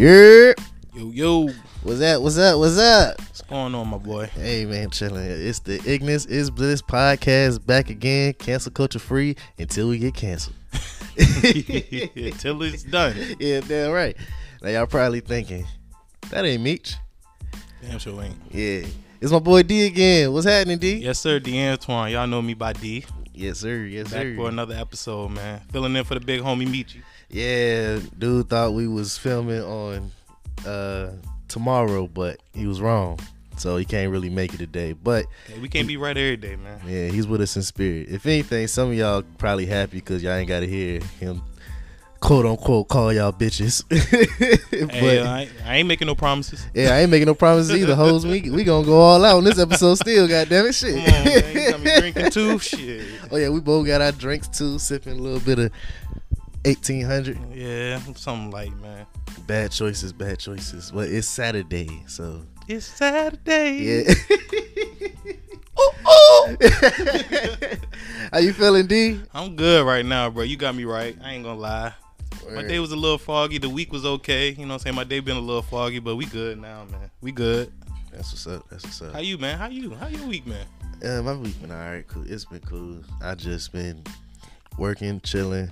Yeah. Yo, yo, What's that? What's up? What's up? what's going on, my boy? Hey man, chilling. It's the Ignorance is Bliss podcast back again, cancel culture free until we get canceled. until it's done. yeah, damn right. Now y'all probably thinking that ain't Meech. Damn sure ain't. Yeah, it's my boy D again. What's happening, D? Yes, sir, Deantoine. Y'all know me by D. Yes, sir. Yes, Back sir. for another episode, man. Filling in for the big homie Meech. Yeah, dude thought we was filming on uh tomorrow, but he was wrong. So he can't really make it today. But Hey, we can't be right every day, man. yeah, he's with us in spirit. If anything, some of y'all probably happy because y'all ain't gotta hear him quote unquote call y'all bitches. but Hey, I, ain't- I ain't making no promises. yeah, I ain't making no promises either, hoes. We we gonna go all out on this episode still, goddamn it. Shit. Come on, man. You got me drinking too? Shit. oh yeah, we both got our drinks too, sipping a little bit of eighteen hundred. Yeah, something like, man. Bad choices, bad choices. But it's Saturday, so It's Saturday. yeah. Ooh, ooh. How you feeling, D? I'm good right now, bro. You got me right. I ain't gonna lie. My day was a little foggy. The week was okay. You know what I'm saying? My day been a little foggy, but we good now, man. We good. That's what's up. That's what's up. How you, man? How you? How your week, man? Uh, my week been alright. Cool. It's been cool. I just been working, chilling.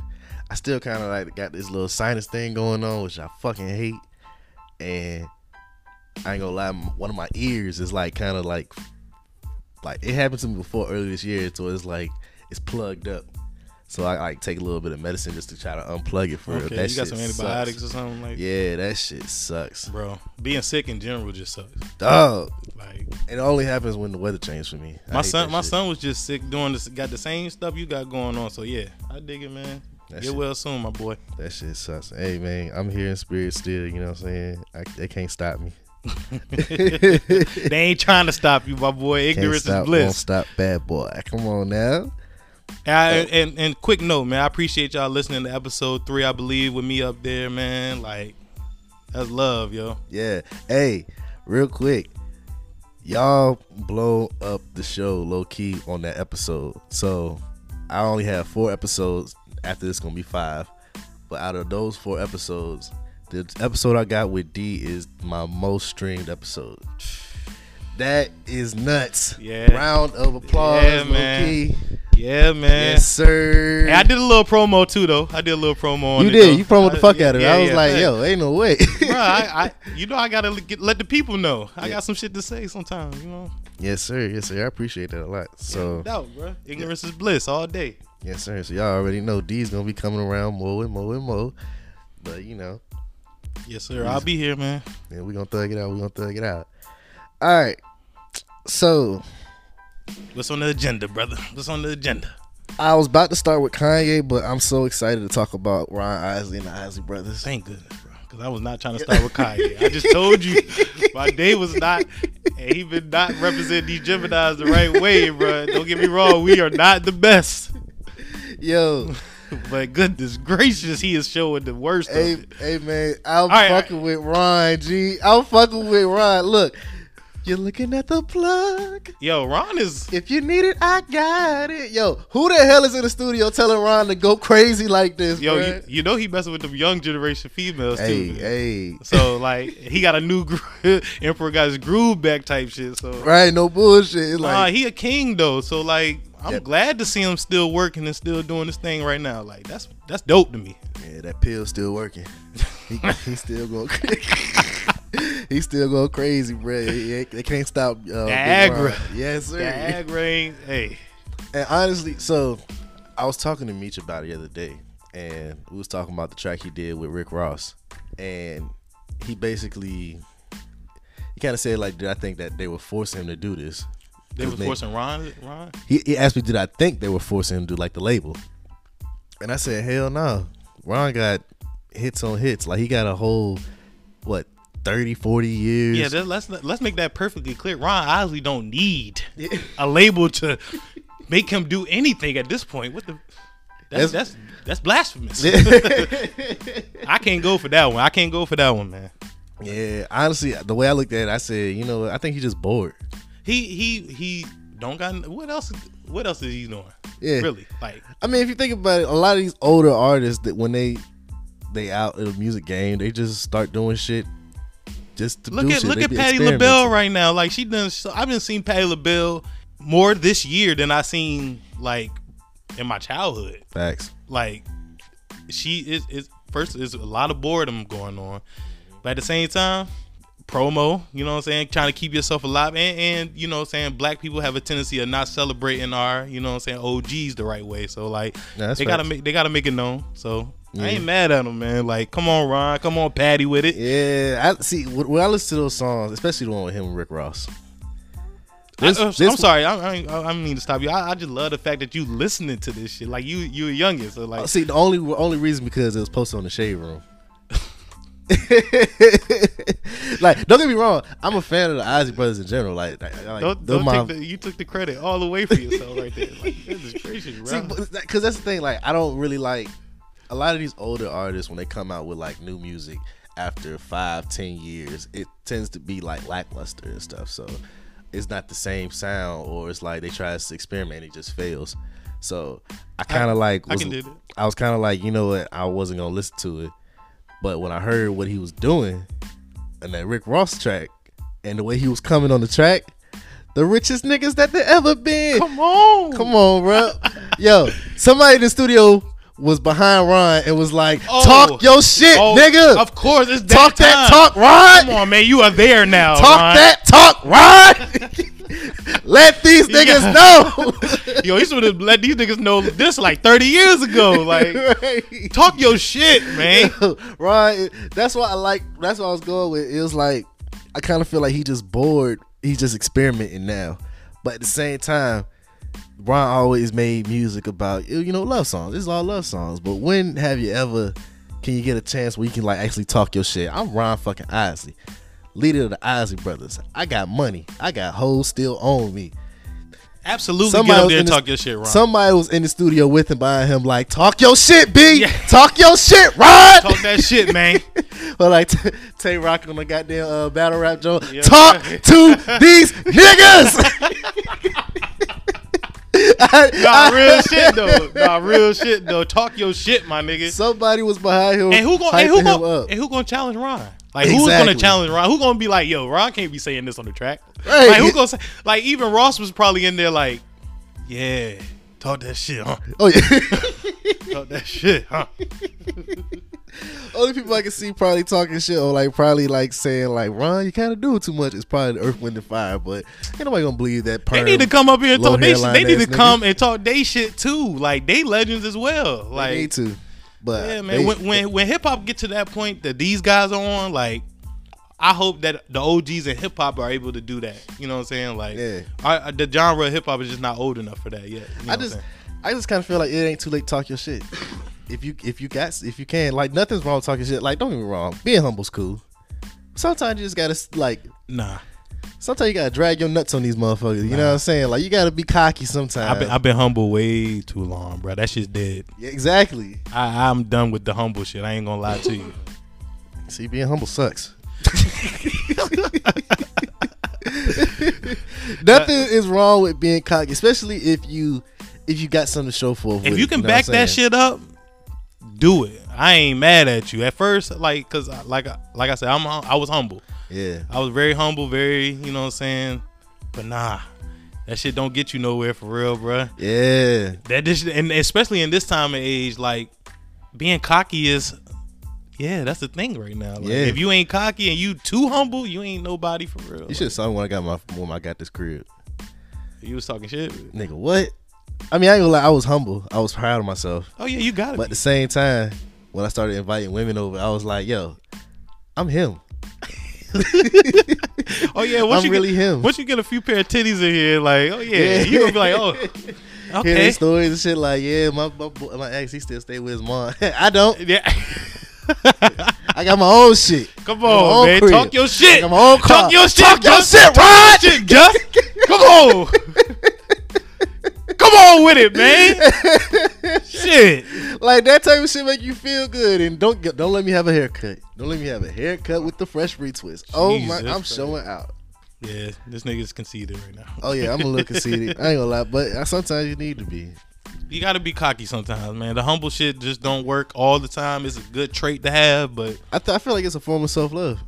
I still kind of like got this little sinus thing going on, which I fucking hate. And I ain't gonna lie, one of my ears is like kind of like, like it happened to me before earlier this year. So it's like it's plugged up. So I like take a little bit of medicine just to try to unplug it for real. Okay, That you got some antibiotics sucks. or something like Yeah, that shit sucks, Bro, being sick in general just sucks. dog. Like It only happens when the weather changes for me. My son, my shit. son was just sick doing this. Got the same stuff you got going on. So yeah, I dig it, man. That Get shit- well soon, my boy. That shit sucks. Hey man, I'm here in spirit still. You know what I'm saying? I, they can't stop me. they ain't trying to stop you, my boy. Ignorance stop, is Won't bliss. stop, bad boy. Come on now. And, and and quick note, man. I appreciate y'all listening to episode three. I believe with me up there, man. Like that's love, yo. Yeah. Hey, real quick, y'all blow up the show low key on that episode. So I only have four episodes. After this, gonna be five. But out of those four episodes, the episode I got with D is my most streamed episode. That is nuts. Yeah. Round of applause, Yeah, man. key. Yeah, man. Yes, sir. Hey, I did a little promo too, though. I did a little promo. On You did. though. You promoted the I- fuck out of it. I was yeah. like, Hey, yo, ain't no way. bro, I, I, you know, I gotta get, let the people know. I Yeah. got some shit to say sometimes. You know, yes, sir. Yes, sir. I appreciate that a lot. So, no doubt, bro. Ignorance is bliss all day. Yes, sir. So y'all already know D's gonna be coming around more and more and more. But you know, Yes, sir. I'll be here, man. yeah, we gonna thug it out. We gonna thug it out. All right. So What's on the agenda, brother? What's on the agenda? I was about to start with Kanye, but I'm so excited to talk about Ron Isley and the Isley brothers. Thank goodness, bro. Because I was not trying to start with Kanye. I just told you my day was not, and he been not representing these Geminis the right way, bro. Don't get me wrong. We are not the best. Yo, But goodness gracious, he is showing the worst hey, of it. hey, man, I'm right, fucking with Ron. G, I'm fucking with Ron. Look, you're looking at the plug. Yo, Ron is If you need it, I got it. Yo, who the hell is in the studio telling Ron to go crazy like this, Yo, you, you know he messing with them young generation females hey, too. hey. So like he got a new gro- Emperor got his groove back type shit. So Right, no bullshit. It's nah, he a king though. So like I'm Yep. glad to see him still working and still doing this thing right now. Like that's that's dope to me. yeah, that pill's still working. He, he still going. He's still going crazy, bro. They, can't stop. Uh. Yes, sir. That ain't hey. And honestly, so I was talking to Meech about it the other day, and we was talking about the track he did with Rick Ross, and he basically he kind of said like, did I think that they were forcing him to do this? They were forcing Ron Ron. He, he asked me, did I think they were forcing him to do like the label? And I said, hell no. Ron got hits on hits. Like he got a whole what 30, 40 years. Yeah, that, let's let's make that perfectly clear. Ron Isley don't need a label to make him do anything at this point. What the that's That's- that's that's, blasphemous. I can't go for that one. I can't go for that one, man. yeah. Honestly, the way I looked at it, I said, you know, I think he's just bored. He he he don't got what else what else is he doing? Yeah. Really? Like I mean, if you think about it, a lot of these older artists that when they they out in the music game. They just start doing shit just to Look do at shit. look They at Patty. LaBelle right now. Like she done. So, I've been seeing Patty LaBelle more this year than I seen like in my childhood. Facts. Like she is is first is a lot of boredom going on, but at the same time, promo. You know what I'm saying? Trying to keep yourself alive, and and you know what I'm saying. Black people have a tendency of not celebrating our you know what I'm saying OGs the right way. So like Yeah, they gotta make they gotta make it known. So. I ain't mad at them, man. Like, come on, Ron. Come on, Patty, with it. Yeah, I see. When I listen to those songs, especially the one with him and Rick Ross. I, uh, This- am this- sorry. I, I, I mean to stop you. I, I just love the fact that you listening to this shit. Like you, you a youngest. So like, uh, See, the only only reason because it was posted on the Shade Room. like, don't get me wrong, I'm a fan of the Isley Brothers in general. Like, like don't, don't my- take the, you took the credit all the way for yourself right there. Like, goodness gracious, bro. because that's the thing. Like, I don't really like a lot of these older artists when they come out with like new music after five, ten years. It tends to be like lackluster and stuff. So it's not the same sound, or it's like they try to experiment, it just fails. So I kind of like I was, can do that. I was kind of like, you know what? I wasn't gonna listen to it, but when I heard what he was doing and that Rick Ross track and the way he was coming on the track, the richest niggas that they ever been. Come on, Come on, bro. Yo, somebody in the studio was behind Ron and was like, Oh. "Talk your shit, Oh, nigga. Of course, it's talk that, that talk, Ron. Come on, man. You are there now. talk Ron. that talk, Ron. Let these niggas know." Yo, he should have let these niggas know this like 30 years ago. Like, Right. talk your shit, man. right. That's what I like. That's what I was going with. It was like I kind of feel like he just bored. He's just experimenting now, but at the same time, Ron always made music about you know love songs. It's all love songs. But when have you ever? Can you get a chance where you can like actually talk your shit? I'm Ron fucking Isley, leader of the Isley Brothers. I got money. I got hoes still on me. Absolutely Somebody get there in and the- talk your shit, Ron. Somebody was in the studio with him, behind him, like talk your shit, B. Yeah. Talk your shit, Ron. talk that shit, man. But like T- Tay Roc on the goddamn uh, battle rap joint. Yeah. Talk to these niggas. I- Nah, real shit though. Nah, real shit though. Talk your shit, my nigga. Somebody was behind him. And who gonna and who gonna up. and who gonna challenge Ron? Like who's gonna challenge Ron? Who gonna be like, yo, Ron can't be saying this on the track? Right. Like who gonna say like even Ross was probably in there like, yeah, talk that shit, huh? Oh yeah. Talk that shit, huh? Only people I can see probably talking shit or like probably like saying like Ron, you kind of doing too much. It's probably the Earth, Wind, and Fire, but ain't nobody gonna believe that. They need to come up here and talk. They, they need to come and talk they shit too. Like they legends as well. Like They need to. But yeah, man. they- when when when hip hop get to that point that these guys are on, like. I hope that the OGs in hip hop are able to do that. You know what I'm saying? Like, Yeah. I, the genre of hip hop is just not old enough for that yet. You know I just? I just kind of feel like it ain't too late to talk your shit. If you if you got if you can like nothing's wrong with talking shit. Like don't get me wrong, being humble's cool. Sometimes you just gotta like. nah. Sometimes you gotta drag your nuts on these motherfuckers. You know what I'm saying? Like you gotta be cocky sometimes. I've been I've been humble way too long, bro. That shit's dead. Yeah, exactly. I, I'm done with the humble shit. I ain't gonna lie to you. See, being humble sucks. Nothing is wrong with being cocky, especially if you if you got something to show for. if with you can know back that shit up, do it. I ain't mad at you at first, like cause like I- like I said, I'm I was humble. Yeah, I was very humble, very you know what I'm saying. But nah, that shit don't get you nowhere for real, bruh. yeah. That this and especially in this time of age, like being cocky is. Yeah, that's the thing right now. Like, Yeah. If you ain't cocky and you too humble, you ain't nobody for real. You should have saw when I got my when I got this crib. You was talking shit. Nigga, what? I mean, I ain't gonna lie. I was humble. I was proud of myself. Oh yeah, you got it. But at the same time, when I started inviting women over, I was like, yo, I'm him. oh yeah, once I'm you really get, him. Once you get a few pair of titties in here, like oh yeah, Yeah. you gonna be like oh okay, these stories and shit like, yeah, my my, boy- my ex, he still stay with his mom. I don't. yeah. I got my own shit. Come on, man, crib. talk your shit. I got my own car. Talk your shit. Talk your shit, Rod. shit, Gus. Come on, come on with it, man. shit. Like that type of shit make you feel good, and don't get, don't let me have a haircut. Don't let me have a haircut with the fresh retwist. Oh my, I'm Christ. showing out. Yeah, this nigga's conceited right now. Oh yeah, I'm a little conceited. I ain't gonna lie, but I- sometimes you need to be. You gotta be cocky sometimes, man. The humble shit just don't work all the time. It's a good trait to have, but I, th- I feel like it's a form of self love.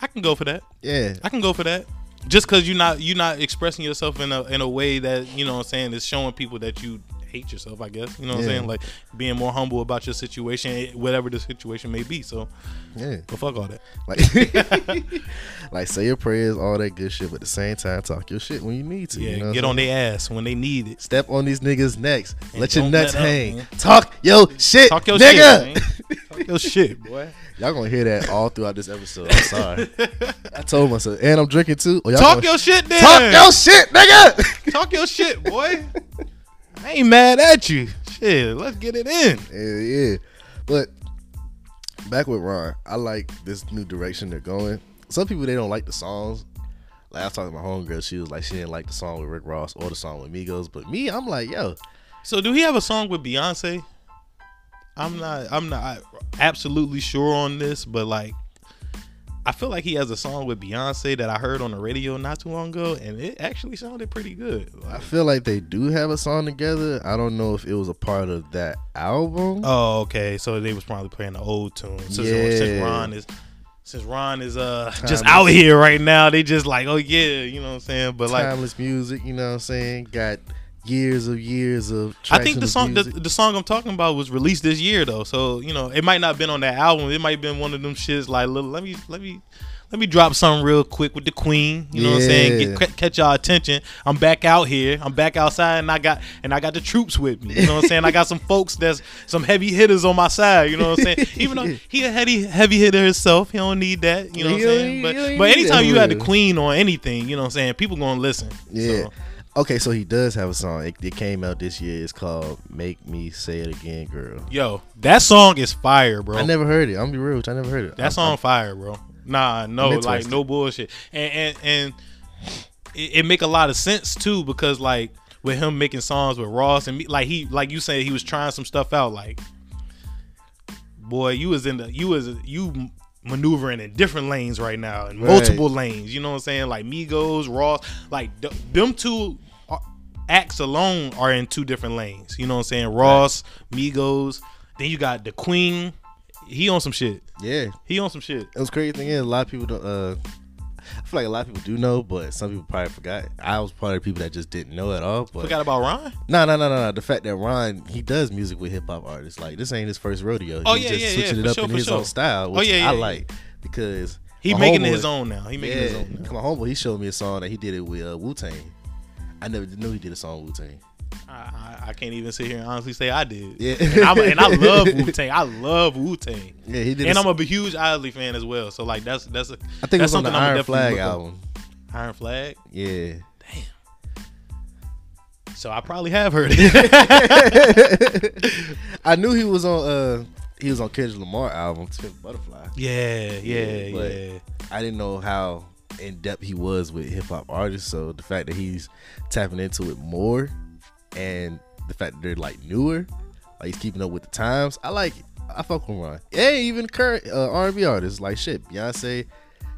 I can go for that. Yeah. I can go for that. Just cause you're not you're not expressing yourself in a in a way that, you know what I'm saying, is showing people that you hate yourself, I guess. You know what I'm saying? Like being more humble about your situation, whatever the situation may be. So Yeah. but fuck all that. Like, like say your prayers, all that good shit, but at the same time, talk your shit when you need to. Yeah, you know get on their ass when they need it. Step on these niggas' necks. And let your nuts let up, hang. man. Talk your shit, Talk your nigga. shit. Talk your shit, boy. Y'all gonna hear that all throughout this episode. I'm sorry. I told myself, and I'm drinking too. Talk gonna- your shit then. talk your shit, nigga. Talk your shit, boy. I ain't mad at you. Shit, let's get it in. Yeah, yeah. But back with Ron, I like this new direction they're going. Some people they don't like the songs. Like I was talking to my homegirl, she was like she didn't like the song with Rick Ross or the song with Migos. But me, I'm like, yo, So, do he have a song with Beyonce? I'm not. I'm not absolutely sure on this, but like, I feel like he has a song with Beyonce that I heard on the radio not too long ago, and it actually sounded pretty good. I feel like they do have a song together. I don't know if it was a part of that album. oh, okay. So they was probably playing the old tune. Since, Yeah. since Ron is. Since Ron is uh just Timeless. out here right now, they just like, oh yeah, you know what I'm saying. But like, Timeless music, you know what I'm saying? Got years of years of. I think the song the, the song I'm talking about was released this year though, so you know it might not have been on that album. It might have been one of them shits like little. Let me let me let me drop something real quick with the Queen. You know what I'm saying? Get, catch y'all attention. I'm back out here. I'm back outside, and I got and I got the troops with me. You know what I'm saying? I got some folks that's some heavy hitters on my side. You know what I'm saying? Even though he a heavy heavy hitter himself, he don't need that. You know what I'm saying? But but anytime you had the. Queen on anything, you know what I'm saying? People gonna listen. Yeah. So, Okay, so he does have a song. It, it came out this year. It's called "Make Me Say It Again, Girl." yo, that song is fire, bro. I never heard it. I'm gonna be real. with you, I never heard it. That's I'm- on fire, bro. Nah, no, like no bullshit. And and and it, it make a lot of sense too because like with him making songs with Ross and me, like he like you said he was trying some stuff out. Like, boy, you was in the you was you maneuvering in different lanes right now in Right. multiple lanes. You know what I'm saying? Like Migos, Ross, like th- them two are- acts alone are in two different lanes. You know what I'm saying? Ross, Migos. Then you got the Queen. He on some shit. Yeah, He on some shit. it was crazy thing is a lot of people don't. Uh, feel like a lot of people do know, but some people probably forgot. I was part of the people that just didn't know at all. But Forgot about Ron? no, no, no, no, no. The fact that Ron he does music with hip hop artists. Like this ain't his first rodeo. Oh, He's yeah, just yeah, switching yeah, it up sure, in his sure. own style, Oh, yeah, yeah, I like because He making it homeboy- his own now. He making it his own now. my homeboy he showed me a song that he did it with uh, Wu Tang. I never knew he did a song with Wu Tang. I, I, I can't even sit here and honestly say I did. Yeah. and, I'm, and I love Wu Tang. I love Wu Tang. Yeah, he did. And I'm a huge Isley fan as well. So like that's that's a I think it that's was on the Iron Flag look up. album. Iron Flag. Yeah. Damn. So I probably have heard it. I knew he was on uh he was on Kendrick Lamar album, Fifth Butterfly. yeah, yeah, but- yeah. I didn't know how in depth he was with hip hop artists. So the fact that he's tapping into it more and the fact that they're like newer, like he's keeping up with the times, I like it. I fuck with Ron. Yeah, even current uh, R&B artists like shit. Beyonce,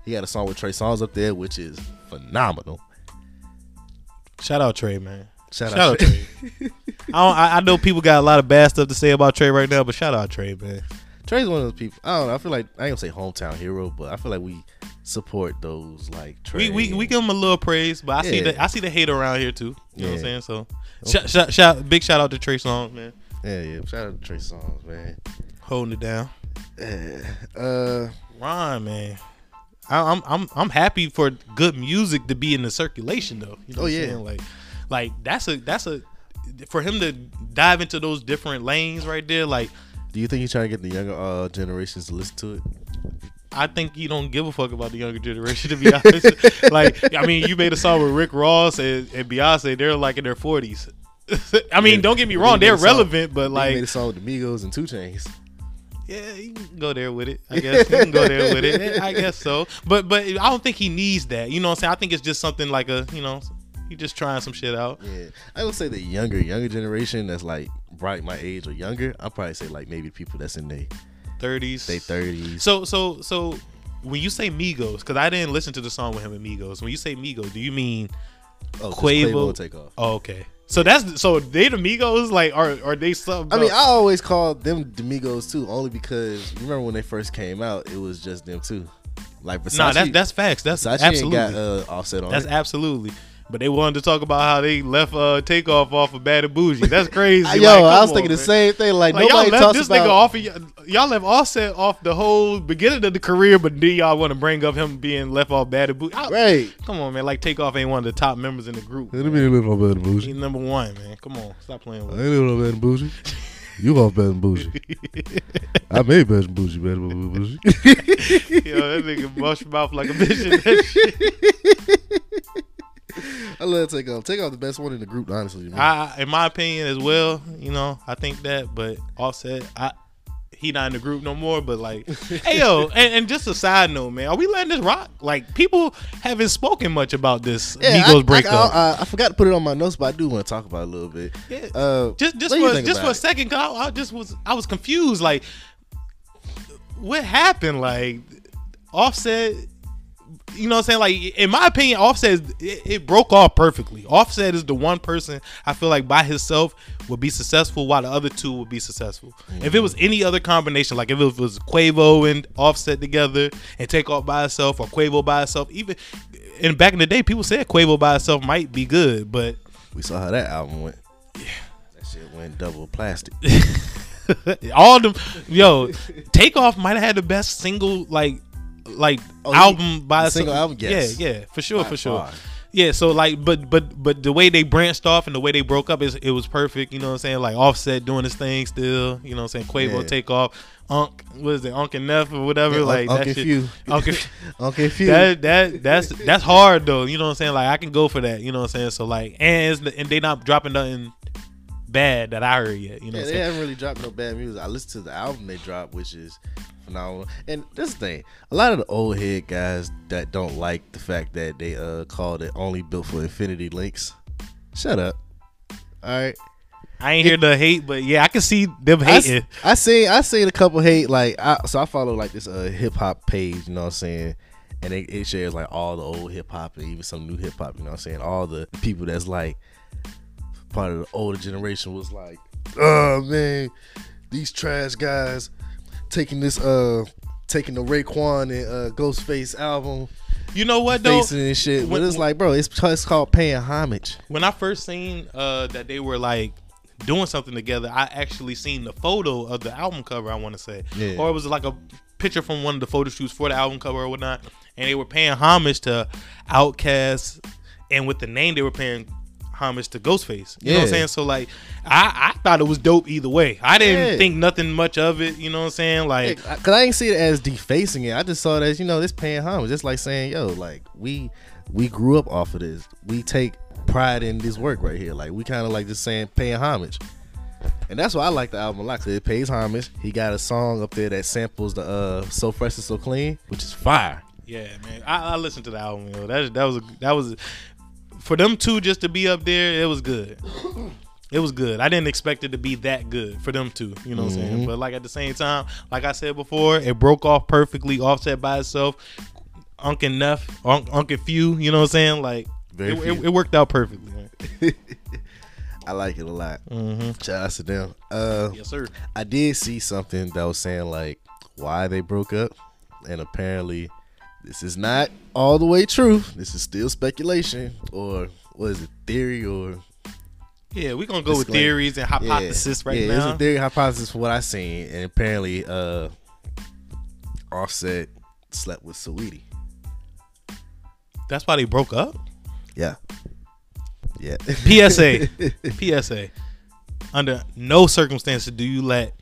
he got a song with Trey Songz up there, which is phenomenal. Shout out Trey, man. Shout, Shout out, out Trey. Trey. I, don't, I I know people got a lot of bad stuff to say about Trey right now, but shout out Trey, man. Trey's one of those people. I don't know. I feel like I ain't gonna say hometown hero, but I feel like we support those like Trey. We, we we give him a little praise, but I see the I see the hate around here too. You know what I'm saying? So, shout, shout, shout, big shout out to Trey Songz, man, yeah, yeah. Shout out to Trey Songz, man. holding it down. Yeah. Uh, Ron, man, I, I'm I'm I'm happy for good music to be in the circulation though. You know Oh, what I'm yeah. saying? like like that's a that's a for him to dive into those different lanes right there. Like do you think he's trying to get the younger uh, generations to listen to it? I think he don't give a fuck about the younger generation to be honest. like I mean, you made a song with Rick Ross and, and Beyonce. They're like in their forties. I mean, Yeah. don't get me wrong, they're a song- relevant, but Like, made a song with the Migos and 2 Chainz. yeah, you can go there with it. I guess you can go there with it. I guess so. But but I don't think he needs that. You know what I'm saying? I think it's just something like a you know, he just trying some shit out. Yeah, I would say the younger younger generation that's like right my age or younger. I'll probably say like maybe people that's in their Thirties. they thirties. So so so when you say Migos, because I didn't listen to the song with him and Migos. When you say Migos, do you mean oh, Quavo- Quavo Takeoff. oh okay. So that's so they the Migos like are are they something? I mean, I always called them Demigos too, only because remember when they first came out, it was just them too. Like Versace, nah, that's that's facts. That's Versace absolutely got uh, offset on that's it. absolutely. But they wanted to talk about how they left uh takeoff off of Bad and Bougie. That's crazy. Yo, Like, I was on, thinking the man. same thing. Like, Like y'all nobody left talks this about. nigga off of y- y'all left Offset off the whole beginning of the career, but then y'all want to bring up him being left off Bad and Bougie. I- Right. Come on, man. Like Takeoff ain't one of the top members in the group. Let me live on Bad and He's number one, man. Come on, stop playing I with. ain't on Bad and Bougie. You off Bad and Bougie. I made Bad and Bougie, Bad and Bougie. Yo, that nigga mush mouth like a bitch. In that shit. I love Takeoff. Takeoff the best one in the group, honestly. Man. I, in my opinion, as well. You know, I think that, but Offset, I. He not in the group no more, but like, hey yo, and, and just a side note, man, are we letting this rock? Like, people haven't spoken much about this yeah, Migos I, breakup. I, I, I forgot to put it on my notes, but I do want to talk about it a little bit. Yeah. Uh, just just what do you for just for a second, 'cause I, I just was I was confused. Like, what happened? Like, Offset. You know what I'm saying? Like, in my opinion, Offset is, it, it broke off perfectly. Offset is the one person I feel like by himself would be successful, while the other two would be successful. If it was mm. any other combination, like if it was Quavo and Offset together and Takeoff by itself, or Quavo by itself, even and back in the day, people said Quavo by itself might be good, but We saw how that album went. Yeah, that shit went double plastic. all them yo takeoff might have had the best single like like Oh, album by single album? Yes. yeah yeah for sure By for sure far. yeah so like but but but the way they branched off and the way they broke up is it was perfect you know what i'm saying like offset doing his thing still you know what i'm saying quavo Yeah. take off Unc, what is it, Unc and Neff or whatever? Yeah, like Unc that and shit. Phew. Unc and- Okay, Phew. that that that's that's hard though. You know what I'm saying? Like I can go for that. You know what I'm saying? So like, and and they not dropping nothing bad that I heard yet. You know Yeah, they haven't really dropped no bad music. I listened to the album they dropped, which is phenomenal. And this thing, a lot of the old head guys that don't like the fact that they uh called it only built for infinity links. Shut up. All right. I ain't here to hate, but yeah, I can see them I, hating. I seen I seen a couple hate like I, so I follow like this uh hip hop page, you know what I'm saying? And it, it shares like all the old hip hop and even some new hip hop, you know what I'm saying? All the people that's like part of the older generation was like, oh man, these trash guys taking this uh taking the Raekwon and uh Ghostface album, You know what though? facing and shit. But it's like, bro, it's, it's called paying homage. When I first seen uh, that they were like doing something together, I actually seen the photo of the album cover. I want to say, Yeah. or it was like a picture from one of the photo shoots for the album cover or whatnot, and they were paying homage to Outkast, and with the name they were paying homage to Ghostface. You know what I'm saying? So like, I I thought it was dope either way. I didn't Yeah. think nothing much of it. You know what I'm saying? Like. Cause I didn't see it as defacing it. I just saw it as you know this paying homage. Just like saying, yo, like we we grew up off of this. We take pride in this work right here. Like we kind of like just saying paying homage. And that's why I like the album a lot. Cause it pays homage. He got a song up there that samples the uh "So Fresh and So Clean," which is fire. Yeah, man. I, I listened to the album. Yo. That that was a, that was for them two just to be up there. It was good. It was good. I didn't expect it to be that good for them two. You know what I'm Mm-hmm. saying? But like at the same time, like I said before, it broke off perfectly, offset by itself. Unc and Neff, Unc, Unc and Phew. You know what I'm saying? Like Very it, it, it worked out perfectly. I like it a lot. Mm-hmm. Shout out to them. Uh, Yes, sir. I did see something that was saying like why they broke up, and apparently this is not all the way true. This is still speculation, or what is it, theory, or Yeah, we're gonna go with theories and hypothesis right yeah, now. It's a theory hypothesis for what I seen, and apparently, uh, Offset slept with Saweetie. That's why they broke up. Yeah, yeah. PSA. PSA. Under no circumstances do you let,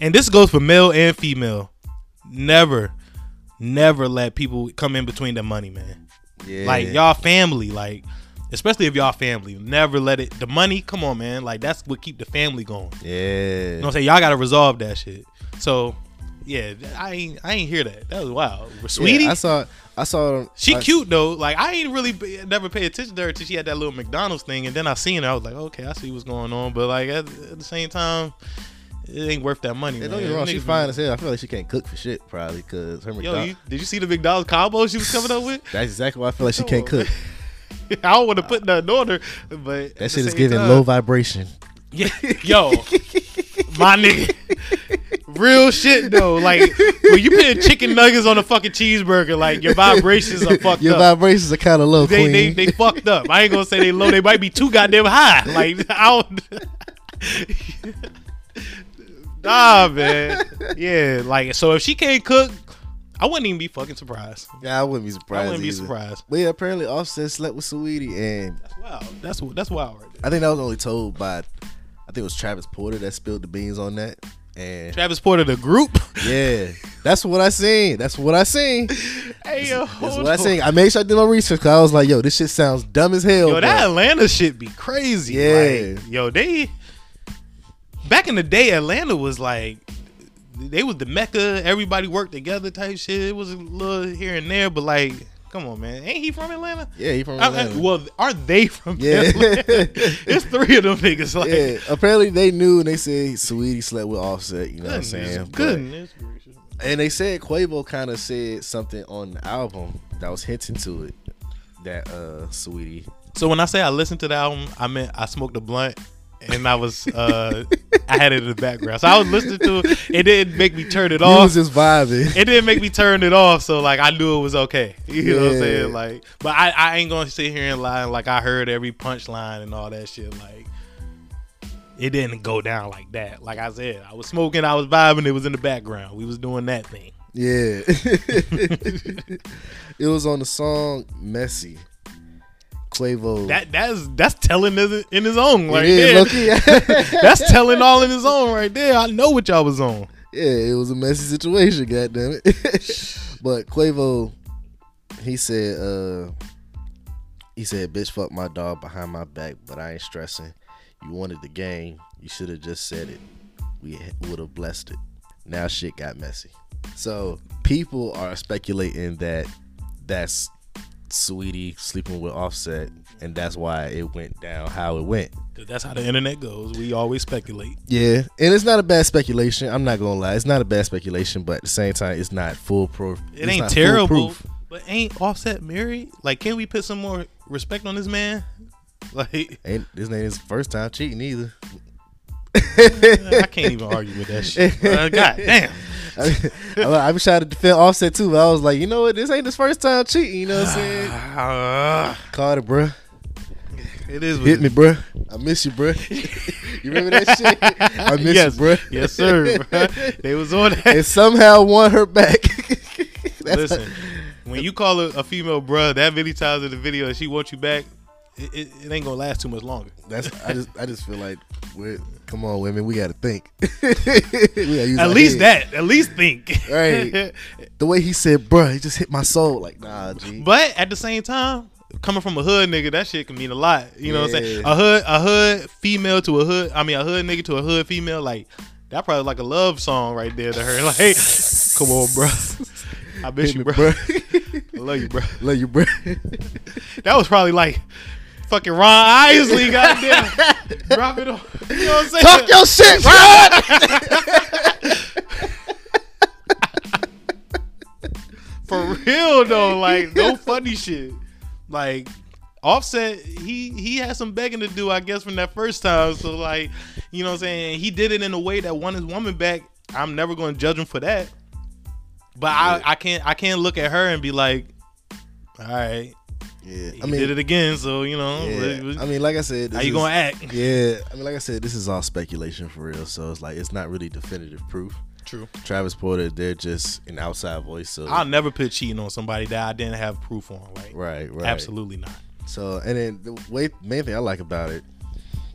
and this goes for male and female, never, never let people come in between the money, man. yeah. Like y'all family, like especially if y'all family, never let it. The money, come on, man. Like that's what keep the family going. Yeah. You know what I'm saying? Y'all gotta resolve that shit. So, yeah, I ain't, I ain't hear that. That was wild. Saweetie, Yeah, I saw. I saw. she I- cute though. Like I ain't really be, never pay attention to her till she had that little McDonald's thing, and then I seen her. I was like, okay, I see what's going on. But like at, at the same time, it ain't worth that money. Man. don't get me wrong. She's fine as hell. I feel like she can't cook for shit, probably, because her Yo, McDonald's. you, did you see the McDonald's combo she was coming up with? That's exactly why I feel like she can't cook. I don't want to put nothing on her, but at the That shit is same giving time- low vibration. Yeah, yo, my nigga, real shit though. Like when you put chicken nuggets on a fucking cheeseburger, like your vibrations are fucked Your up. vibrations are kind of low, they, queen. they they fucked up. I ain't gonna say they low. They might be too goddamn high. Like I don't. Nah, man. Yeah, like so if she can't cook, I wouldn't even be fucking surprised. yeah, I wouldn't be surprised. I wouldn't be surprised. But yeah, apparently Offset slept with Saweetie, and That's wild. That's that's wild right there. I think that was only told by, I think it was Travis Porter that spilled the beans on that. And Travis Porter, the group. yeah, that's what I seen. That's what I seen. hey yo, That's what I seen. I made sure I did my research because I was like, yo, this shit sounds dumb as hell. Yo, that Atlanta shit be crazy. Yeah. Like, yo, they back in the day, Atlanta was like they was the mecca. Everybody worked together type shit. It was a little here and there, but like, come on, man, ain't he from Atlanta? yeah, he from I- I- Atlanta. well, are they from Yeah. Atlanta? it's three of them niggas. Like, yeah, apparently they knew and they said Saweetie slept with Offset. You know what I'm goodness, saying? But- goodness gracious. And they said Quavo kind of said something on the album that was hinting to it that uh Saweetie. So when I say I listened to the album, I meant I smoked a blunt and I was uh I had it in the background. So I was listening to it. It didn't make me turn it off. It was just vibing. it didn't make me turn it off, so like I knew it was okay. You know what I'm saying? Like, but I, I ain't gonna sit here and lie like I heard every punchline and all that shit. Like, it didn't go down like that. Like I said, I was smoking, I was vibing, it was in the background. We was doing that thing. Yeah. it was on the song Messy. Quavo. That that's that's telling in his own right is, there. that's telling all in his own right there. I know what y'all was on. yeah, it was a messy situation, goddamn it. but Quavo, he said, uh he said, bitch fuck my dog behind my back, but I ain't stressing. You wanted the game, you should have just said it. We would have blessed it. Now shit got messy. So people are speculating that that's Saweetie sleeping with Offset, and that's why it went down how it went. 'Cause that's how the internet goes. We always speculate. Yeah, and it's not a bad speculation. I'm not gonna lie, it's not a bad speculation, but at the same time, it's not full proof. It ain't terrible, but ain't Offset married? Like, can we put some more respect on this man? Like, Ain't this ain't his first time cheating either. I can't even argue with that shit. Uh, God damn. I, I, was trying to defend Offset too, but I was like, you know what? This ain't his first time cheating. You know what I'm saying? Uh, it, bruh, it is. hit me, bruh. I miss you, bruh. you remember that shit? I miss yes, you, bruh. Yes, sir. bruh. They was on that. and somehow won her back. Listen, when you call a, a female bruh that many times in the video and she wants you back, it, it, it ain't gonna last too much longer. That's I just I just feel like we're come on women we gotta think. We gotta At least head. that. At least think. Right. The way he said, "Bruh," he just hit my soul. Like, nah, G. But at the same time, coming from a hood nigga, that shit can mean a lot. You know what I'm saying? A hood, a hood female to a hood. I mean, a hood nigga to a hood female. Like that probably like a love song right there to her. Like, come on, bro. I miss Hit you, bro. bruh. I love you, bro. Love you, bruh. That was probably like fucking Ron Isley, goddamn. Drop it on. You know what I'm saying? Talk your shit, Rod. For real though, like no funny shit. Like Offset, he he had some begging to do, I guess, from that first time. So like, you know what I'm saying? He did it in a way that won his woman back. I'm never gonna judge him for that. But I, I can't I can't look at her and be like, all right, Yeah, I mean, did it again. So you know, yeah. I mean, like I said, how you is- gonna act? Yeah, I mean, like I said, this is all speculation for real. So it's like it's not really definitive proof. True. Travis Porter, they're just an outside voice. So I'll never put cheating on somebody that I didn't have proof on. Like, right, right, absolutely not. So and then the way main thing I like about it,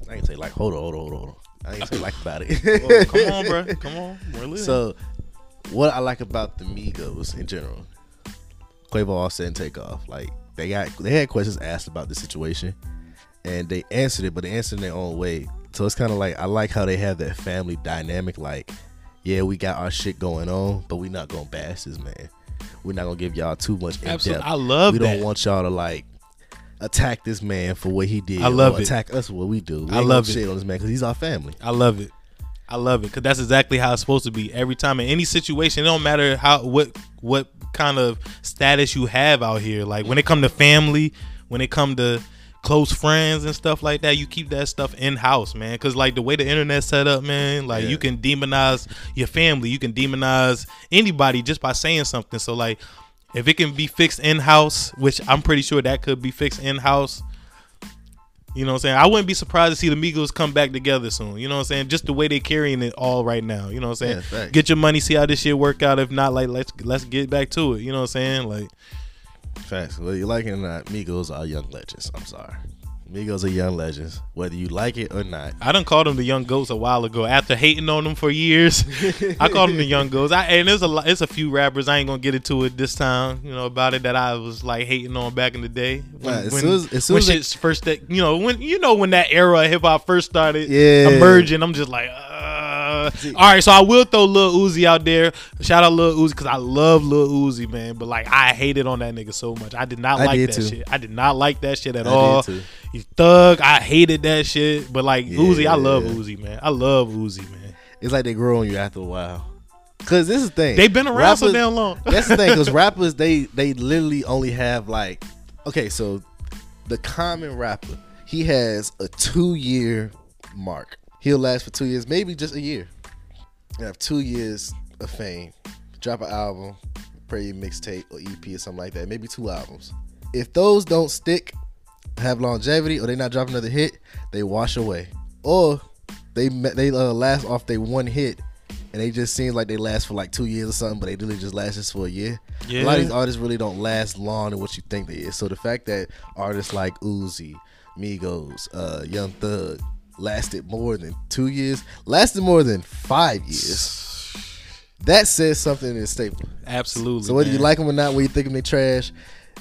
I can say like hold on, hold on, hold on. I ain't say like about it. Well, come on, bro. Come on. We're living. So, what I like about the Migos in general, Quavo, Offset, and Takeoff, like they got they had questions asked about the situation, and they answered it, but they answered in their own way. So it's kind of like I like how they have that family dynamic. Like, yeah, we got our shit going on, but we not gonna bash this man. We're not gonna give y'all too much Absolutely. I love it. we that. don't want y'all to like attack this man for what he did. I love or it. Attack us for what we do. We I love gonna it. shit on this man because he's our family. I love it. I love it because that's exactly how it's supposed to be. Every time in any situation, it don't matter how what what kind of status you have out here. Like when it come to family, when it come to close friends and stuff like that, you keep that stuff in house, man. Cause like the way the internet set up, man, like Yeah. you can demonize your family, you can demonize anybody just by saying something. So like, if it can be fixed in house, which I'm pretty sure that could be fixed in house. You know what I'm saying? I wouldn't be surprised to see the Migos come back together soon. You know what I'm saying? Just the way they're carrying it all right now. You know what I'm saying? Yeah. Get your money, see how this shit work out. If not, like let's let's get back to it. You know what I'm saying? Like Facts. Whether you like it or not, Migos are young legends. I'm sorry. Migos are young legends, whether you like it or not. I done called them the young goats a while ago. After hating on them for years, I called them the young goats. I, and there's a lot, it's a few rappers. I ain't gonna get into it this time. You know about it that I was like hating on back in the day when, Nah, as when, soon as- as soon when as shit's first that you know when you know when that era of hip hop first started Yeah. emerging. I'm just like. Uh, all right, so I will throw Lil Uzi out there. Shout out Lil Uzi because I love Lil Uzi, man. But like, I hated on that nigga so much. I did not I like did that too. shit. I did not like that shit at I all. did too. He thug. I hated that shit. But like Yeah, Uzi, I love yeah. Uzi, man. I love Uzi, man. It's like they grow on you after a while. Cause this is the thing. They've been around so Rappers- damn long. That's the thing, because rappers they they literally only have like okay, so the common rapper he has a two year mark. He'll last for two years, maybe just a year. You have two years of fame. Drop an album, pray mixtape or EP or something like that. Maybe two albums. If those don't stick, have longevity, or they not drop another hit, they wash away. Or they they uh, last off they one hit, and they just seem like they last for like two years or something, but they really just last just for a year. A lot of these artists really don't last long than what you think they is. So the fact that artists like Uzi, Migos, uh, Young Thug lasted more than two years, lasted more than five years. That says something in staple. Absolutely. So whether you like them or not, whether you think them they trash,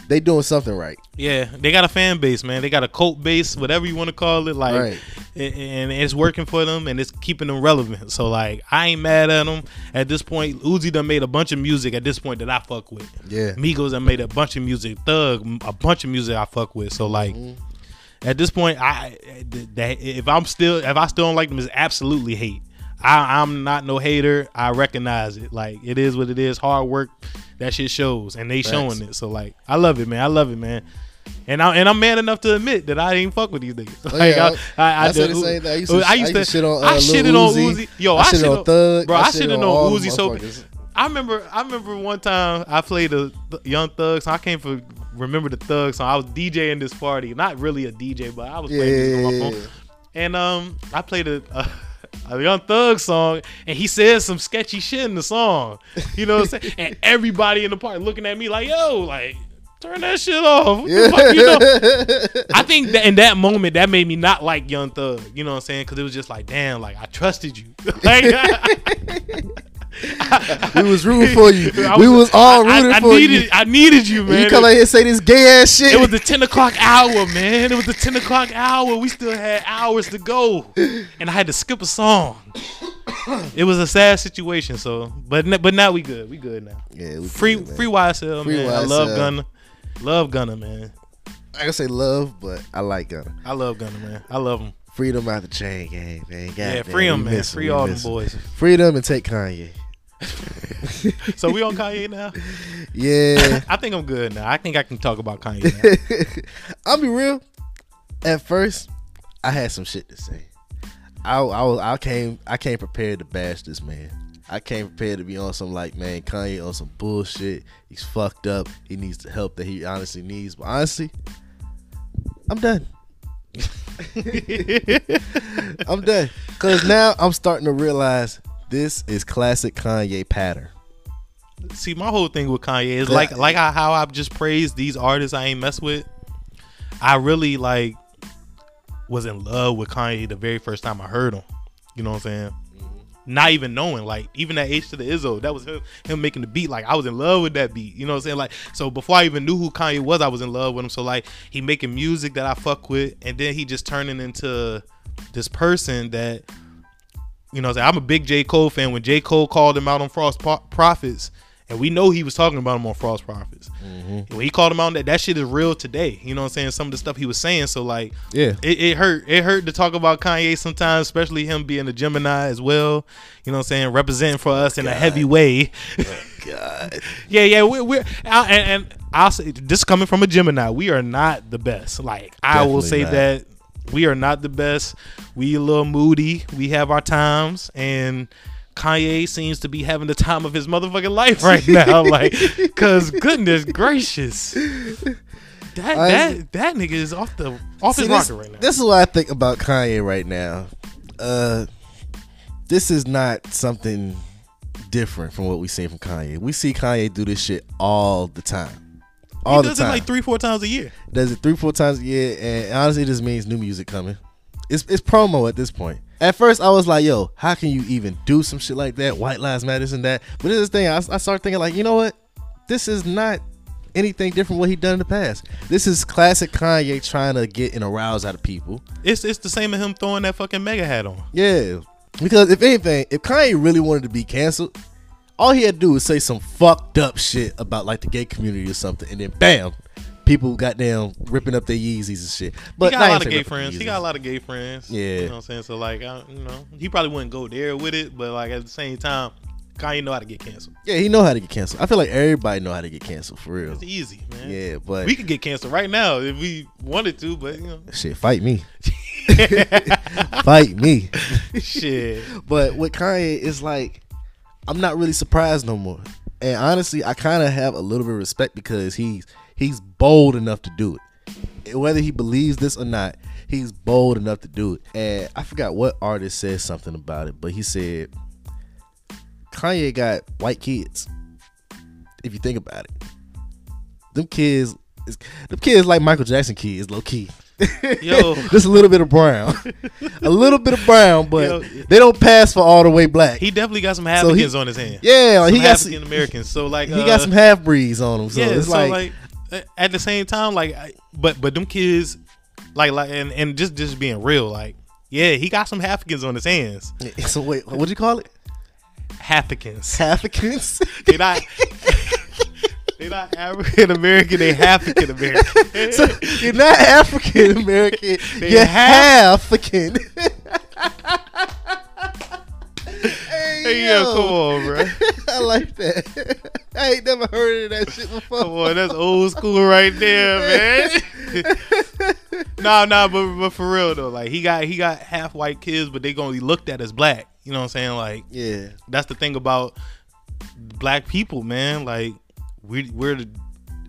they doing something right. yeah, they got a fan base, man. They got a cult base, whatever you want to call it, like, Right. and it's working for them, and it's keeping them relevant. So like, I ain't mad at them at this point. Uzi done made a bunch of music at this point that I fuck with. Yeah. Migos done made a bunch of music. Thug, a bunch of music I fuck with. So like. Mm-hmm. At this point, I that if I'm still if I still don't like them, is absolutely hate. I, I'm not no hater. I recognize it. Like it is what it is. Hard work, that shit shows, and they Facts. showing it. So like, I love it, man. I love it, man. And I and I'm man enough to admit that I ain't fuck with these niggas. Oh, Like, yeah, I, I, I said do- the same thing. I used to- I used to shit on, uh, I shitted on Uzi. Yo, I I, shitted shit on on Thug. Bro, I I shitted on on Uzi so. I remember, I remember one time I played a Th- Young Thug song. I can't for, remember the Thug song. I was DJing this party, not really a DJ, but I was Yeah, playing this on my phone. And um, I played a, a, a Young Thug song, and he said some sketchy shit in the song. You know what I'm saying? and everybody in the party looking at me like, "Yo, like." Turn that shit off. Fuck, you know? I think that in that moment that made me not like Young Thug. You know what I'm saying? Because it was just like, damn, like I trusted you. like, We was rooting for you. I we was all rooting I, I for needed, you. I needed you, And man. you come out here and say this gay ass shit. It was the 10 o'clock hour, man. It was the 10 o'clock hour. We still had hours to go. And I had to skip a song. It was a sad situation, so but but now we good. We good now. yeah, we Free good, free YSL, Free man. I love YSL. Gunna. Love Gunna, man. I can say love, but I like Gunna. I love Gunna, man. I love him. Freedom out the chain gang, man. Yeah, Goddamn, free him, man. him, Free all miss boys. Freedom and take Kanye. So we on Kanye now? Yeah. I think I'm good now. I think I can talk about Kanye now. I'll be real. At first, I had some shit to say. I, I, I came I came prepared to bash this man. I came prepared to be on some like man Kanye on some bullshit. He's fucked up. He needs the help that he honestly needs. But honestly, I'm done. I'm done. Cause now I'm starting to realize this is classic Kanye pattern. See, my whole thing with Kanye is like like how, how I've just praised these artists I ain't mess with. I really like was in love with Kanye the very first time I heard him. You know what I'm saying? Mm-hmm. Not even knowing, like even that H to the Izzo, that was him, him making the beat. Like I was in love with that beat. You know what I'm saying? Like so before I even knew who Kanye was, I was in love with him. So like he making music that I fuck with, and then he just turning into this person that you know, I'm a big J. Cole fan. When J. Cole called him out on Frost Pro- Profits, And we know he was talking about him on False Prophets. Mm-hmm. When he called him out, that that shit is real today. You know what I'm saying? Some of the stuff he was saying. So like, Yeah. it, it hurt. It hurt to talk about Kanye sometimes, especially him being a Gemini as well. You know what I'm saying? Representing for us in a heavy way. God. yeah, yeah. We're, we're I, and, and I'll say this coming from a Gemini, we are not the best. Like I will say not. that we are not the best. We a little moody. We have our times and. Kanye seems to be having the time of his motherfucking life right now, like, cause goodness gracious, that I- that that nigga is off the off his See, this, rocker right now. This is what I think about Kanye right now. Uh, this is not something different from what we see from Kanye. We see Kanye do this shit all the time. All he the does time. it like three, four times a year. does it three, four times a year, and honestly, just means new music coming. It's it's promo at this point. At first, I was like, "Yo, how can you even do some shit like that? White lives matter, this and that." But this is the thing. I, I started thinking like, you know what? This is not anything different what he done in the past. This is classic Kanye trying to get an arouse out of people. It's it's the same as him throwing that fucking MAGA hat on. Yeah, because if anything, if Kanye really wanted to be canceled, all he had to do was say some fucked up shit about like the gay community or something, and then bam, people got down ripping up their Yeezys and shit. But he got a lot of gay friends. He got a lot of gay friends. Yeah. you know what I'm saying. So like, I, you know, he probably wouldn't go there with it, but like at the same time, Kanye know how to get canceled. Yeah, he know how to get canceled. I feel like everybody know how to get canceled for real. It's easy, man. Yeah, but we could get canceled right now if we wanted to, but you know, shit, fight me, fight me. shit. But with Kanye, it's like I'm not really surprised no more. And honestly, I kind of have a little bit of respect because he's he's bold enough to do it. And Whether he believes this or not, he's bold enough to do it. And I forgot what artist said something about it, but he said Kanye got white kids. If you think about it, them kids, them kids like Michael Jackson kids, low key. Yo. just a little bit of brown, a little bit of brown, but Yo. they don't pass for all the way black. He definitely got some So Africans he- on his hand. yeah, like he got African Americans. So like, he uh, got some half breeds on him. So yeah, it's so like, like, at the same time, like, but but them kids, like like, and and just just being real, like, yeah, he got some Africans on his hands. so wait, what'd you call it? Africans. Africans? They not. They not African American. They African American. so you're not African American. You're half- African. hey, Hey, yo, yo, come on, bro. I like that. I ain't never heard of that shit before. Come on, that's old school right there, man. nah, nah, but but for real though, like he got he got half white kids, but they gonna be looked at as black. You know what I'm saying? Like Yeah, that's the thing about black people, man. Like we we're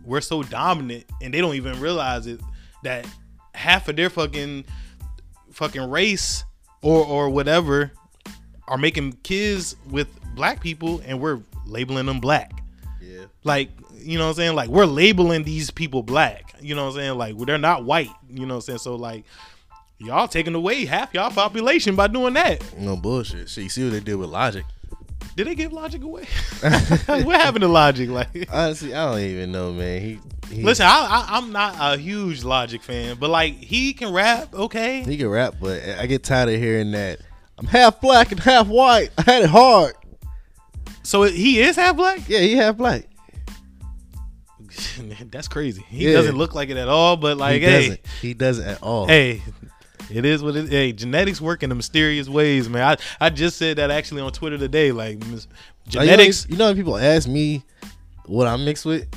we're so dominant, and they don't even realize it that half of their fucking fucking race or or whatever are making kids with black people, and we're labeling them black. yeah. Like you know what I'm saying? Like we're labeling these people black. You know what I'm saying? Like they're not white. You know what I'm saying? So like. Y'all taking away half y'all population by doing that. No bullshit. See, you see what they did with Logic? Did they give Logic away? what happened to Logic? Like, Honestly, I don't even know, man. He, he listen, I, I, I'm not a huge Logic fan, but like he can rap, okay. He can rap, but I get tired of hearing that. I'm half black and half white. I had it hard. So he is half black. Yeah, he half black. That's crazy. He Yeah. doesn't look like it at all. But like, he hey, doesn't. He doesn't at all. hey, it is what it. Hey, genetics work in the mysterious ways, man. I, I just said that actually on Twitter today. Like, Like, you know- genetics. You know, people ask me what I'm mixed with,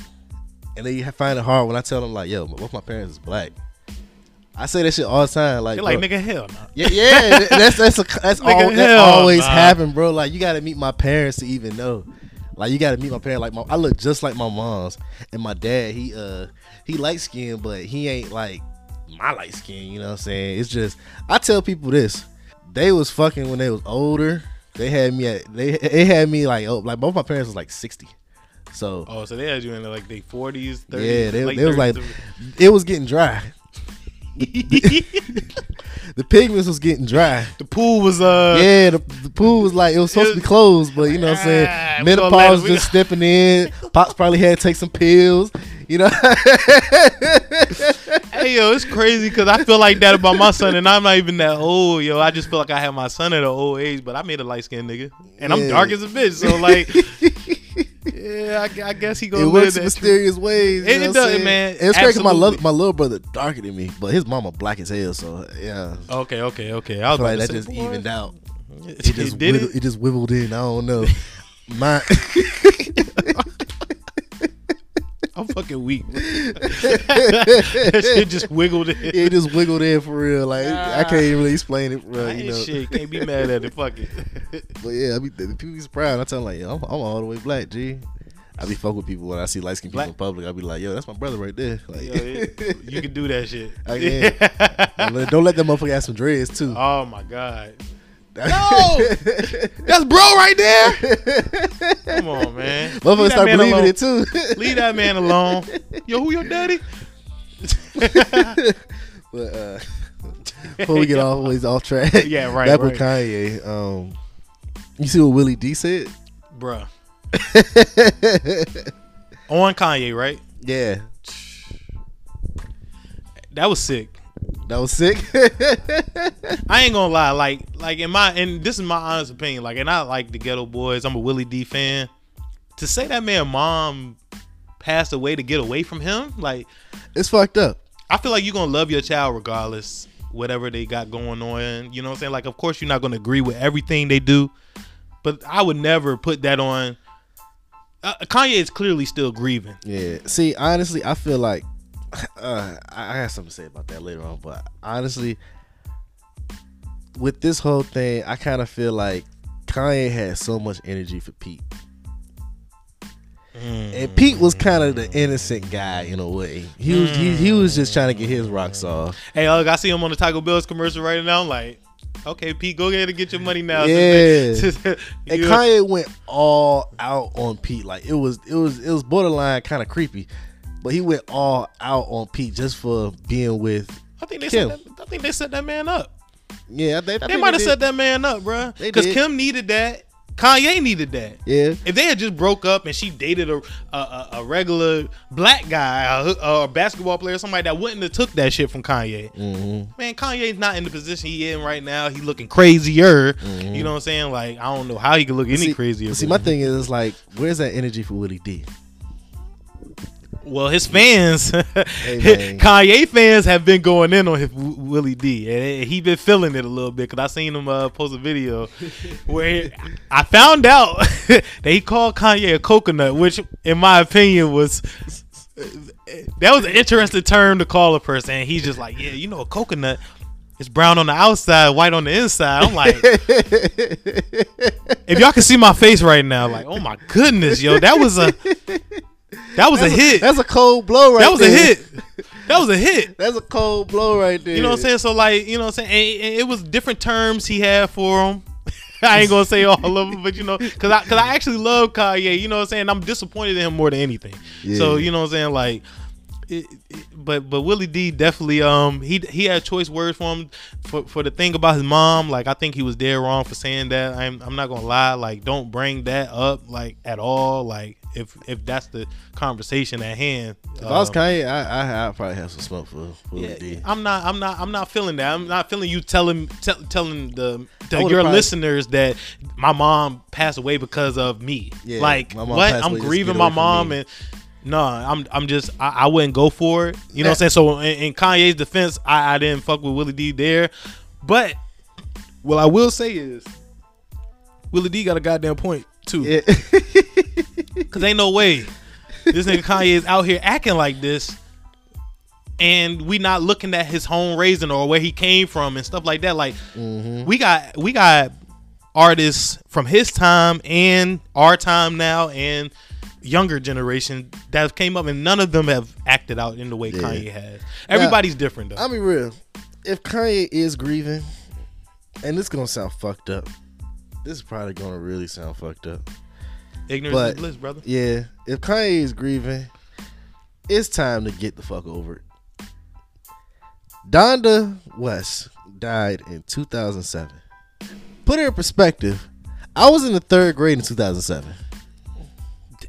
and they find it hard when I tell them like, "Yo, both my parents is black." I say that shit all the time. Like, They're like, bro, nigga, hell no. Yeah, yeah, that's that's a, that's all that always nah. happen, bro. Like you got to meet my parents to even know. Like you got to meet my parents. Like my, I look just like my mom's, and my dad. He uh he light skinned, but he ain't like my light skin. You know what I'm saying? It's just I tell people this. They was fucking when they was older. They had me at they they had me like oh like both my parents was like sixty. So Oh, so they had you in like the 40s, 30s. yeah, they, they was like it was getting dry. The pigments was getting dry. the pool was uh yeah, the, the pool was like it was supposed to be closed, but you know what I'm Ah, saying. Menopause just stepping in. Pops probably had to take some pills. You know. Hey yo, it's crazy because I feel like that about my son, and I'm not even that old, yo. I just feel like I have my son at an old age, but I made a light skinned nigga, and I'm dark as a bitch. So like, Yeah, I, I guess he goes. It works that in mysterious ways. It- it does, man. And it's crazy 'cause my, Absolutely. lo- my little brother darker than me, but his mama black as hell. So yeah, Okay, okay, okay. I was like that say, just boy, evened out. It, It just did wiggled, it? it just wiggled in. I don't know. My I'm fucking weak. that shit just wiggled in. it just wiggled in for real. Like I can't even really explain it, bro. You know. shit. Can't be mad at it. Fuck it. But yeah, I be the people be proud. I tell them like, yo, I'm, I'm all the way black, G. I be fuck with people when I see light skinned people in public. I be like, yo, that's my brother right there. Like, Yo, it- you can do that shit. I Don't don't let that motherfucker have some dreads too. oh my god. No! That's bro right there. Come on, man. Leave Motherfuckers that start man believing alone. it too. Leave that man alone. Yo, who your daddy? but uh, before we get always off track, Yeah, right, Back with right. Kanye. Um, you see what Willie D said? Bruh. On Kanye, right? Yeah, That was sick. That was sick. I ain't gonna lie, like, like in my and this is my honest opinion, like, and I like the Geto Boys. I'm a Willie D fan. To say that man mom passed away to get away from him, like, it's fucked up. I feel like you're gonna love your child regardless, whatever they got going on. You know what I'm saying? Like, of course, you're not gonna agree with everything they do, but I would never put that on. Uh, Kanye is clearly still grieving. Yeah. See, honestly, I feel like uh, I have something to say about that later on. But honestly, with this whole thing, I kind of feel like Kanye had so much energy for Pete, and Pete was kind of the innocent guy in a way. He was he, he was just trying to get his rocks off. Hey, look, I see him on the Taco Bell's commercial right now. I'm like, okay, Pete, go ahead and get your money now. Yeah. And? Kanye went all out on Pete. Like it was it was it was borderline kind of creepy. But he went all out on Pete just for being with I think they Kim. set that, I think they set that man up. yeah. I They might have set that man up, bruh. They Because. Kim needed that. Kanye needed that. Yeah, If they had just broke up and she dated a a, a, regular black guy, a, a basketball player, somebody that wouldn't have took that shit from Kanye. Mm-hmm. Man, Kanye's not in the position he in right now. He looking crazier. Mm-hmm. You know what I'm saying? Like I don't know how he could look any see, crazier. See, my thing is like, where's that energy for Willie D? Well, his fans. Kanye fans have been going in on his Willie D, and he been feeling it a little bit. Cause I seen him uh, post a video where I found out that he called Kanye a coconut, which, in my opinion, was that was an interesting term to call a person. And he's just like, yeah, you know, a coconut. It's brown on the outside, white on the inside. I'm like, if y'all can see my face right now, like, oh my goodness, yo, that was a that was a hit. That's a cold blow right there. That was there. a hit. That was a hit. That's a cold blow right there. You know what I'm saying? So like, you know what I'm saying? And, and it was different terms he had for him. I ain't gonna say all of them, but you know, cause I cause I actually love Kanye. You know what I'm saying? I'm disappointed in him more than anything. Yeah. So you know what I'm saying? Like, it, it- but but Willie D definitely um he he had choice words for him for for the thing about his mom. Like I think he was dead wrong for saying that. I'm I'm not gonna lie. Like don't bring that up like at all. Like if if that's the conversation at hand. If I was um, Kanye, I I I'd probably have some smoke for Willie yeah, D. I'm not. I'm not. I'm not feeling that. I'm not feeling you telling tell, telling the, the your listeners that my mom passed away because of me. Yeah, like what? I'm away just to grieving my mom and no, I'm I'm just I, I wouldn't go for it. You know what I'm saying? So in, in Kanye's defense, I, I didn't fuck with Willie D there, but what I will say is Willie D got a goddamn point too. Yeah. Cause ain't no way this nigga Kanye is out here acting like this, and we not looking at his home raising or where he came from and stuff like that. Like mm-hmm. we got we got artists from his time and our time now and younger generation that came up and none of them have acted out in the way Yeah. Kanye has. Everybody's different though. I'll be real. If Kanye is grieving, and this gonna sound fucked up, this is probably gonna really sound fucked up. Ignorance but- is bliss, brother. Yeah, if Kanye is grieving, it's time to get the fuck over it. Donda West died in 2007. Put it in perspective. I was in the third grade in 2007.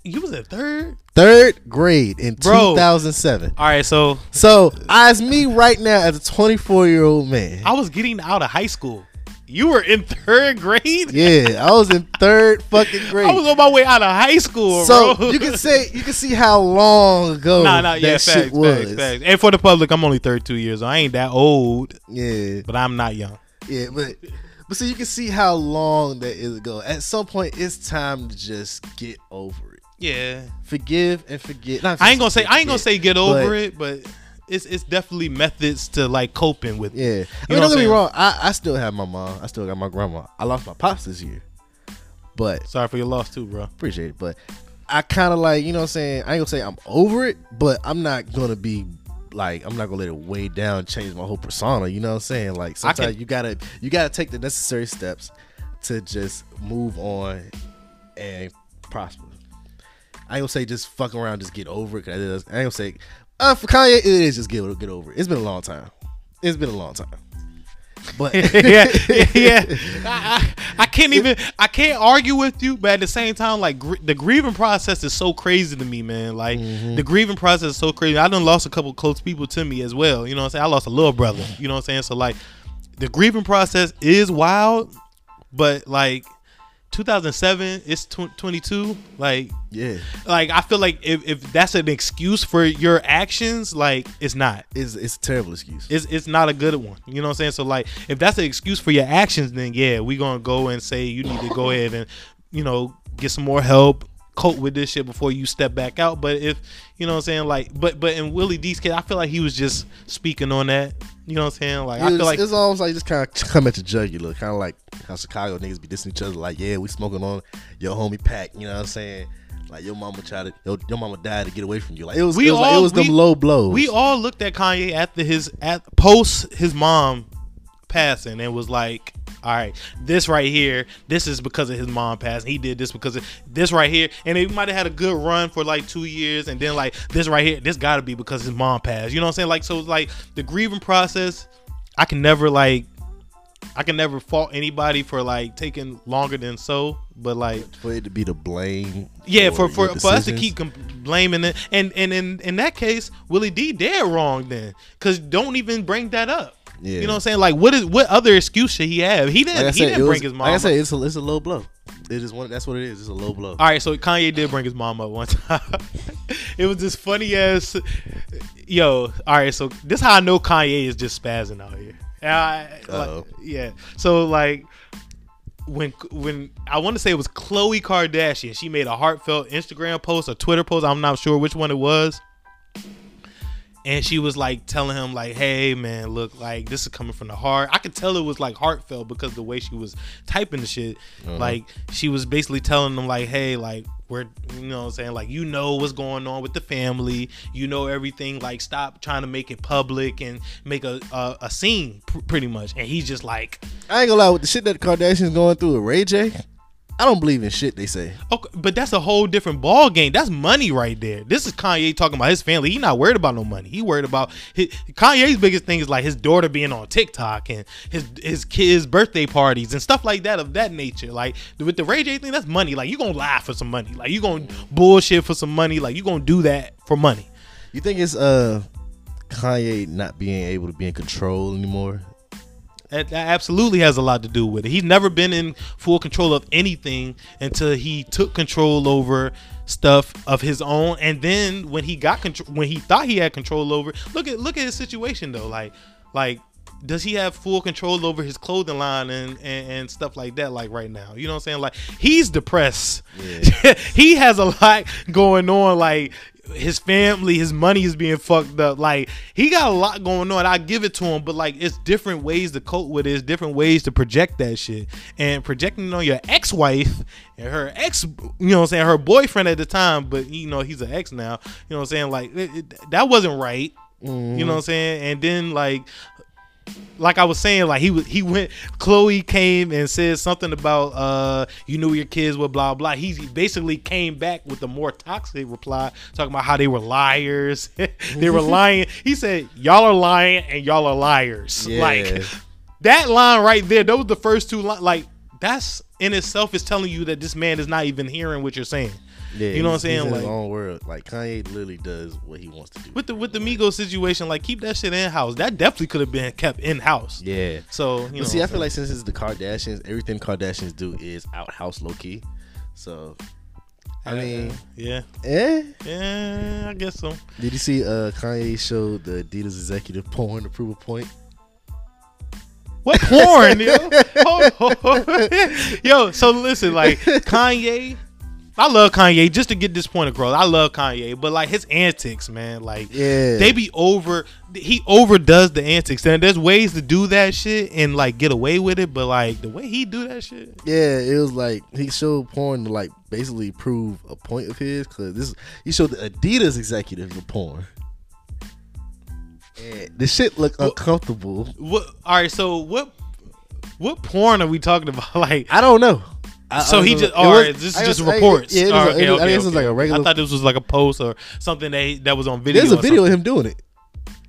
You was in third. Third grade in Bro. 2007. All right, so So, as me right now, as a 24 year old man, I was getting out of high school. You were in third grade. Yeah, I was in third fucking grade. I was on my way out of high school, so bro. you can say you can see how long ago Nah, nah, that yeah, shit facts, was. facts, facts. And for the public, I'm only 32 years old. I ain't that old, Yeah, but I'm not young. yeah, but but see, you can see how long that is ago. At some point, it's time to just get over it. Yeah. Forgive and forget. Not I ain't gonna say I ain't gonna say get over but- it, but it's it's definitely methods to like coping with. it. Yeah, I You mean, know what don't get me wrong. I, I still have my mom. I still got my grandma. I lost my pops this year, but Sorry for your loss too, bro. appreciate it. But I kind of like, you know what I'm saying? I ain't gonna say I'm over it, but I'm not gonna be like, I'm not gonna let it weigh down, change my whole persona. You know what I'm saying? Like I can- sometimes you gotta, you gotta take the necessary steps to just move on and prosper. I ain't gonna say just fuck around, just get over it. 'cause I ain't gonna say, uh, for Kanye, it is just get get over it. It's been a long time. It's been a long time. But yeah, yeah. I, I, I can't even. I can't argue with you, but at the same time, like gr- the grieving process is so crazy to me, man. Like Mm-hmm. the grieving process is so crazy. I done lost a couple close people to me as well. You know what I'm saying? I lost a little brother. You know what I'm saying? So like, the grieving process is wild, but like. 2007 it's tw- 22 like yeah, like i feel like if, if that's an excuse for your actions like it's not it's it's a terrible excuse. it's it's not a good one. You know what I'm saying? So like if that's an excuse for your actions, then yeah, we gonna go and say you need to go ahead and, you know, get some more help, cope with this shit before you step back out. But if you know what I'm saying, like but but in Willie D's case, I feel like he was just speaking on that. You know what I'm saying? Like I feel like it's almost like just kind of come at your jugular, kind of like how Chicago niggas be dissing each other. Like, yeah, we smoking on your homie pack. You know what I'm saying? Like your mama tried to, your, your mama died to get away from you. Like it was, We it was, like, it was them we- low blows. we all looked at Kanye after his at post his mom passing and was like, all right, this right here, this is because of his mom passing. He did this because of this right here, and he might have had a good run for like two years, and then like this right here, this got to be because his mom passed. You know what I'm saying? Like so, like the grieving process, I can never like. I can never fault anybody for like taking longer than so, but like for it to be the blame. yeah, for for, for us to keep com- blaming it, and and in in that case, Willie D dead wrong then, cause don't even bring that up. Yeah. You know what I'm saying? Like, what is what other excuse should he have? He didn't. Like he said, didn't bring was, his mom. like I said, it's a, it's a low blow. It is one. That's what it is. It's a low blow. All right, so Kanye did bring his mom up one time. it was this funny ass. Yo, all right, so this how I know Kanye is just spazzing out here. I- like, yeah. So like when when I want to say it was Khloe Kardashian, she made a heartfelt Instagram post a Twitter post. I'm not sure which one it was. And she was like telling him like, "Hey man, look, like this is coming from the heart." I could tell it was like heartfelt because the way she was typing the shit. Uh-huh. Like she was basically telling them like, "Hey, like we're you know what I'm saying like you know what's going on with the family. You know everything. Like stop trying to make it public and make a a, a scene pr- pretty much." And he's just like, I ain't gonna lie with the shit that the Kardashians going through with Ray J. I don't believe in shit they say. Okay, but that's a whole different ball game. That's money right there. This is Kanye talking about his family. He not worried about no money. He worried about his, Kanye's biggest thing is like his daughter being on TikTok and his his kids' birthday parties and stuff like that of that nature. Like with the Ray J thing, that's money. Like you gonna lie for some money. Like you gonna bullshit for some money. Like you gonna do that for money. You think it's uh Kanye not being able to be in control anymore? That, absolutely has a lot to do with it. He's never been in full control of anything until he took control over stuff of his own. And then when he got control, when he thought he had control over, look at look at his situation though. Like like does he have full control over his clothing line and, and, and stuff like that like right now you know what i'm saying like he's depressed he has a lot going on like his family his money is being fucked up. Like he got a lot going on. I give it to him but like it's different ways to cope with it. It's different ways to project that shit. And projecting on your ex-wife and her ex you know what i'm saying her boyfriend at the time but you know he's an ex now. You know what i'm saying? Like it, it- that wasn't right. You know mm-hmm. what I'm saying? And then like like I was saying, like he was he went Khloe came and said something about uh you knew your kids were blah blah. He basically came back with a more toxic reply, talking about how they were liars. they were lying. He said, Y'all are lying and y'all are liars. Yeah. Like that line right there, those were the first two lines like that's in itself is telling you that this man is not even hearing what you're saying. Yeah, You know what I'm saying? In his own world. Like Kanye literally does what he wants to do. With the with the Migos situation, like keep that shit in house. That definitely could have been kept in house. yeah. So you know, see, I feel like since it's the Kardashians, everything Kardashians do is outhouse low key. So, I mean, yeah, eh? yeah, I guess so. Did you see uh Kanye showed the Adidas executive porn to prove a point? What porn, yo? yo, so listen, like Kanye, I love Kanye. Just to get this point across, I love Kanye, but like his antics, man, like Yeah. they be over. He overdoes the antics, and there's ways to do that shit and like get away with it. But like the way he do that shit, Yeah, it was like he showed porn to like basically prove a point of his because this he showed the Adidas executive the porn. And the shit looked uncomfortable. what? All right, so what? What porn are we talking about? Like, I don't know. I- so I he just This is just reports. Yeah, it was, All right, it was- okay, okay, was like a regular. I thought this was like a post or something that that was on video. There's a video of him doing it.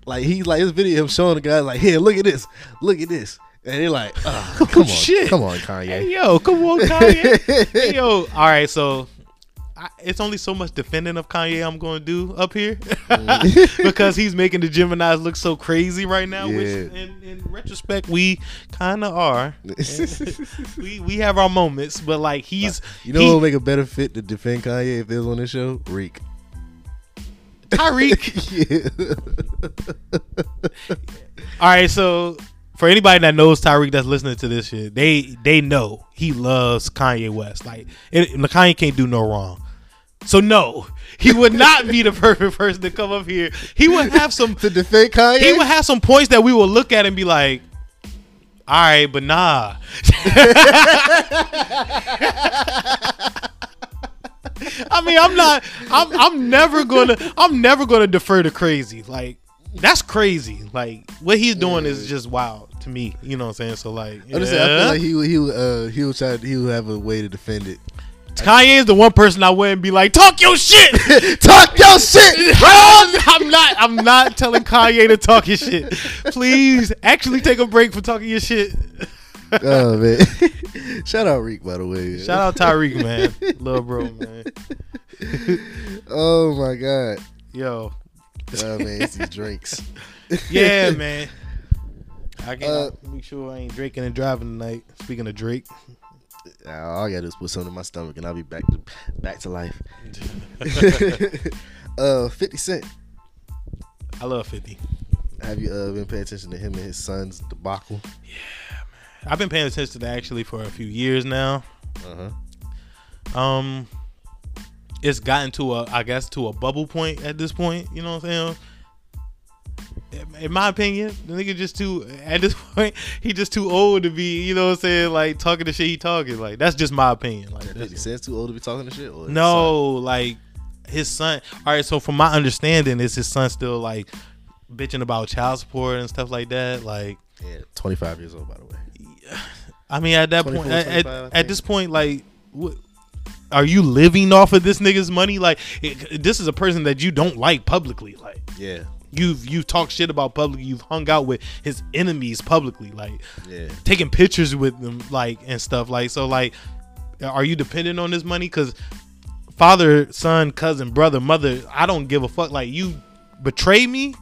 Like he's like this video of him showing the guy like, here, look at this, look at this, and they're like, oh, come on, shit. come on, Hey Kanye. yo, come on, Kanye. hey yo, all right. So I, it's only so much defending of Kanye I'm going to do up here mm. because he's making the Gemini's look so crazy right now. Which, in, in retrospect, we kind of are. we we have our moments, but like he's you know he- what would make a better fit to defend Kanye if they was on this show? Reek. Tyreek. yeah. All right, so for anybody that knows Tyreek that's listening to this shit, they they know he loves Kanye West. Like it, Kanye can't do no wrong. So no, he would not be the perfect person to come up here. He would have some to defend Kanye. he would have some points that we will look at and be like, all right, but nah. I mean, I'm not. I'm. I'm never gonna. I'm never gonna defer to crazy. Like that's crazy. Like what he's doing is just wild to me. You know what I'm saying? So like, I'm just saying, I feel like he would- he would, uh he would try he would have a way to defend it. Kanye is the one person I wouldn't be like, talk your shit. Talk your shit, I'm, not. I'm not telling Kanye to talk your shit. Please, actually take a break for talking your shit. oh man! Shout out Reek by the way. Shout out Tyreek, man, little bro, man. Oh my god! Yo, Oh man, it's these drinks. yeah, man. I can Uh, make sure I ain't drinking and driving tonight. Speaking of Drake, All I gotta do is put something in my stomach and I'll be back to back to life. uh, Fifty Cent. I love Fifty. Have you uh, been paying attention to him and his son's debacle? Yeah, man. I've been paying attention to that actually for a few years now. Uh huh. Um, it's gotten to a, I guess, to a bubble point at this point. You know what I'm saying? In my opinion, the nigga just too at this point, he just too old to be, you know what I'm saying, like talking the shit he talking. Like that's just my opinion. Like that's- Cent's too old to be talking to shit. No, like his son. All right, so from my understanding, is his son still like bitching about child support and stuff like that? Like. Yeah, twenty five years old by the way. I mean, at that point, at, at, 25, I at think. this point, like, what, are you living off of this nigga's money? Like, it, this is a person that you don't like publicly. Like, Yeah, you've you've talked shit about publicly. You've hung out with his enemies publicly. Like, yeah. taking pictures with them, like, and stuff. Like, so, like, are you dependent on this money? Because father, son, cousin, brother, mother, I don't give a fuck. Like, you betray me,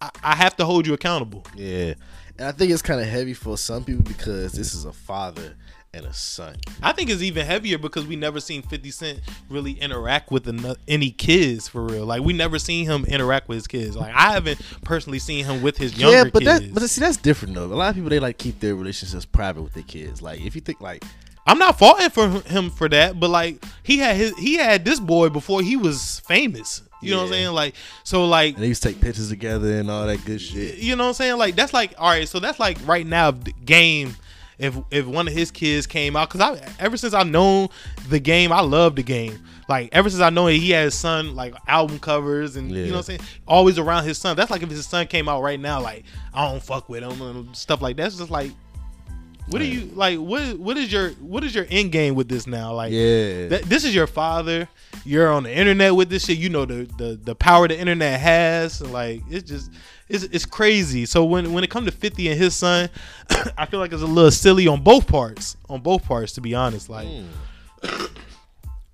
I, I have to hold you accountable. Yeah. And I think it's kind of heavy for some people because this is a father and a son. I think it's even heavier because we never seen 50 Cent really interact with any kids for real. Like we never seen him interact with his kids. Like I haven't personally seen him with his younger yeah, but kids. that but see that's different though. A lot of people they like keep their relationships private with their kids. Like if you think like I'm not faulting for him for that, but like he had his he had this boy before he was famous. You know what I'm saying? Like so like and they used to take pictures together and all that good shit. you know what I'm saying? Like that's like all right. So that's like right now game. If if one of his kids came out, because I ever since I've known the game, I love the game. Like ever since I know he had his son like album covers and you know what I'm saying, always around his son. That's like if his son came out right now, like I don't fuck with him and stuff like that. It's just like What do you like? What what is your what is your end game with this now? Like, Yeah. th- this is your father. You're on the internet with this shit. You know the the, the power the internet has. Like, it's just it's it's crazy. So when when it comes to Fifty and his son, I feel like it's a little silly on both parts. On both parts, to be honest. Like, mm.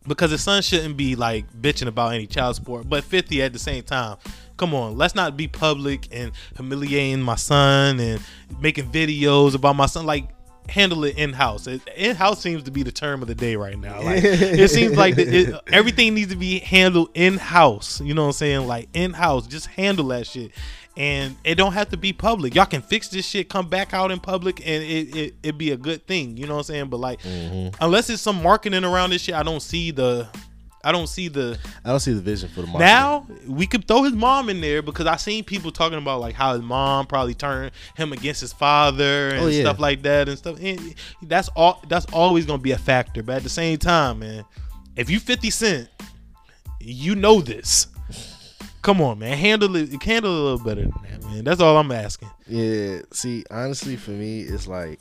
because his son shouldn't be like bitching about any child support. But 50 at the same time, come on, let's not be public and humiliating my son and making videos about my son. Like, handle it in house. In house seems to be the term of the day right now. Like, it seems like the, it, everything needs to be handled in house. You know what I'm saying? Like in house, just handle that shit. And it don't have to be public. Y'all can fix this shit, come back out in public, and it it it be a good thing. You know what I'm saying? But like, mm-hmm. unless it's some marketing around this shit, I don't see the, I don't see the. I don't see the vision for the market. Now we could throw his mom in there because I seen people talking about like how his mom probably turned him against his father and Oh, yeah. stuff like that and stuff. And that's all. That's always gonna be a factor. But at the same time, man, if you 50 Cent, you know this. Come on, man, handle it. Handle it a little better than that, man. That's all I'm asking. Yeah, see, honestly, for me, it's like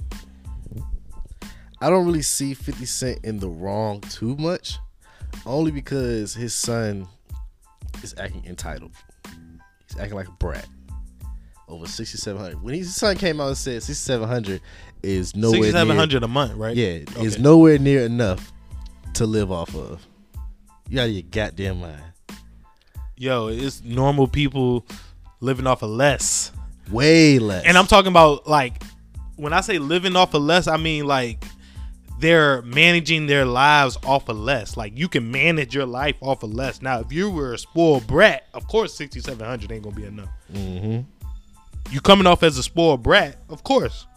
I don't really see 50 Cent in the wrong too much, only because his son is acting entitled. He's acting like a brat. Over 6,700. When his son came out and said 6,700 is nowhere 6700 a month, right? Yeah, is nowhere near enough to live off of. You out of your goddamn mind. Yo, it's normal people living off of less. Way less. And I'm talking about like when I say living off of less, I mean like they're managing their lives off of less. Like you can manage your life off of less. Now, if you were a spoiled brat, of course, sixty seven hundred ain't gonna be enough. Mhm. You coming off as a spoiled brat, of course.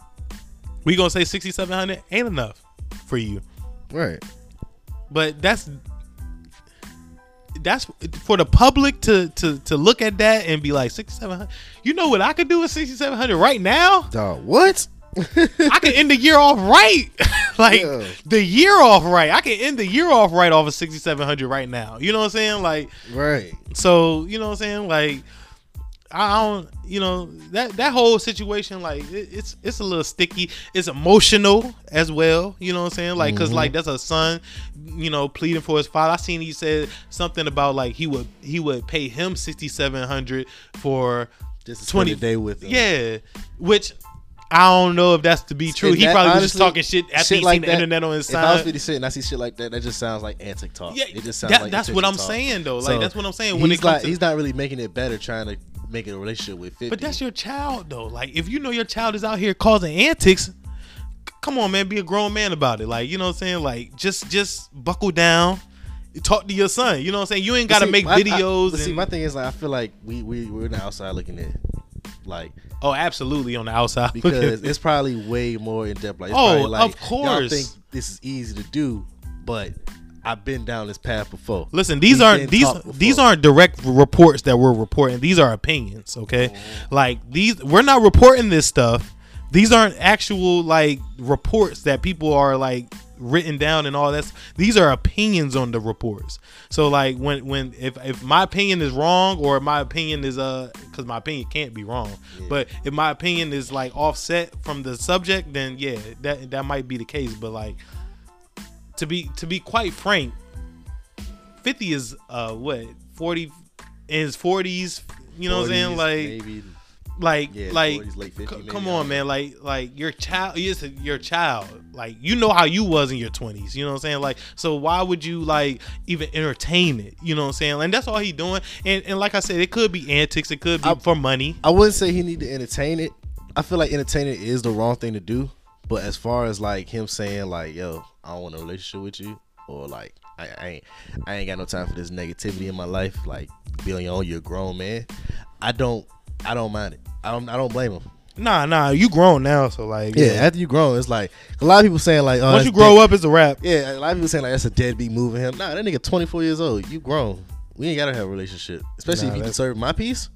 We gonna say sixty seven hundred ain't enough for you. right. But that's that's for the public to to to look at that and be like sixty seven hundred. You know what I could do with sixty seven hundred right now? Dog, what? I can end the year off right. like Yeah. the year off right. I can end the year off right off of 6700 right now. You know what I'm saying? Like right. so, you know what I'm saying? Like I don't, you know, that that whole situation like it, it's it's a little sticky. It's emotional as well, you know what I'm saying? Like cuz mm-hmm. like that's a son, you know, pleading for his father. I seen he said something about like he would he would pay him 6700 for Just to 20 spend a day with them. yeah, which I don't know if that's to be true. He that, probably was just talking shit after shit he like seen the internet on his side. If I was side. 50 Cent and I see shit like that, that just sounds like antic talk. Yeah, it just sounds that- like that's what I'm talk. saying though. Like So, that's what I'm saying. When he's it comes not, to, he's not really making it better trying to make it a relationship with 50. but that's your child though. Like if you know your child is out here causing antics, come on, man, be a grown man about it. Like you know what I'm saying? Like just just buckle down. Talk to your son. You know what I'm saying? You ain't got to See, make I- I- videos. but see, my thing is like I feel like we we we're on the outside looking in, like oh, absolutely on the outside because it's probably way more in depth. Like, it's Oh, like, of course. y'all think this is easy to do, but I've been down this path before. Listen, these We've aren't these these aren't direct reports that we're reporting. These are opinions, okay? Mm-hmm. Like these we're not reporting this stuff. These aren't actual like reports that people are like written down and all that. These are opinions on the reports. So like when when if if my opinion is wrong or my opinion is uh cuz my opinion can't be wrong. But if my opinion is like offset from the subject then yeah, that that might be the case, but like to be to be quite frank, 50 is uh what 40 in his 40s you know what i'm saying? Like maybe. like yeah, like 40s, late 50s, c- maybe, come on don't man like like your child is your child. Like you know how you was in your 20s you know what i'm saying? Like so why would you like even entertain it you know what i'm saying? And that's all he doing. And and like i said it could be antics it could be I- for money. I wouldn't say he need to entertain it. I feel like entertaining is the wrong thing to do. But as far as like him saying like, "Yo, I don't want a relationship with you," or like, "I, I ain't, I ain't got no time for this negativity in my life," like, be on your own. You're a grown man. I don't, I don't mind it. I don't, I don't blame him. nah nah you grown now so like Yeah, after you grown, it's like a lot of people saying like, "Oh, once you grow dead- up it's a wrap Yeah, a lot of people saying like that's a deadbeat moving him. Nah, that nigga 24 years old. You grown. We ain't gotta have a relationship, especially Nah, if you deserve my piece.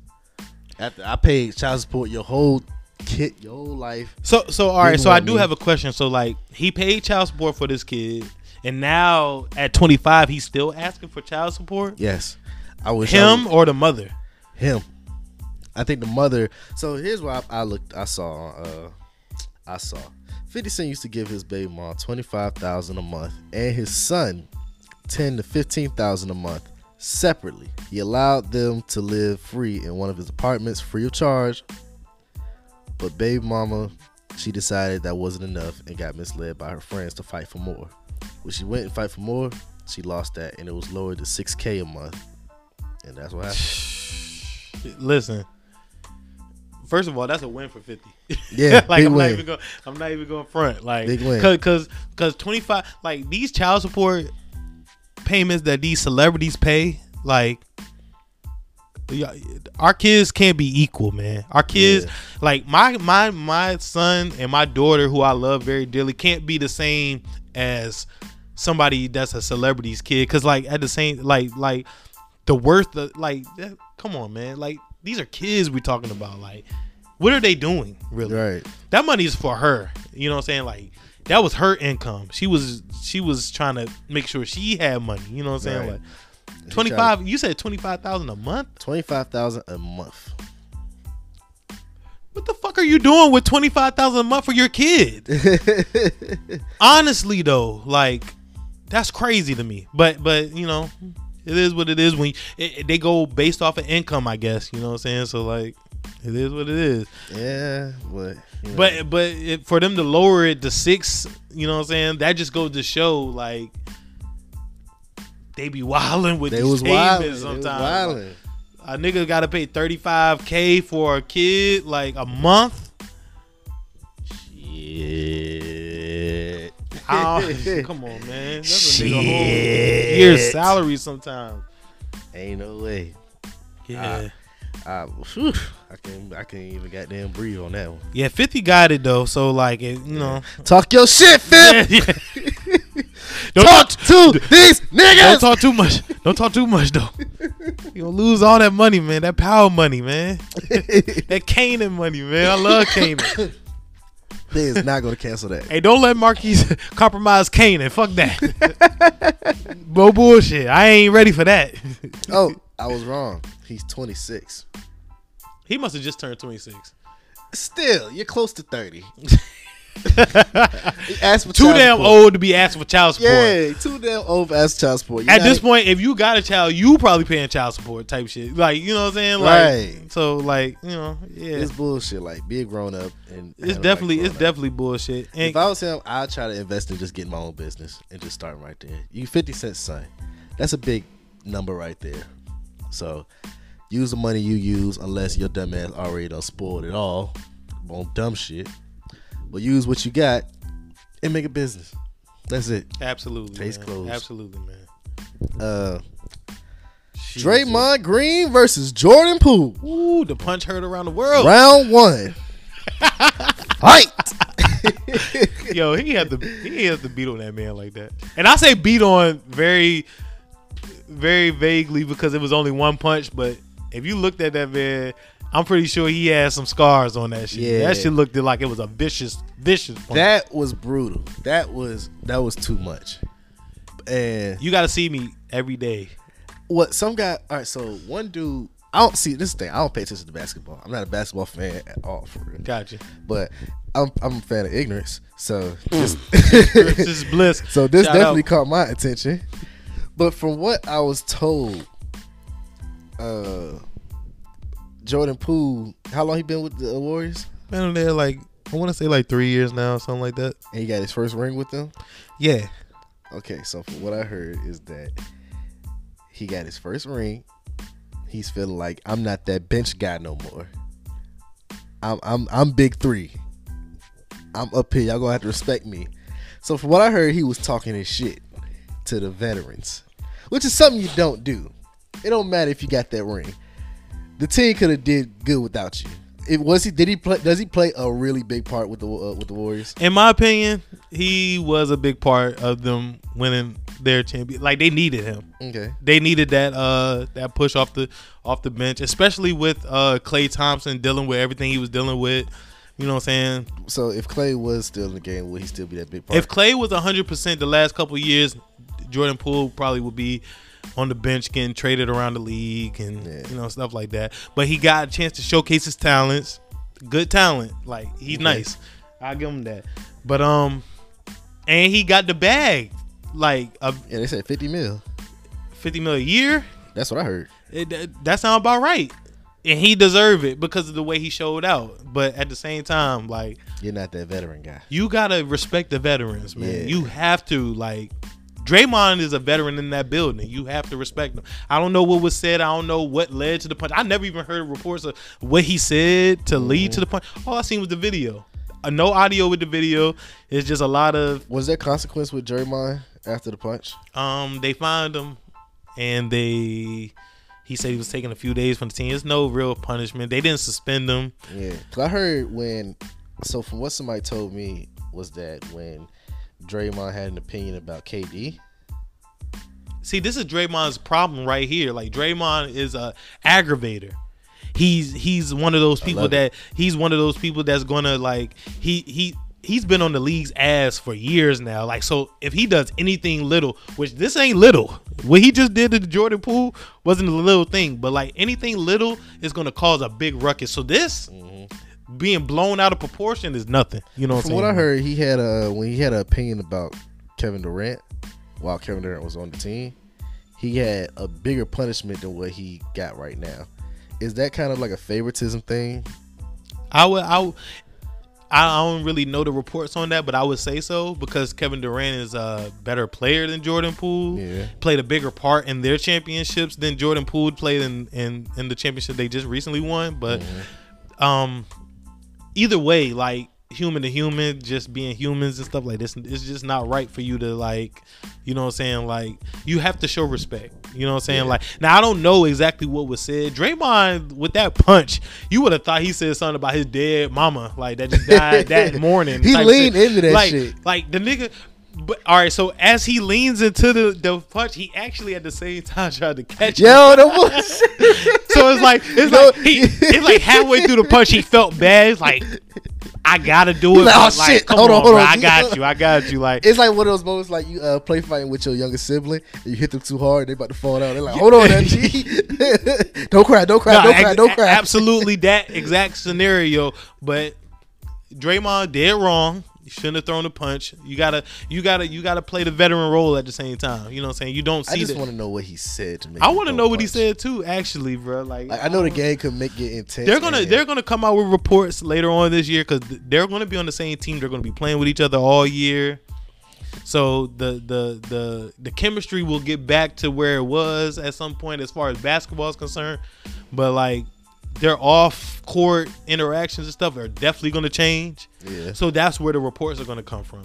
After I paid child support your whole kid, your life. So so all right, so I do have a question. So like he paid child support for this kid, and now at 25 he's still asking for child support. Yes, I wish I Him would- or the mother? him. I think the mother. So here's what I, I looked. I saw. Uh, I saw. 50 Cent used to give his baby mom 25000 a month and his son 10 to 15000 a month separately. He allowed them to live free in one of his apartments free of charge. But baby mama, she decided that wasn't enough and got misled by her friends to fight for more. When she went and fight for more, she lost that and it was lowered to 6k a month. And that's what happened. Listen. First of all, that's a win for fifty. Yeah, like I'm not even going. I'm not even going front. Like Big win. Cause, cause twenty five. Like these child support payments that these celebrities pay. Like our kids can't be equal, man. Our kids, Yeah. like my my my son and my daughter, who I love very dearly, can't be the same as somebody that's a celebrity's kid. Cause like at the same, like like the worth of like, come on, man. Like these are kids we talking about. Like, what are they doing really? Right. that money is for her. You know what I'm saying? Like that was her income. She was she was trying to make sure she had money. You know what I'm saying? Right. Like twenty five. You said twenty five thousand a month. 25000 a month. What the fuck are you doing with twenty five thousand a month for your kid? Honestly though, like that's crazy to me. But but you know, it is what it is. When it, it- they go based off of income, I guess. You know what I'm saying? So like, it is what it is. Yeah, but you know, But but it, for them to lower it to six, you know what I'm saying? That just goes to show like they be wilding with they these was payments They was sometimes. wildin'. a nigga got to pay 35k for a kid like a month. Shit. Oh, come on, man. That's a nigga whole year's salary sometimes. Ain't no way. Yeah. I, whew, I can I can't even goddamn breathe on that one. yeah, 50 got it though. So like, it, you know. Talk your shit, Fif. Don't Talk talk, to these niggas. don't talk too much. Don't talk too much though. You gonna lose all that money, man. That power money, man. that Kanan money, man. I love Kanan. they is not gonna cancel that. hey, don't let Marquise compromise Kanan. Fuck that. Bro, bullshit. I ain't ready for that. Oh, I was wrong. He's 26. He must have just turned 26. Still, you're close to 30. Ask for Too damn support. old to be asking for child support. Yeah, too damn old for ask child support. You At this point, if you got a child, you probably paying child support type shit. Like, you know what I'm saying? Like, Right. So, like, you know, yeah. it's bullshit. Like, be a grown up and It's definitely, like it's grown-up. definitely bullshit. And If I was him, I'd try to invest in just getting my own business and just starting right there. You 50 cents, son. That's a big number right there. So use the money you use unless your dumb ass already done spoiled it all on dumb shit. But use what you got and make a business. That's it. absolutely, Case man. closed. Absolutely, man. Uh Jesus. Draymond Green versus Jordan Poole. Ooh, the punch heard around the world. Round one. Fight. Yo, he had to he had to beat on that man like that. And I say beat on very very vaguely because it was only one punch, but if you looked at that man, I'm pretty sure he had some scars on that shit. Yeah. That shit looked like it was a vicious, vicious punch. That was brutal. That was that was too much. And you gotta see me every day. what some guy all right, so one dude I don't see this thing. I don't pay attention to basketball. I'm not a basketball fan at all for real. Gotcha. But I'm I'm a fan of ignorance. So just this is bliss. so this Shout definitely out. caught my attention. But from what I was told, uh Jordan Poole, how long he been with the Warriors? Been on there like I want to say like three years now, something like that. And he got his first ring with them? Yeah. Okay, so from what I heard is that he got his first ring. He's feeling like I'm not that bench guy no more. I'm I'm I'm big three. I'm up here. Y'all gonna have to respect me. So from what I heard, he was talking his shit to the veterans, which is something you don't do. It don't matter if you got that ring. The team could have did good without you. It was he. Did he play? Does he play a really big part with the uh, with the Warriors? In my opinion, he was a big part of them winning their champion. Like they needed him. Okay. They needed that uh that push off the off the bench, especially with uh Klay Thompson dealing with everything he was dealing with. You know what I'm saying? So if Klay was still in the game, would he still be that big part? If Klay was 100% the last couple of years, Jordan Poole probably would be on the bench getting traded around the league and Yeah. you know stuff like that. But he got a chance to showcase his talents, good talent. Like he's Okay. nice. I give him that. But um, and he got the bag, like a Yeah, they said 50 mil. fifty mil a year. That's what I heard. It, that- that sounds about right. And he deserved it because of the way he showed out. But at the same time, like You're not that veteran guy. you gotta respect the veterans, man. Yeah. You have to like. Draymond is a veteran in that building. You have to respect him. I don't know what was said. I don't know what led to the punch. I never even heard reports of what he said to lead to the punch. All I seen was the video. Uh, no audio with the video. It's just a lot of Was there consequence with Draymond after the punch? um. They found him, and they. He said he was taking a few days from the team. It's no real punishment. They didn't suspend him. Yeah, cause I heard when. So from what somebody told me was that when Draymond had an opinion about KD, See, this is Draymond's problem right here. Like Draymond is a aggravator. He's he's one of those people that he's one of those people that's gonna like he he he's been on the league's ass for years now. Like so if he does anything little, which this ain't little. What he just did to the Jordan Poole wasn't a little thing, but like anything little is gonna cause a big ruckus. So this mm-hmm. Being blown out of proportion is nothing. You know what I'm from what I heard, he had a when he had an opinion about Kevin Durant while Kevin Durant was on the team. He had a bigger punishment than what he got right now. Is that kind of like a favoritism thing? I would I would- I don't really know the reports on that, but I would say so because Kevin Durant is a better player than Jordan Poole. Yeah. Played a bigger part in their championships than Jordan Poole played in in, in the championship they just recently won. But um either way, like human to human, just being humans and stuff like this, it's just not right for you to like, you know what I'm saying? Like you have to show respect. You know what I'm saying? Yeah. Like now I don't know exactly what was said. Draymond with that punch, you would have thought he said something about his dead mama, like that just died that morning. He leaned into that like, shit. Like the nigga but all right, so as he leans into the, the punch, he actually at the same time tried to catch it. Yo, that was So it's like it's No. like he it's like halfway through the punch he felt bad. It's like I gotta do it. Like, oh, like, shit. Hold on, on, hold bro. on. I got you. I got you. Like It's like one of those moments like you uh, play fighting with your younger sibling and you hit them too hard, they about to fall down. They're like, hold on, don't cry, don't cry, no, don't cry, don't cry. Absolutely that exact scenario. But Draymond did wrong. You shouldn't have thrown a punch. You gotta, you gotta, you gotta play the veteran role at the same time. You know what I'm saying? You don't see. I just want to know what he said to me. I want to know what he said too. Actually, bro. Like, Like, I know the um, game could make it intense. They're gonna and- they're gonna come out with reports later on this year because they're gonna be on the same team. They're gonna be playing with each other all year. So the the the the chemistry will get back to where it was at some point as far as basketball is concerned. But like their off court interactions and stuff are definitely gonna change. Yeah. So that's where the reports are gonna come from.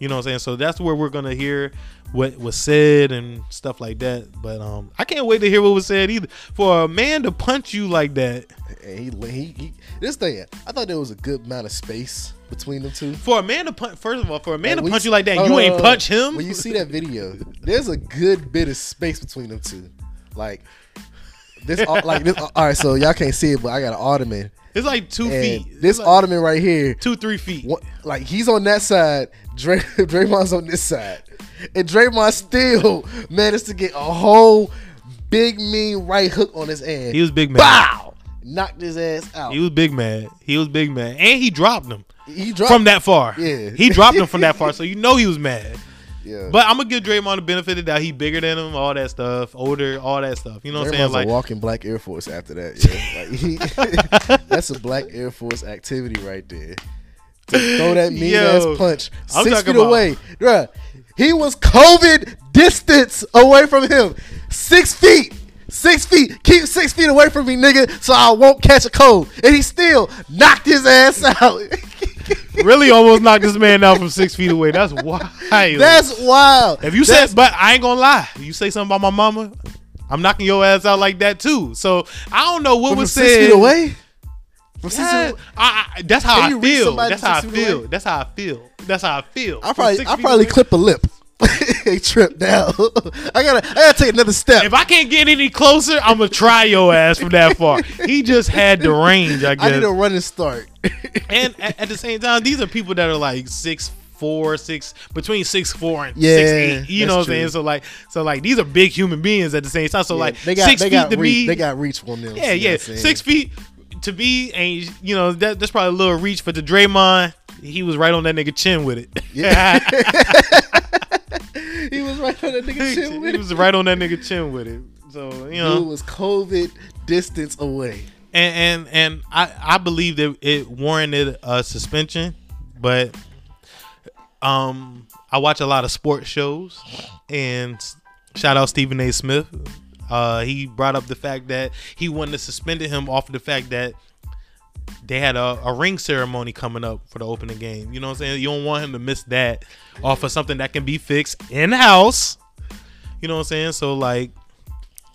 You know what I'm saying? So that's where we're gonna hear what was said and stuff like that. But um I can't wait to hear what was said either. For a man to punch you like that. He, he, he, this thing, I thought there was a good amount of space between them two. For a man to punch, first of all, for a man Like, to punch see- you like that, hold you ain't punch him. When you see that video, there's a good bit of space between them two. Like this, like this. Uh, All right, so y'all can't see it, but I got an ottoman, it's like two and feet. this It's like ottoman right here, two, three feet. one- like he's on that side, Dray, Draymond's on this side, and Draymond still managed to get a whole big mean right hook on his hand. He was big man. Bow! Knocked his ass out. He was big man. He was big man, and he dropped him he dropped from that far. Yeah. he dropped him from that far, so you know he was mad. Yeah. But I'm gonna give Draymond the benefit of that. He bigger than him, all that stuff, older, all that stuff. You know what I'm saying? Like, a walking black Air Force after that. Yeah. Like, he, that's a black Air Force activity right there. To throw that mean Yo, ass punch I'm six feet about- away. Bruh, he was COVID distance away from him. Six feet. Six feet. Keep six feet away from me, nigga, so I won't catch a cold. And he still knocked his ass out. really almost knocked this man out from six feet away. That's wild. That's wild. If you That's- said, but I ain't gonna lie, you say something about my mama, I'm knocking your ass out like that too. So I don't know what from was six said. feet away? From six Yeah, feet away? I, I, that's how Can I reach feel. somebody That's how I six feet feel. away? That's how I feel. That's how I feel. I From probably six I feet probably away. clip a lip. he tripped down. I gotta I gotta take another step. If I can't get any closer, I'm gonna try your ass from that far. He just had the range, I I need a running start. and at, at the same time, these are people that are like six four, six between six four and Yeah, six eight. You know what I'm saying? So like, so like these are big human beings at the same time. So Yeah, like they got six they feet got to reach, me, they got reach for them. yeah, yeah, what I'm saying? six feet to be ain't you know that that's probably a little reach for the Draymond. he was right on that nigga chin with it. Yeah. He was right on that nigga chin with he it. was right on that nigga chin with it. So you know, Dude was COVID distance away. and and and I I believe that it warranted a suspension, but um I watch a lot of sports shows, and shout out Stephen A. Smith. Uh, he brought up the fact that he wanted to suspended him off of the fact that they had a, a ring ceremony coming up for the opening game. You know what I'm saying? You don't want him to miss that off of something that can be fixed in house. You know what I'm saying? So like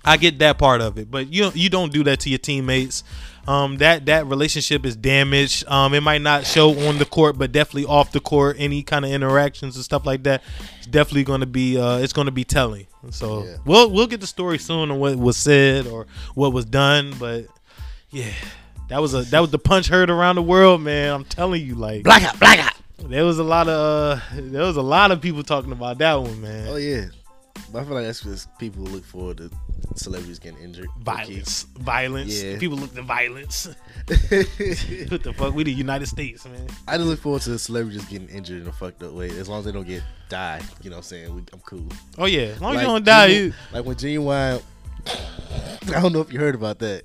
I get that part of it, but you you don't do that to your teammates. Um, that that relationship is damaged. Um, it might not show on the court, but definitely off the court. Any kind of interactions and stuff like that, it's definitely going to be uh, it's going to be telling. So Yeah. we'll we'll get the story soon on what was said or what was done, but yeah, that was a that was the punch heard around the world, man. I'm telling you, like Blackout, blackout. there was a lot of uh, there was a lot of people talking about that one, man. Oh yeah. But I feel like that's because people look forward to celebrities getting injured. Violence, violence. Yeah. People look to violence. what the fuck? We the United States, man. I just look forward to celebrities getting injured in a fucked up way. As long as they don't get die, you know what I'm saying? We, I'm cool. Oh yeah, as long as Like, you don't die. Genu- You, like when Ginuwine I don't know if you heard about that.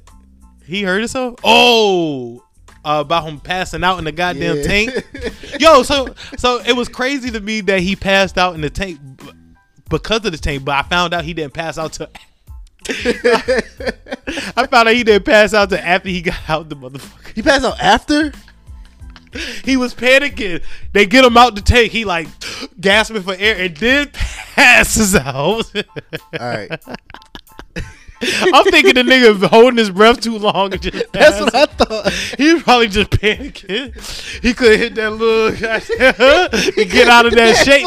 He hurt himself. Oh, uh, about him passing out in the goddamn Yeah. tank. Yo, so so it was crazy to me that he passed out in the tank b- because of the tank, but I found out he didn't pass out to. I found out he didn't pass out to after he got out the motherfucker. He passed out after? He was panicking. They get him out the tank. He like gasping for air and then passes out. All right. I'm thinking the nigga holding his breath too long and just That's what I thought. He probably just panicking. He couldn't hit that little to get out of that shake.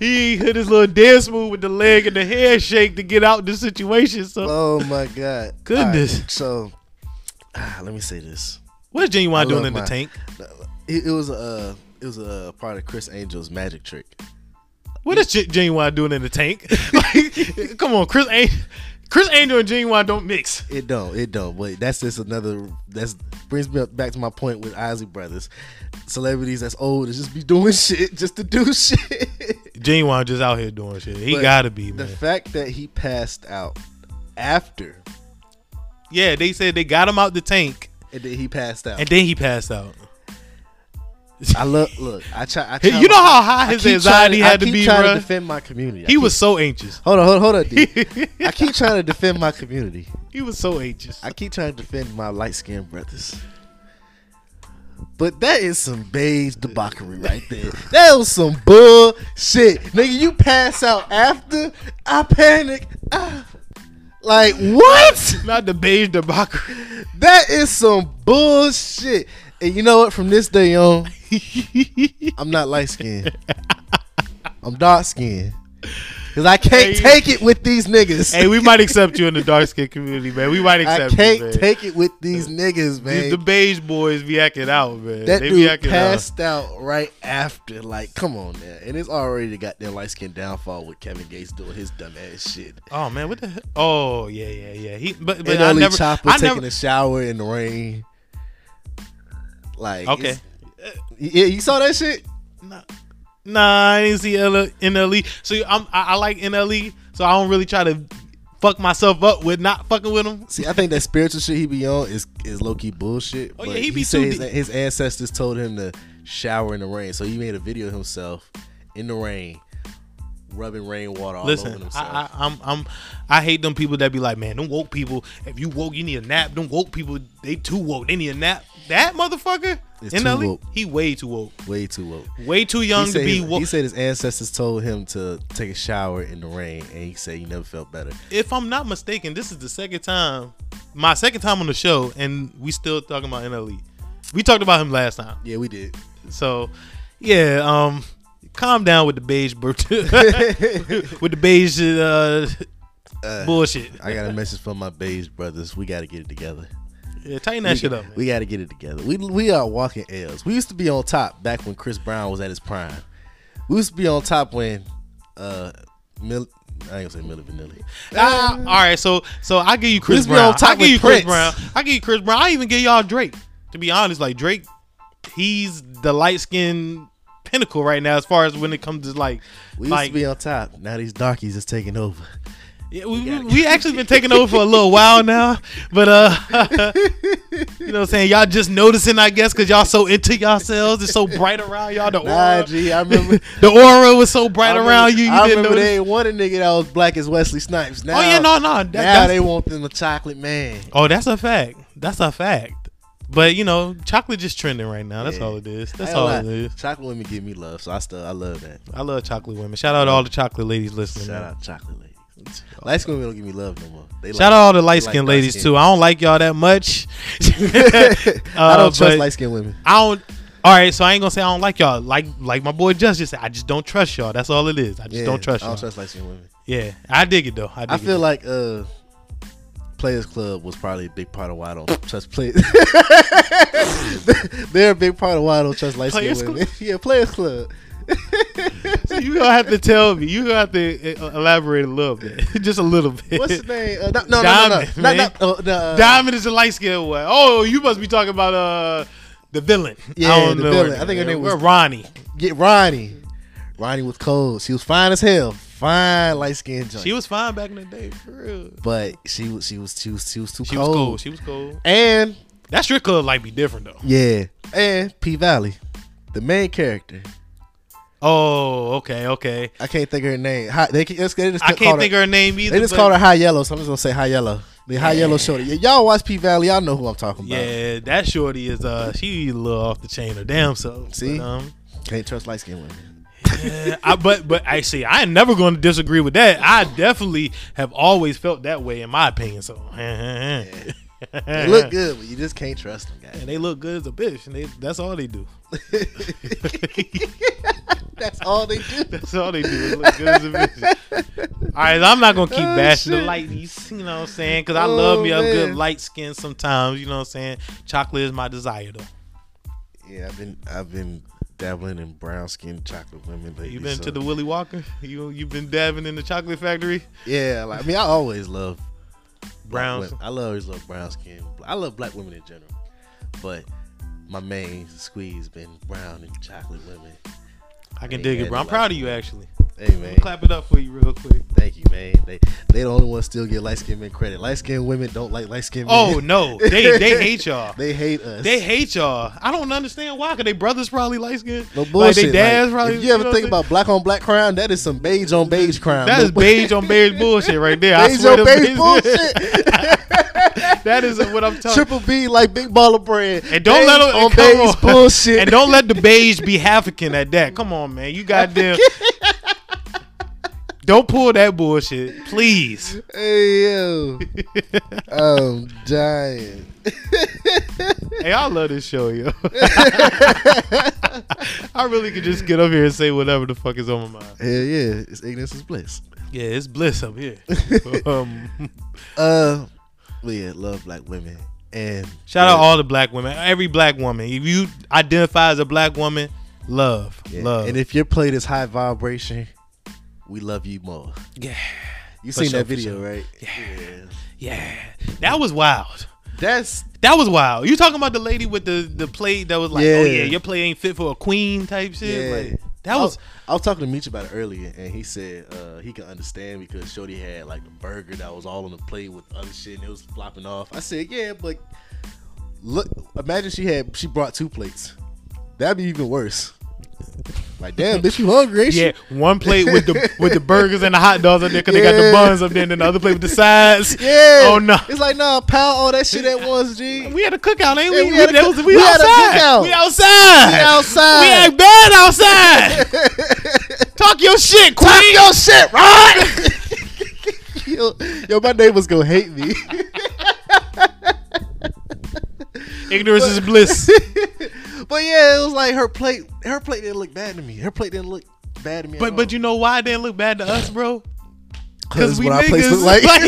He hit his little dance move with the leg and the head shake to get out the situation. So Oh my god. Goodness. Right, so ah, let me say this. what's Ginuwine doing in the tank? It, it was a it was a part of Criss Angel's magic trick. What is Gen- Ginuwine doing in the tank? Like, come on, Criss Angel, Criss Angel and Ginuwine don't mix. It don't, it don't. But that's just another. That's brings me up back to my point with Isley Brothers. Celebrities that's old is just be doing shit just to do shit. Ginuwine just out here doing shit. He But gotta be The man. fact that he passed out after yeah, they said they got him out the tank and then he passed out. and then he passed out. I look, look. I try. I try You know how high his anxiety trying, had to be. I keep trying to defend my community. I He keep- was so anxious. Hold on, hold on, hold on. I keep trying to defend my community. He was so anxious. I keep trying to defend my light skinned brothers. But that is some beige debauchery right there. That was some bullshit. Nigga, you pass out after I panic. Ah. Like, what? Not the beige debauchery. That is some bullshit. And you know what? From this day on, I'm not light skinned. I'm dark skinned. Because I can't Hey. take it with these niggas. hey, we might accept you in the dark skin community, man. We might accept. I can't you, take it with these niggas, man. These- the beige boys be acting out, man. That they be dude acting passed out right after. Like, come on, man. And it's already the goddamn light skin downfall with Kevin Gates doing his dumb ass shit. Oh man, what the? Hell? Oh yeah, yeah, yeah. He, but but and I only never, Choppa I taking never. a shower in the rain. Like, Okay. Uh, yeah, you saw that shit. Nah, I didn't see L- NLE. So I'm, I, I like NLE, so I don't really try to fuck myself up with not fucking with him. See, I think that spiritual shit he be on is is low key bullshit. Oh, but yeah, he be said too his, deep. his ancestors told him to shower in the rain, so he made a video of himself in the rain, rubbing rainwater all over Listen. I, I, I'm, I'm, I hate them people that be like, man, them woke people. If you woke, you need a nap. Them woke people, they too woke. They need a nap. That motherfucker, It's too woke. he way too woke. Way too woke. Way too young to be his, woke. He said his ancestors told him to take a shower in the rain, and he said he never felt better. if I'm not mistaken, this is the second time, my second time on the show, and we still talking about NLE. We talked about him last time, Yeah, we did. so yeah. Um, calm down with the beige, bro- with the beige uh, Uh, bullshit. I got a message from my beige brothers. We got to get it together. Yeah, tighten that we, shit up. Man. We got to get it together. We we are walking L's. We used to be on top back when Chris Brown was at his prime. We used to be on top when uh Mil- I ain't gonna say Milli Vanilli. Ah, all right, so so I give you Chris Brown. I give you with Chris Brown. I give you Chris Brown. I even give y'all Drake. To be honest, like Drake, he's the light skin pinnacle right now as far as when it comes to like We used like to be on top. Now these darkies is taking over. Yeah, we, we, we actually been taking over for a little while now, but uh, you know what I'm saying? Y'all just noticing, I guess, because y'all so into yourselves. It's so bright around y'all. The Nah, aura, G, I remember. the aura was so bright remember- around you. You I didn't remember notice. they ain't want a nigga that was black as Wesley Snipes. Now, oh yeah, no, no. That, now they want them a chocolate man. oh, that's a fact. That's a fact. But you know, chocolate just trending right now. That's Yeah. all it is. That's all lie. it is. Chocolate women give me love, so I still I love that. I love chocolate women. Shout out to all the chocolate ladies listening. Shout out chocolate ladies. Light skin women don't give me love no more. They Shout out all the light skinned like ladies dark-skinned. too. I don't like y'all that much. I Uh, don't trust light skinned women. I don't. All right, so I ain't gonna say I don't like y'all. Like like my boy Just just said, I just don't trust y'all. That's all it is. I just Yeah, don't trust I y'all. don't trust light skinned women. yeah, I dig it though. I, dig I it. feel like uh Players Club was probably a big part of why I don't trust players. They're a big part of why I don't trust light skinned women. yeah, Players Club. So you gonna have to tell me. You gonna have to uh, elaborate a little bit, just a little bit. What's his name? Uh, no, no, Diamond, no, no, no. not, uh, no, uh, Diamond is a light skinned one. Oh, you must be talking about uh the villain. Yeah, the villain. I think her name was- Ronnie. Get Ronnie. Ronnie was cold. She was fine as hell. Fine light skinned joint. She was fine back in the day, for real. but she was she was she was she was too cold. She was cold. cool. She was cool. And That strip club like be different though. yeah, and P Valley, the main character. Oh, okay, okay. I can't think of her name. Hi, they, they just, they just I can't think of her name either. They just called her High Yellow, so I'm just gonna say High Yellow. The High Yellow shorty. Y'all watch P Valley, y'all know who I'm talking about. Yeah, that shorty is uh she a little off the chain or damn so. See? But, um, Can't trust light skinned women. Yeah, I, but but I see I ain't never going to disagree with that. I definitely have always felt that way in my opinion. So They look good, but you just can't trust them, guys. and they look good as a bitch, and they, that's all they do. That's all they do. That's all they do. They look good as a bitch. All right, I'm not gonna keep Oh, bashing the shit. lighties. You know what I'm saying? Because I oh, love Oh, me a good light skin sometimes. You know what I'm saying? Chocolate is my desire though. Yeah, I've been I've been dabbling in brown skinned chocolate women lately. You been so- to the Willy Wonka? You you been dabbing in the chocolate factory? Yeah, like I mean, I always love brown. I love- always love brown skin. I love black women in general, but my main squeeze been brown and chocolate women. I can Ain't dig it, bro. I'm proud of you actually. Hey man, Clap it up for you real quick. thank you, man. They they the only ones still get light skinned men credit. Light skinned women don't like light skinned oh, men. Oh no, they they hate y'all. they hate us. They hate y'all. I don't understand why. Cause they brothers probably light skinned. no Like bullshit. they dads Like, probably. if you ever know think about black on black crime, that is some beige on beige crime. that is No- beige on beige bullshit right there. I beige swear on to beige beige- bullshit. that is what I'm talking. Triple B like big ball of bread. And don't Beige let 'em- on beige on. bullshit. And don't let the beige be African at that. Come on, man. You goddamn. Don't pull that bullshit, please. Hey yo, I'm dying. Hey, I love this show, yo. I really could just get up here and say whatever the fuck is on my mind. Hell yeah, it's ignorance is bliss. Yeah, it's bliss up here. um, Uh, but yeah, love black women and shout out all the black women, every black woman. If you identify as a black woman, love, yeah. love. And if your plate is high vibration, we love you more. yeah, You seen sure, that video, sure. right? Yeah. yeah, that was wild. That's That was wild. You talking about the lady with the the plate that was like, oh Yeah. yeah, your plate ain't fit for a queen type shit. Yeah. Like that I was I was talking to Meech about it earlier, and he said uh, he can understand because Shorty had like the burger that was all on the plate with other shit, and it was flopping off. I said, yeah, but look, imagine she had she brought two plates. That'd be even worse. Like, damn, bitch, you hungry? Ain't yeah, you? one plate with the with the burgers and the hot dogs up there because they got the buns up there, and then the other plate with the sides. Yeah. Oh no. It's like, nah, pound all that shit at once, G. We had a cookout, ain't Yeah, we? we had a that cook- was- we we had a outside. cookout. We outside. We outside. We ain't bad outside. Talk your shit, queen. Talk your shit, right? yo, yo, my neighbors gonna hate me. Ignorance is bliss. But yeah, it was like her plate. Her plate didn't look bad to me. Her plate didn't look bad to me. But but you know why it didn't look bad to us, bro? Cause we what our place niggas, look like.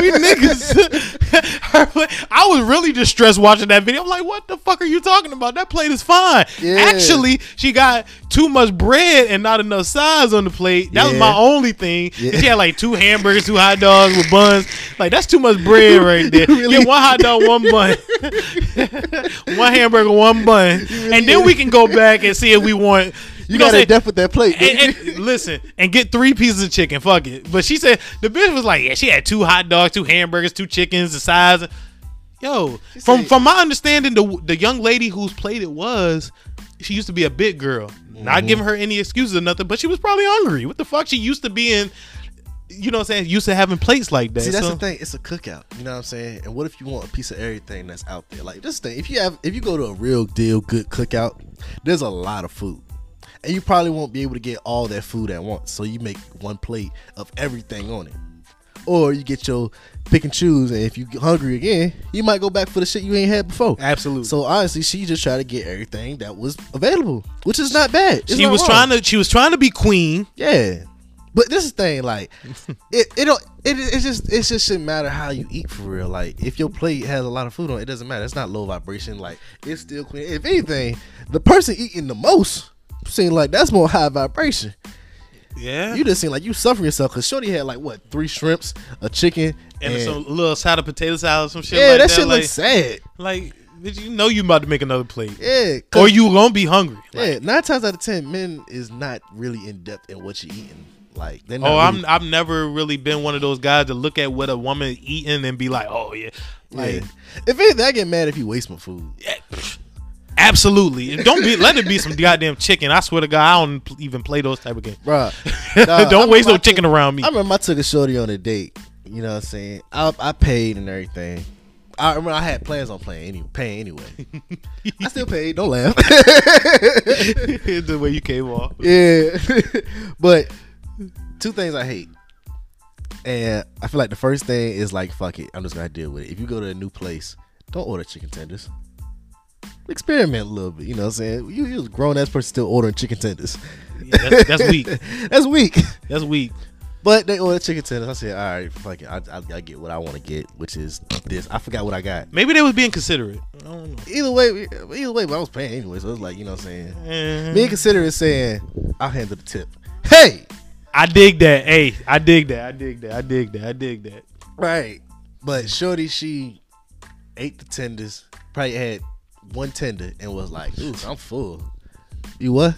we niggas. I was really distressed watching that video. I'm like, what the fuck are you talking about? That plate is fine. Yeah. Actually, she got too much bread and not enough size on the plate. That was my only thing. Yeah. She had like two hamburgers, two hot dogs with buns. Like that's too much bread right there. really- Get one hot dog, one bun, one hamburger, one bun, and then we can go back and see if we want. You, know got I'm to death with that plate. and, and listen, and get three pieces of chicken. Fuck it. But she said the bitch was like, yeah, she had two hot dogs, two hamburgers, two chickens, the size. Yo, from said- from my understanding, the the young lady whose plate it was, she used to be a big girl. Mm-hmm. Not giving her any excuses or nothing, but she was probably hungry. What the fuck? She used to being, you know, what I'm saying, used to having plates like that. See, that's so- the thing. It's a cookout. You know what I'm saying? And what if you want a piece of everything that's out there? Like this thing. If you have, if you go to a real deal good cookout, there's a lot of food, and you probably won't be able to get all that food at once. So you make one plate of everything on it, or you get your pick and choose. And if you get hungry again, you might go back for the shit you ain't had before. Absolutely. So honestly, she just tried to get everything that was available, which is not bad. It's she not was wrong. trying to she was trying to be queen. Yeah. But this is the thing, like it, it don't it it just it just shouldn't matter how you eat for real. Like if your plate has a lot of food on it, it doesn't matter. It's not low vibration. Like it's still clean. If anything, the person eating the most seem like that's more high vibration. Yeah. You just seem like you suffering yourself because Shorty had like what three shrimps, a chicken, and, and, some little side of potato salad, some shit yeah, like that, that. shit like, looks sad. like, bitch, you know you about to make another plate. Yeah, Or you gonna be hungry. Like, yeah. Nine times out of ten, men is not really in depth in what you're eating. Like. Oh, really- I'm I've never really been one of those guys to look at what a woman eating and be like, oh yeah, like yeah. If anything, I get mad if you waste my food. yeah. Absolutely. Don't be let it be some goddamn chicken. I swear to God, I don't even play those type of games. Bruh. Nah, don't waste no I chicken took- around me. I remember I took a shorty on a date. You know what I'm saying? I, I paid and everything. I remember I had plans on playing any, paying anyway. I still paid. Don't laugh. the way you came off. yeah, but two things I hate, and I feel like the first thing is like fuck it. I'm just gonna deal with it. If you go to a new place, don't order chicken tenders. Experiment a little bit. You know what I'm saying? You, you a grown ass person still ordering chicken tenders. Yeah, that's, that's weak. That's weak. That's weak. But they ordered chicken tenders. I said, all right, fuck it. I, I, I get what I want to get, which is this. I forgot what I got. Maybe they was being considerate. I don't know. Either way, either way, but I was paying anyway. So it was like, you know what I'm saying? Eh. Being considerate saying, I'll handle the tip. Hey! I dig that. Hey, I dig that. I dig that. I dig that. I dig that. Right. But Shorty, she ate the tenders, probably had one tender and was like, ooh, I'm full. You what?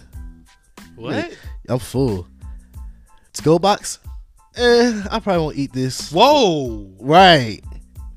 What? I'm full. To go box? Eh, I probably won't eat this. Whoa. Right.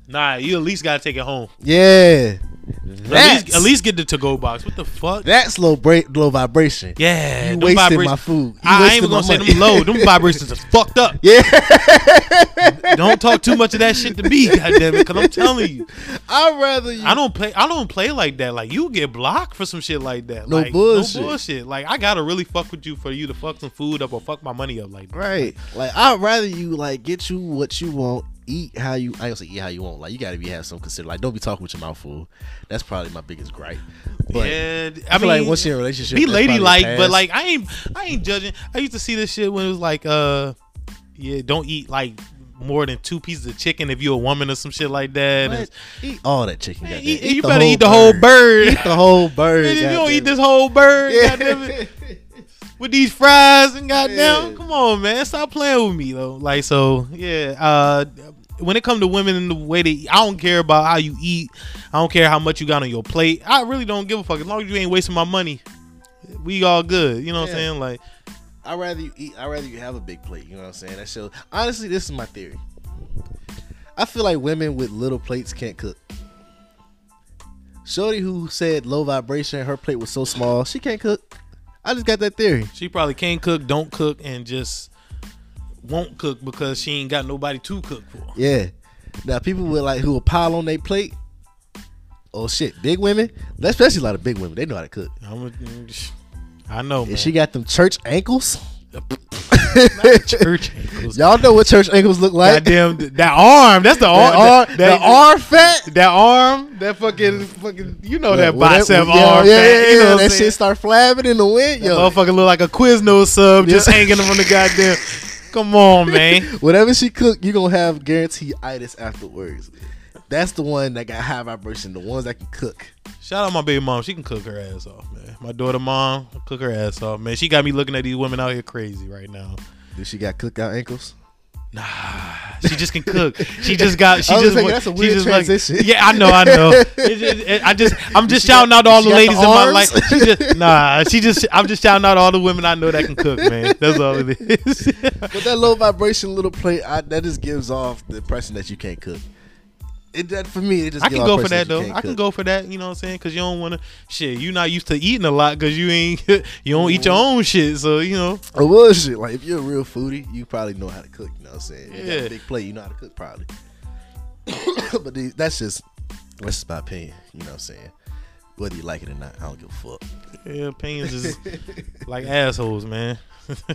Nah, you at least gotta take it home. Yeah. At least, at least get the to go box. What the fuck? that's low break, low vibration. yeah, you wasted my food. You I, I ain't even gonna say money. them low. Them vibrations is fucked up. Yeah, Don't talk too much of that shit to me, goddamn it. Cause I'm telling you, I'd rather you. I don't play. I don't play like that. Like you get blocked for some shit like that. No like, bullshit. No bullshit. Like I gotta really fuck with you for you to fuck some food up or fuck my money up. Like Right. Like I'd rather you like get you what you want, eat how you. I don't say eat how you want. Like you gotta be have some consider. Like don't be talking with your mouth full. That's probably my biggest gripe. But yeah, I, I, mean, like once you're in a relationship, be ladylike, but like I ain't I ain't judging. I used to see this shit when it was like uh yeah, don't eat like more than two pieces of chicken if you're a woman or some shit like that. Eat all that chicken. Man, eat- Eat you better eat the whole bird. Eat the whole bird. Man, if you don't eat this whole bird, Yeah. with these fries and goddamn, Yeah. come on, man, stop playing with me though. Like so, yeah. Uh, when it comes to women and the way they, I don't care about how you eat. I don't care how much you got on your plate. I really don't give a fuck as long as you ain't wasting my money. We all good. You know what I'm saying? Like, I'd rather you eat. I'd rather you have a big plate. You know what I'm saying? That shows. Honestly, this is my theory. I feel like women with little plates can't cook. Shorty who said low vibration, her plate was so small, she can't cook. I just got that theory. she probably can't cook, don't cook, and just won't cook because she ain't got nobody to cook for. Yeah. Now people with like who will pile on their plate. Oh shit, big women, especially a lot of big women, they know how to cook. I'm a, I know, man. And she got them church ankles. church ankles. Y'all know what church ankles look like. Goddamn, that arm. That's the That arm. arm, that, the that- arm fat. That arm. That fucking fucking. You know that Well, bicep yeah, arm. Yeah, fat, yeah, you know yeah. That shit start flapping in the wind, That yo. motherfucker look like a Quiznos sub just Yeah. hanging from the goddamn. Come on, man. Whatever she cook, you gonna have guarantee itis afterwards. That's the one that got high vibration. The ones that can cook. Shout out my baby mom. She can cook her ass off, man. My daughter mom cook her ass off, man. She got me looking at these women out here crazy right now. Do she got cookout ankles? Nah, she just can cook. She just got. She I was just. thinking, went- that's a she weird just like- transition. yeah, I know, I know. It just- it- I just, I'm just She got- shouting out to all the got the ladies in my life. She just, nah, she just. I'm just shouting out all the women I know that can cook, man. That's all it is. But that low vibration little plate, I, that just gives off the impression that you can't cook. It that for me, it just I can go for that though. I can cook. go for that. You know what I'm saying? Because you don't want to. Shit, you not used to eating a lot because you ain't. You don't eat your own shit. So you know. Oh, well, shit. Like if you're a real foodie, you probably know how to cook. You know what I'm saying? You got Yeah. a big plate, you know how to cook probably. but these, that's just that's just my opinion. You know what I'm saying? Whether you like it or not, I don't give a fuck. Yeah, opinions is like assholes, man.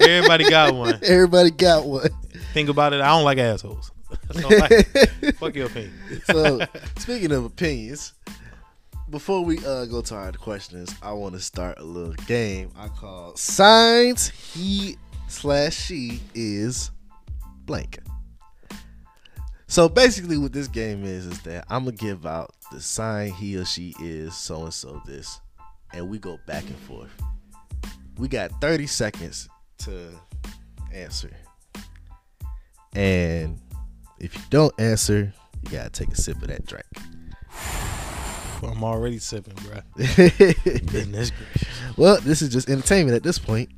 Everybody got one. Everybody got one. Think about it. I don't like assholes. That's all I like. Fuck your opinion. so speaking of opinions, before we uh, go to our questions, I want to start a little game I call Signs He slash She is blank. So basically, what this game is is that I'm gonna give out the sign he or she is so and so this, and we go back and forth. We got 30 seconds to answer, and if you don't answer, you gotta take a sip of that drink. I'm already sipping, bro. Goodness gracious. well, this is just entertainment at this point.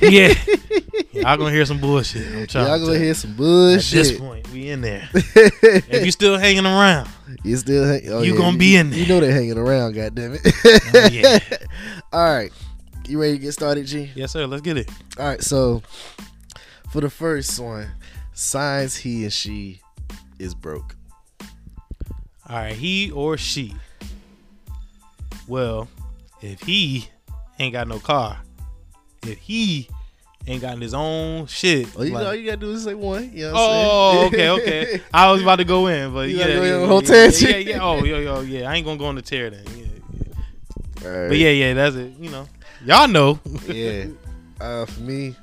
Yeah. Y'all gonna hear some bullshit. I'm trying Y'all to gonna hear some bullshit. At this point, we in there. If you still hanging around, You still, hang- oh, You yeah, gonna be in there. You know they're hanging around. Goddamn it! Oh, yeah. All right, you ready to get started, G? yes sir. Let's get it. All right, so for the first one, signs he and she is broke. All right, he or she. Well, if he ain't got no car, if he ain't got his own shit. Oh, you like- know, all you gotta do is say one. You know what I'm Oh, okay, okay. I was about to go in, but You yeah, gotta go yeah, yeah, whole yeah, yeah, yeah. Oh, yo, yo, yeah. I ain't gonna go on the tear then. Yeah, yeah. All right. But yeah, yeah, that's it. You know, y'all know. yeah. Uh, for me,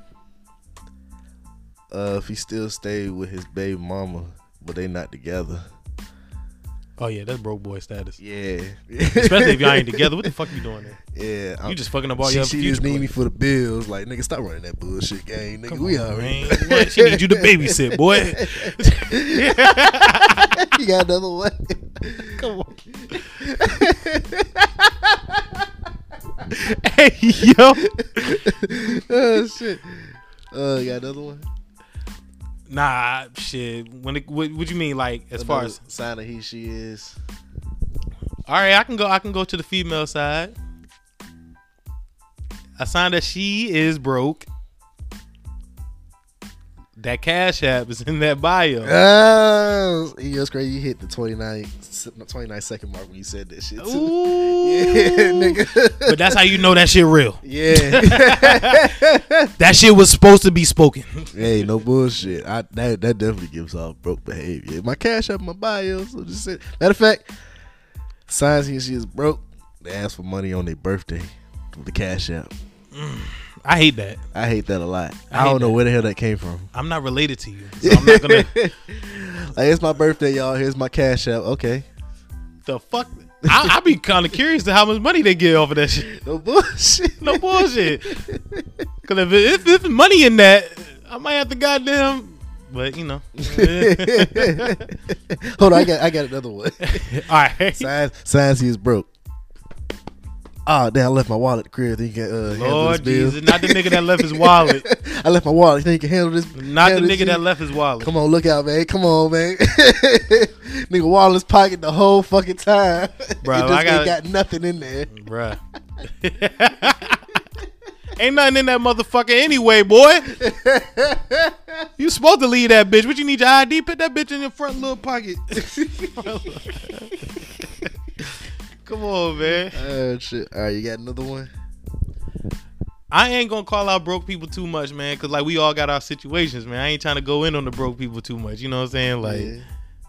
uh, if he still stay with his baby mama, but they not together. Oh yeah, that's broke boy status. Yeah. Especially if y'all ain't together. What the fuck you doing there? Yeah. I'm- You just fucking up all she, your she future just need me for the bills. Like, nigga, stop running that bullshit game, nigga. Come we on, already. man. She need you to babysit, boy. you got another one. Come on. hey yo. oh shit. Uh, you got another one. Nah, shit. When it, what, what you mean, like as far as? sign of he she is. All right, I can go. I can go to the female side. A sign that she is broke. That cash app is in that bio. Oh, it was crazy. You hit the 29, 29 second mark when you said that shit. Too. Ooh. Yeah, nigga. But that's how you know that shit real. yeah. That shit was supposed to be spoken. hey, no bullshit. I that that definitely gives off broke behavior. My cash App, my bio. So just say, matter of fact, signs he she is broke. They ask for money on their birthday with the cash app. Mm. I hate that. I hate that a lot. I I, don't know that. where the hell that came from. I'm not related to you, so I'm not gonna. like it's my birthday, y'all. Here's my cash app. Okay, the fuck. I, I be kind of curious to how much money they get off of that shit. no bullshit. No bullshit. Cause if, if if money in that, I might have to goddamn. But you know. Hold on, I got I got another one. All right. Signs he is broke. Oh damn! I left my wallet at the crib. You can uh, handle this Lord bill. Jesus, not the nigga that left his wallet. I left my wallet. Think you can handle this? Not the handle this nigga that left his wallet. Come on, look out, man. Come on, man. Nigga wallet's pocket the whole fucking time. Bro, it just I ain't got- got nothing in there. Bruh. Ain't nothing in that motherfucker anyway, boy. You supposed to leave that bitch. What you need your ID? Put that bitch in your front little pocket. Come on, man. Oh shit! All right, you got another one? I ain't gonna call out broke people too much, man, cause like we all got our situations, man. I ain't trying to go in on the broke people too much. You know what I'm saying? Like, Yeah.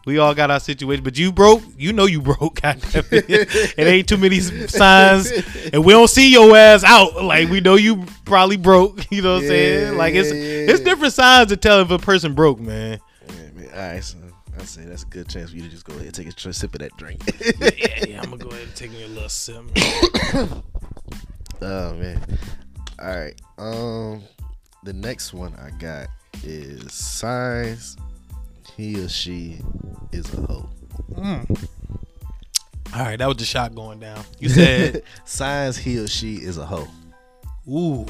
We all got our situation, but you broke. You know you broke. goddamn it. it ain't too many signs, and we don't see your ass out. Like we know you probably broke. You know what I'm saying? Yeah, Like it's yeah, it's different signs to tell if a person broke, man. Man. All right, so I say that's a good chance for you to just go ahead and take a tr- sip of that drink. yeah, yeah. I'm gonna go ahead and take me a little sip. oh man. All right. Um, the next one I got is signs he or she is a hoe. All right, that was the shot going down. You said, signs he or she is a hoe. "Ooh,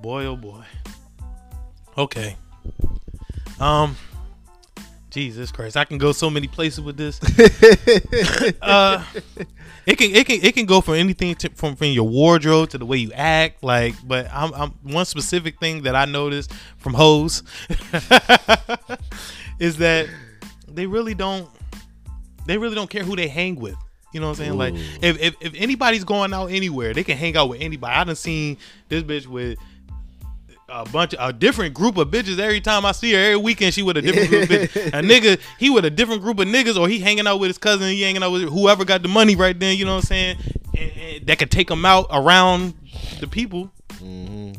boy, oh boy." Okay. Um, Jesus Christ, I can go so many places with this. uh, it can it can it can go from anything to, from from your wardrobe to the way you act. Like, but I'm, I'm one specific thing that I noticed from hoes is that they really don't they really don't care who they hang with. You know what I'm saying? Like if, if if anybody's going out anywhere, they can hang out with anybody. I done seen this bitch with a bunch of a different group of bitches every time I see her. Every weekend she with a different group of bitches. A nigga, he with a different group of niggas, or he hanging out with his cousin, he hanging out with whoever got the money right then, you know what I'm saying? And, and that could take him out around the people. hmm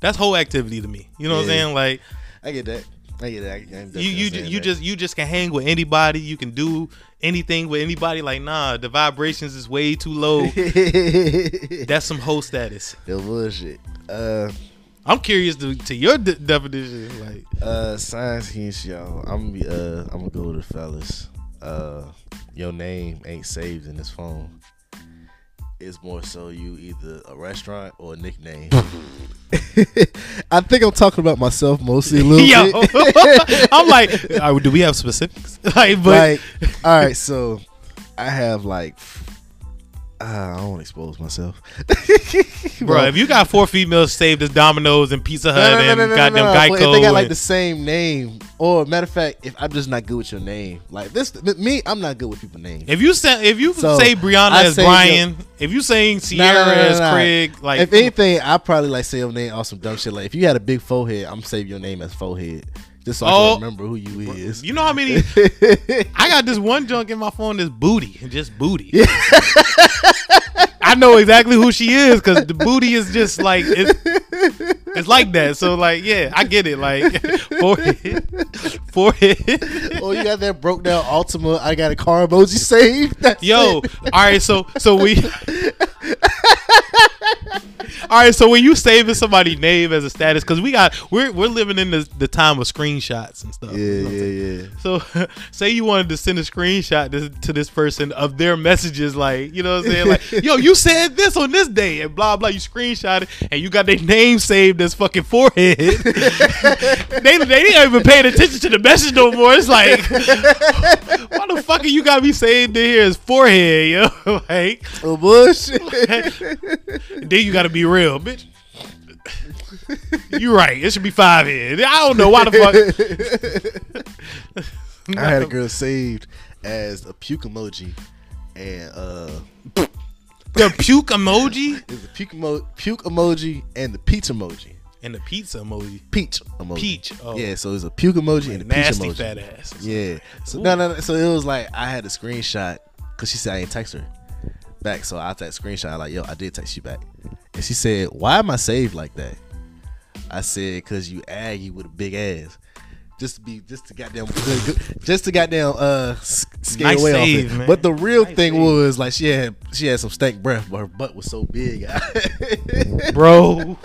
That's whole activity to me. You know what I'm saying? Like I get that. I get that. I, you you saying you that. just you just can hang with anybody. You can do anything with anybody. Like nah, the vibrations is way too low. That's some whole status. the bullshit. Uh, I'm curious to, to your de- definition. Like uh, signs he and y'all. I'm gonna be. Uh, I'm gonna go to the fellas. Uh, your name ain't saved in this phone. It's more so you either a restaurant or a nickname. I think I'm talking about myself mostly a little yo, bit. I'm like, uh, do we have specifics? like, but like, all right, so I have like, uh, I don't want to expose myself, bro, if you got four females saved as Domino's and Pizza Hut and goddamn Geico, If they got like the same name, or matter of fact, if I'm just not good with your name, like this, me, I'm not good with people's names. if you say if you So, say Brianna I as say Brian, if you saying Sierra as. Craig, like if anything, I probably like say your name on some dumb shit. Like if you had a big forehead, I'm saving your name as forehead, just so I Oh. can remember who you is. you know how many I got this one junk in my phone that's booty, just booty. I know exactly who she is because the booty is just like it's, it's like that. So like, yeah, I get it. Like forehead, forehead. oh, you got that broke down Altima. I got a car emoji saved. That's Yo, it. all right, so so we. All right, so when you saving somebody's name as a status, because we got we're we're living in the, the time of screenshots and stuff. Yeah, You know what I'm saying? yeah, yeah. So, say you wanted to send a screenshot to, to this person of their messages, like you know what I'm saying, like yo, you said this on this day and blah blah. You screenshot it and you got their name saved as fucking forehead. they they ain't even paying attention to the message no more. It's like, why the fuck are you got me saved in here as forehead, yo? like, Oh bullshit. Then you got to be real, bitch. You're right. It should be five head. I don't know why the fuck. I had a girl saved as a puke emoji, and uh, the puke emoji it's a puke, emo- puke emoji and the peach emoji. and the pizza emoji. Peach emoji. Peach, oh. Yeah, so it's a puke emoji and a peach emoji. fat ass. Yeah. So no, no, no. So it was like I had a screenshot because she said I didn't text her back. So after that screenshot, like, yo, I did text you back, and she said, "Why am I saved like that?" I said, "Cause you aggy with a big ass." Just to be, just to goddamn, just to goddamn, uh, s- scare Nice away save, off it. man. But the real Nice thing save. was like she had, she had some stank breath, but her butt was so big. Bro.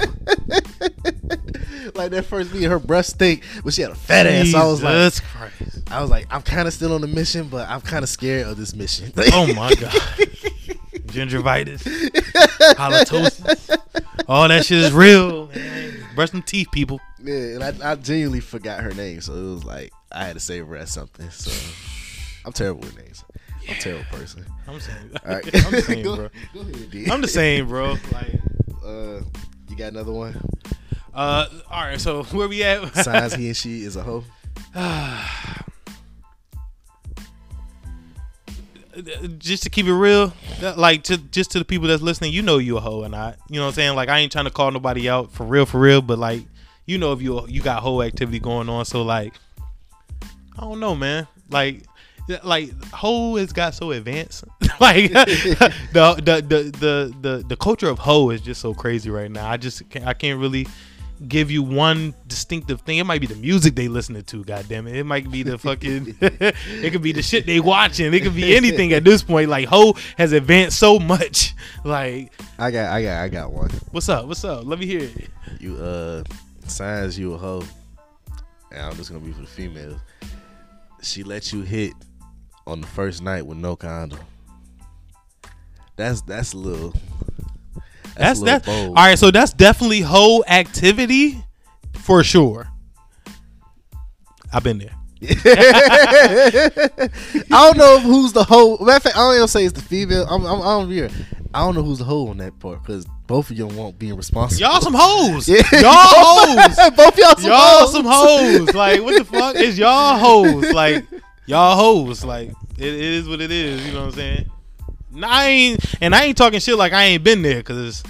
like that first meeting, her breath stink, but she had a fat ass. So I was like, Christ. I was like, I'm kind of still on the mission, but I'm kind of scared of this mission. Oh my God. Gingivitis. Halitosis. All that shit is real, man. Brush some teeth, people. yeah, and I, I genuinely forgot her name, so it was like I had to save her as something. So I'm terrible with names. I'm a terrible person. I'm saying. Right, I'm the same, Go- bro. go ahead. I'm the same, bro. Like, Uh, you got another one? uh, all right. So where we at? Signs he and she is a hoe. just to keep it real, like to just to the people that's listening, you know you a hoe or not. You know what I'm saying? Like I ain't trying to call nobody out for real, for real, but like you know if you you got hoe activity going on, so like I don't know, man. Like, like hoe has got so advanced. like the, the the the the the culture of hoe is just so crazy right now. I just can't, I can't really give you one distinctive thing. It might be the music they listening to. Goddamn it! It might be the fucking. it could be the shit they watching. It could be anything at this point. Like hoe has advanced so much. Like, I got, I got, I got one. what's up? What's up? Let me hear it. You uh, signs you a hoe, and I'm just gonna be for the females. She let you hit on the first night with no condom. That's that's a little. That's a little that. All right, so that's definitely hoe activity for sure. I've been there. I don't know who's the hoe. Matter of fact, I don't even say it's the female. I'm, I'm, I don't. I don't know who's the hoe on that part because both of y'all won't being responsible. Y'all some hoes. Yeah. Y'all hoes. both y'all some y'all hoes. some hoes. Like what the fuck is y'all hoes? Like y'all hoes. Like it, it is what it is. You know what I'm saying? Nah, I ain't, and I ain't talking shit like I ain't been there because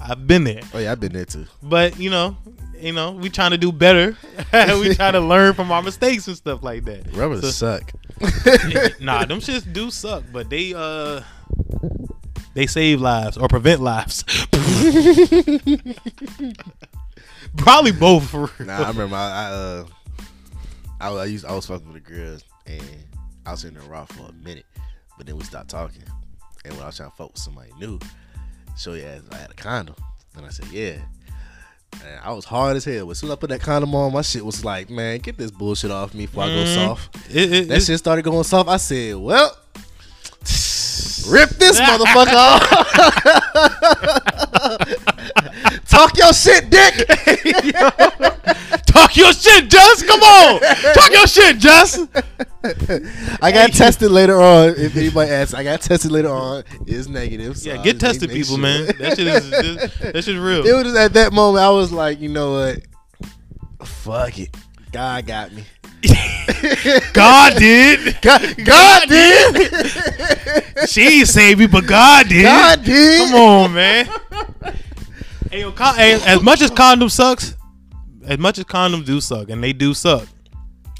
I've been there. Oh yeah, I've been there too. But you know, you know, we trying to do better. we trying to learn from our mistakes and stuff like that. Rubbers So- suck. nah, them shits do suck, but they uh they save lives or prevent lives. Probably both. For real. Nah, I remember I, I uh I, was- I used I was fucking with a girl and I was in the raw for a minute, but then we stopped talking. And when I was trying to fuck with somebody new, show so yeah, I had a condom, and I said yeah. And I was hard as hell. But as soon as I put that condom on, my shit was like, man, get this bullshit off me before I go Mhm. soft. It- it- That it's- shit started going soft. I said, well, rip this motherfucker off. Talk your shit, dick. Talk your shit, Just. Come on, talk your shit, Just. I got tested later on. If anybody asks, I got tested later on. It's negative. so Yeah, get tested, make- make people, sure. man. That shit is just, that shit real. It was at that moment I was like, you know what? Fuck it. God got me. God did. God, God did. She saved me, but God did. God did. Come on, man. Hey, yo, con- as much as condom sucks, as much as condoms do suck, and they do suck,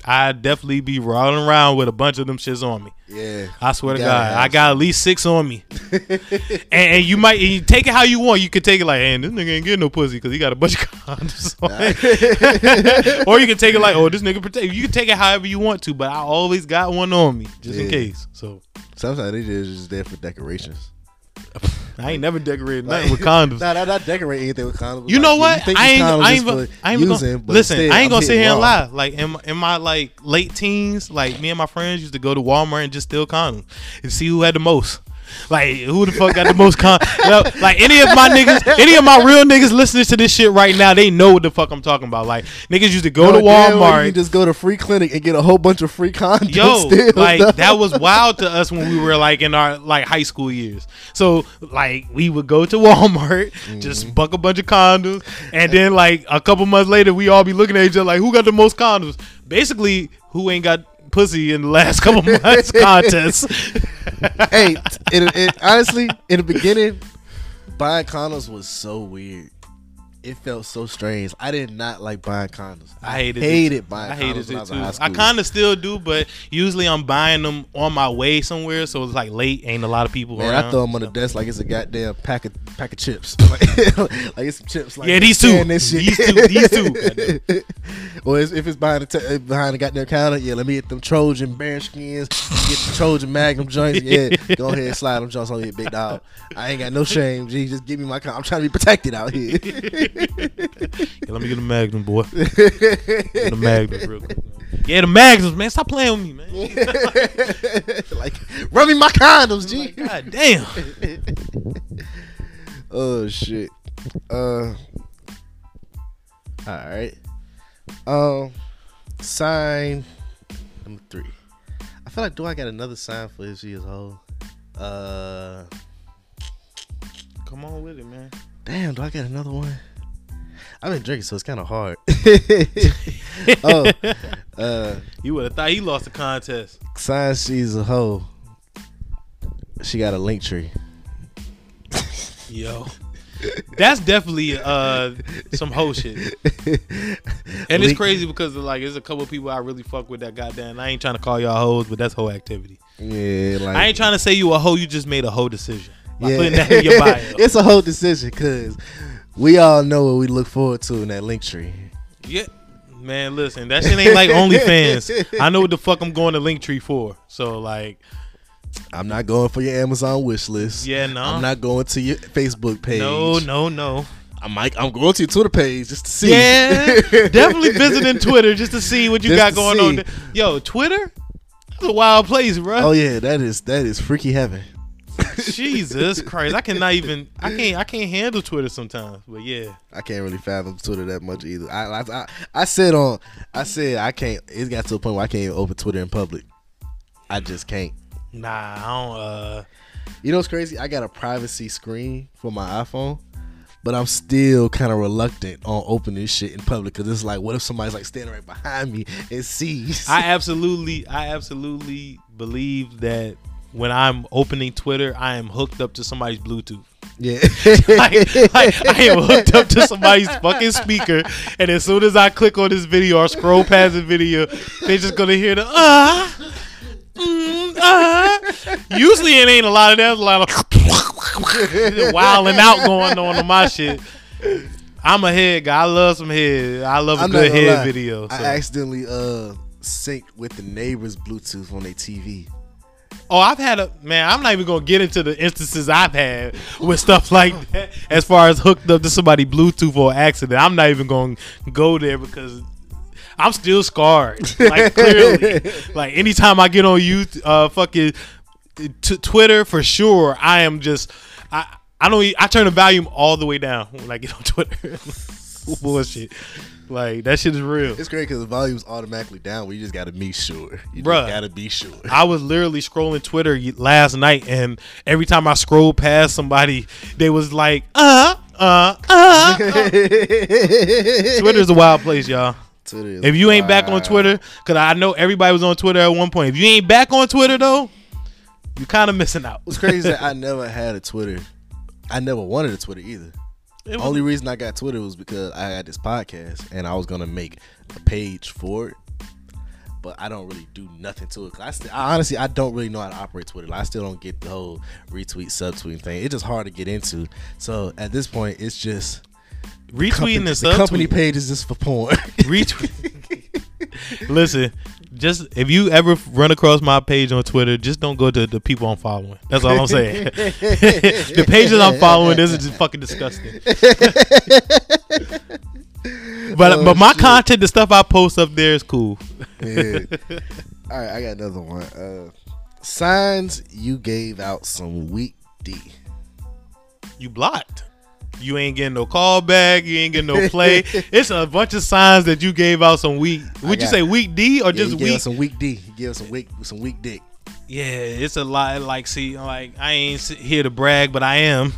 I definitely be rolling around with a bunch of them shits on me. Yeah. I swear to God, I got at least six on me. and, and you might and you take it how you want. You can take it like, hey, this nigga ain't getting no pussy because he got a bunch of condoms on. or you can take it like, oh, this nigga protect. You can take it however you want to, but I always got one on me just in case. So Sometimes they just just there for decorations. I ain't never decorated nothing with condoms. Nah, nah, not decorate anything with condoms. You Like, know you what? think I ain't. I ain't. Gonna, for I ain't using, gonna, but listen. instead I ain't I'm gonna sit here and lie. Like in my, in my like late teens, like me and my friends used to go to Walmart and just steal condoms and see who had the most. Like who the fuck got the most con? Well, like any of my niggas, any of my real niggas listening to this shit right now, they know what the fuck I'm talking about. Like niggas used to go No, to You Walmart. can just go to free clinic and get a whole bunch of free condoms. Yo, still, like dog. that was wild to us when we were like in our like high school years. So like we would go to Walmart, Mm-hmm. just buck a bunch of condoms, and then like a couple months later, we all be looking at each other like, who got the most condoms? Basically, who ain't got pussy in the last couple months contest. Hey, it, it, honestly, in the beginning, buying condoms was so weird. It felt so strange. I did not like buying condoms. I hated hated it. buying I hated condoms when I it too. I kind of still do, but usually I'm buying them on my way somewhere, so it's like late, ain't a lot of people Man, around. I throw them on the desk like it's a goddamn pack of pack of chips. like, like it's some chips. Like Yeah, these two. This shit. These two. These two. or if it's behind the t- uh, behind the goddamn counter, yeah, let me get them Trojan BareSkins, get the Trojan Magnum joints. Yeah, go ahead and slide them joints on your big dog. I ain't got no shame. G, just give me my. Con- I'm trying to be protected out here. Yeah, let me get a Magnum, boy. Get a Magnums real quick. Yeah, the Magnums, man. Stop playing with me, man. like, run me my condoms, G. Like, God damn. oh shit. Uh. All right. Um. Sign number three. I feel like do I got another sign for this year's whole? Uh. Come on with it, man. Damn. Do I got another one? I've been drinking, so it's kind of hard. oh. Uh. You would have thought he lost the contest. Sign she's a hoe. She got a Linktree. Yo. that's definitely uh some hoe shit. And it's crazy because like there's a couple people I really fuck with that goddamn. I ain't trying to call y'all hoes, but that's hoe activity. Yeah, like I ain't trying to say you a hoe. You just made a hoe decision yeah. putting that in your bio. it's a whole decision because we all know what we look forward to in that Linktree. yeah, man. Listen, that shit ain't like OnlyFans. I know what the fuck I'm going to Linktree for. So like, I'm not going for your Amazon wish list. yeah, no, I'm not going to your Facebook page. no, no, no. I might. I'm going to your Twitter page just to see. Yeah, definitely visiting Twitter just to see what you Just got going see. on. Yo, Twitter, that's a wild place, bro. Oh yeah, that is that is freaky heaven. Jesus Christ, I cannot even. I can't. I can't handle Twitter sometimes. But yeah, I can't really fathom Twitter that much either. I, I I I said on I said I can't. It's got to a point where I can't even open Twitter in public. I just can't. nah, I don't. Uh, You know what's crazy? I got a privacy screen for my iPhone, but I'm still kind of reluctant on opening shit in public because it's like, what if somebody's like standing right behind me and sees? I absolutely, I absolutely believe that when I'm opening Twitter, I am hooked up to somebody's Bluetooth. yeah. like, like, I am hooked up to somebody's fucking speaker, and as soon as I click on this video or scroll past the video, they're just gonna hear the ah. Mm, ah. Usually it ain't a lot of that. A lot of wilding out going on on my shit. I'm a head guy. I love some head. I love a I'm good head lie. video. I accidentally uh synced with the neighbor's Bluetooth on their TV. Oh, I've had a man. I'm not even gonna get into the instances I've had with stuff like that. As far as hooked up to somebody Bluetooth or accident, I'm not even gonna go there because I'm still scarred. Like clearly, like anytime I get on YouTube, uh, fucking t- Twitter for sure, I am just I I don't I turn the volume all the way down when I get on Twitter. Bullshit. Like that shit is real. It's great because the volume's automatically down. We just gotta be sure. You Bruh. just gotta be sure. I was literally scrolling Twitter last night, and every time I scrolled past somebody, they was like, "Uh, uh, uh." uh. Twitter's a wild place, y'all. Twitter is If you ain't back on. Twitter, because I know everybody was on Twitter at one point. If you ain't back on Twitter though, you kind of missing out. What's crazy that I never had a Twitter. I never wanted a Twitter either. Only reason I got Twitter was because I had this podcast and I was gonna make a page for it. But I don't really do nothing to it. 'Cause I, I honestly I don't really know how to operate Twitter. Like, I still don't get the whole retweet subtweet thing. It's just hard to get into. So at this point, it's just retweeting company, the company page is just for porn. Retweet. Listen, just if you ever run across my page on Twitter, just don't go to the people I'm following. That's all I'm saying. the pages I'm following, this is just fucking disgusting. but Oh, but my shit. content, the stuff I post up there is cool. yeah. All right, I got another one. Uh, signs you gave out some weak D. You blocked. You ain't getting no call back. You ain't getting no play. it's a bunch of signs that you gave out some weak. Would you say weak D or Yeah, just weak? some weak D. You gave us some weak some weak dick. Yeah, it's a lot. Like, see, like I ain't here to brag, but I am.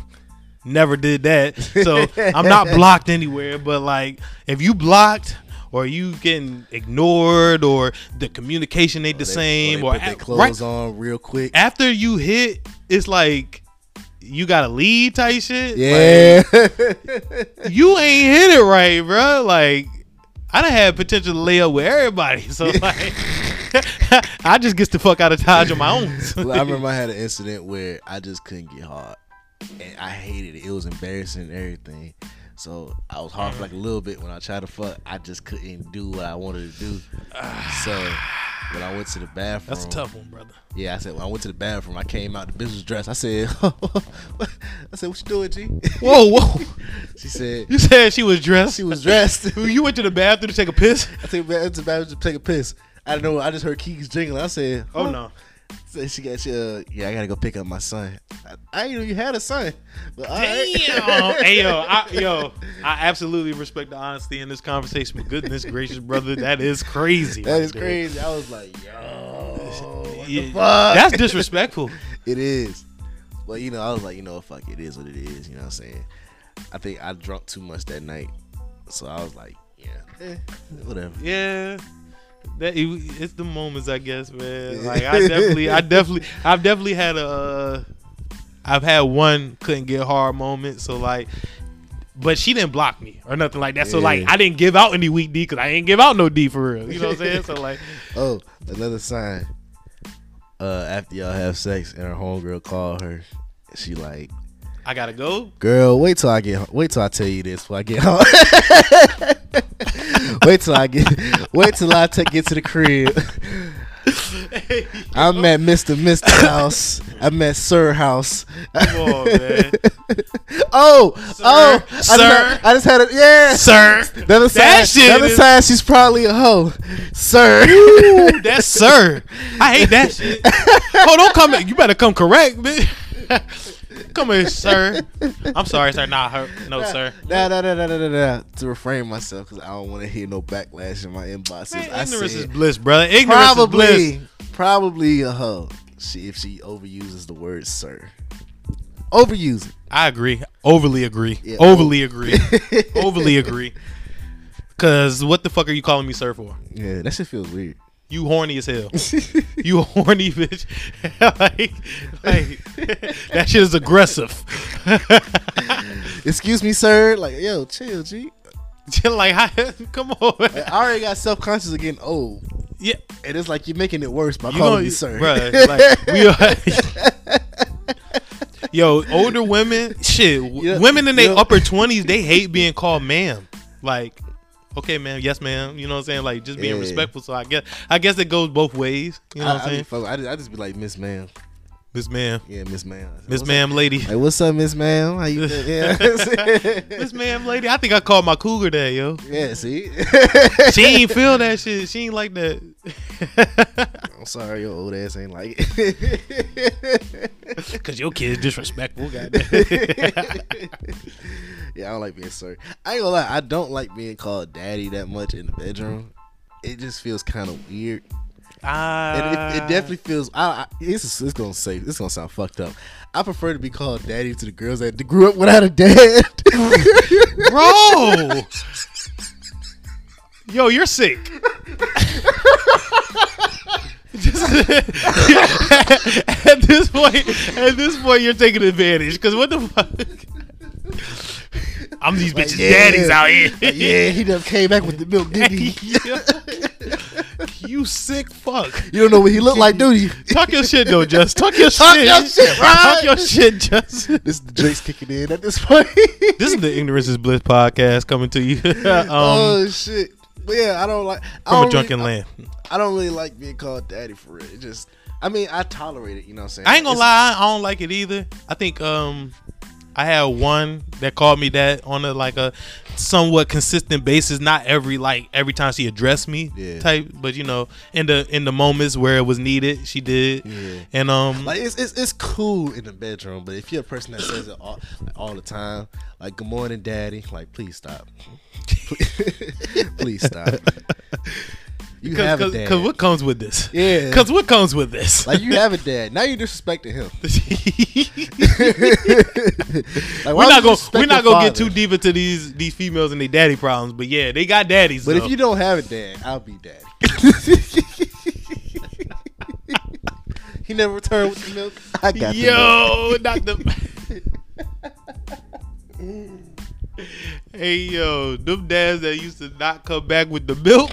Never did that, so I'm not blocked anywhere. But like, if you blocked or you getting ignored or the communication ain't the oh, oh, They- same, they or put their clothes right on real quick. after you hit, it's like you got to lead type shit. Yeah. Like, you ain't hit it right, bro. Like I done had potential to lay up with everybody, so like I just gets the fuck out of Dodge on my own. Well, I remember I had an incident where I just couldn't get hard, and I hated it. It was embarrassing and everything. So I was hard for like a little bit when I tried to fuck. I just couldn't do what I wanted to do. So when I went to the bathroom, That's a tough one, brother. Yeah, I said when I went to the bathroom, I came out the business dress. I said, I said, what you doing, G? Whoa, whoa! She said You said she was dressed. she was dressed. You went to the bathroom to take a piss. I took to the bathroom to take a piss. I don't know. I just heard keys jingling. I said, Oh no! So she got she, uh, yeah, I gotta go pick up my son. I, I know you had a son. But all right. Damn! hey yo, I, yo, I absolutely respect the honesty in this conversation. But goodness gracious, brother, that is crazy. that is crazy. I was like, yo, what Yeah, the fuck? That's disrespectful. it is. But you know, I was like, you know, fuck, it is what it is. You know what I'm saying? I think I drunk too much that night, so I was like, yeah, eh, whatever. Yeah. That it- it's the moments, I guess, man. Like I definitely, I definitely, I've definitely had a, uh, I've had one couldn't get hard moment. So like, but she didn't block me or nothing like that. So like I didn't give out any weak D because I ain't give out no D for real. You know what I'm saying? So like Oh, another sign. Uh, after y'all have sex and her homegirl call her, she like, I gotta go. "Girl, wait till I get, wait till I tell you this before I get home. wait till I get, wait till I take get to the crib. I'm at Mister Mister House. I'm at Sir House. Come on, man. oh, oh, I just, Sir. had, I just had it. Yeah, Sir. Another sign. That shit Another is- sign. She's probably a hoe, sir. Ooh, that's sir. I hate that shit. Oh, don't come. You better come correct, bitch. Come in, sir. I'm sorry, sir. Nah, her. No, sir. Nah, nah, nah, nah, nah, nah, nah. To refrain myself because I don't want to hear no backlash in my inboxes. Man, I ignorance is bliss, brother. Ignorance is bliss. probably, probably a hoe. She if she overuses the word sir, overuse it. I agree. Overly agree. Yeah. Overly agree. Overly agree. Cause what the fuck are you calling me sir for? Yeah, that shit feels weird. You horny as hell. You a horny bitch. like, like that shit is aggressive. Excuse me, sir. Like, yo, chill, G. like, how, come on. Like, I already got self conscious of getting old, Yeah, and it's like you're making it worse by you calling me sir. bruh, like, we are, Yo, older women, shit, Yeah, women in their yeah. upper twenties, they hate being called ma'am. Like, okay, ma'am, yes, ma'am. You know what I'm saying? Like, just being Yeah. respectful. So I guess, I guess it goes both ways. You know I, what I'm saying? fuck- I, just, I just be like Miss Ma'am. Miss ma'am, Yeah, Miss Ma'am. Miss What's up? ma'am, lady, Like, what's up, Miss Ma'am? How you doing? Yeah. Miss ma'am, lady. I think I called my cougar that, yo. yeah, see? She ain't feel that shit. She ain't like that. I'm sorry, your old ass ain't like it. Cause your kid's disrespectful. Goddamn. Yeah, I don't like being sir. I ain't gonna lie, I don't like being called daddy that much in the bedroom. It just feels kind of weird. And it, it uh, definitely feels. I, I, it's, it's gonna say. It's gonna sound fucked up. I prefer to be called daddy to the girls that grew up without a dad. bro. Yo, you're sick. at this point, at this point, you're taking advantage. Because what the fuck? I'm these Like, bitches' yeah. daddies out here. Like, yeah, he done came back with the milk, didn't he? you sick fuck. You don't know what he looked like, do you? Talk your shit though, Just. Talk your Talk shit. your shit, right? Talk your shit, Just. This is the drinks kicking in at this point. This is the Ignorance is Bliss podcast coming to you um, oh shit! But yeah, I don't like I from a don't drunken really, land. I, I don't really like being called daddy for real. It just, I mean, I tolerate it. You know what I'm saying? I ain't gonna It's- lie, I don't like it either. I think um I had one that called me that on a like a somewhat consistent basis. Not every like every time she addressed me Yeah. type, but you know, in the in the moments where it was needed, she did. Yeah. And um Like it's, it's it's cool in the bedroom, but if you're a person that says it all, all the time, like "Good morning, daddy," like please stop, please stop. You have a dad. cause, what comes with this? Yeah. Cause what comes with this? like you have a dad. Now you're disrespecting him. Like, we're not gonna we're not gonna get too deep into these these females and their daddy problems, but yeah, they got daddies. But though. if you don't have a dad, I'll be daddy. he never returned with the milk. I got the milk. Yo, not the. hey yo, them dads that used to not come back with the milk.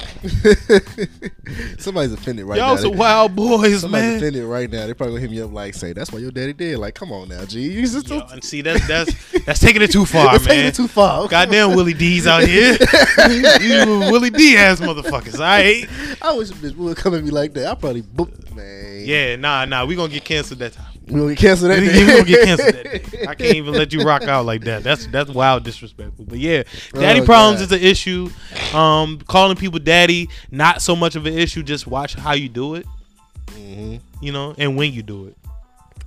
Somebody's offended right now. Y'all now. some wild boys, Somebody's man. offended right now. They probably gonna hit me up like, "Say that's why your daddy did." Like, come on now, G. You just Yo, and see that's that's that's taking it too far, It's taking man. it too far. Goddamn Willie D's out here. you Willie D ass motherfuckers. All right. I wish a bitch would come at me like that. I probably booked, man. Yeah, nah, nah. We gonna get canceled that time. We gonna get canceled that day. gonna get canceled that day. I can't even let you rock out like that. That's that's wild disrespectful. But yeah, daddy Oh, problems God. is an issue. Um, calling people daddy not so much of an issue. Just watch how you do it. Mhm. You know, and when you do it.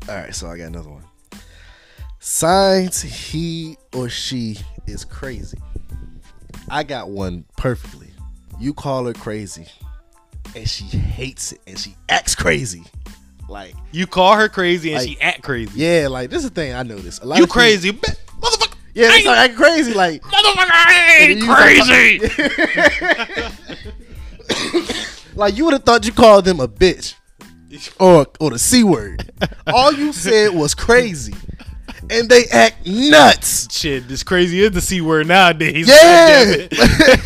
All right, so I got another one. Signs he or she is crazy. I got one perfectly. You call her crazy, and she hates it, and she acts crazy. Like, You call her crazy and Like- she act crazy. yeah, like this is the thing I noticed. A lot you of crazy, bi- motherfucker. Yeah, it's like acting crazy. Like, Motherfucker, I ain't you crazy. like you would have thought you called them a bitch or or the c word. All you said was crazy, and they act nuts. Shit, this crazy is the c word nowadays. Yeah. God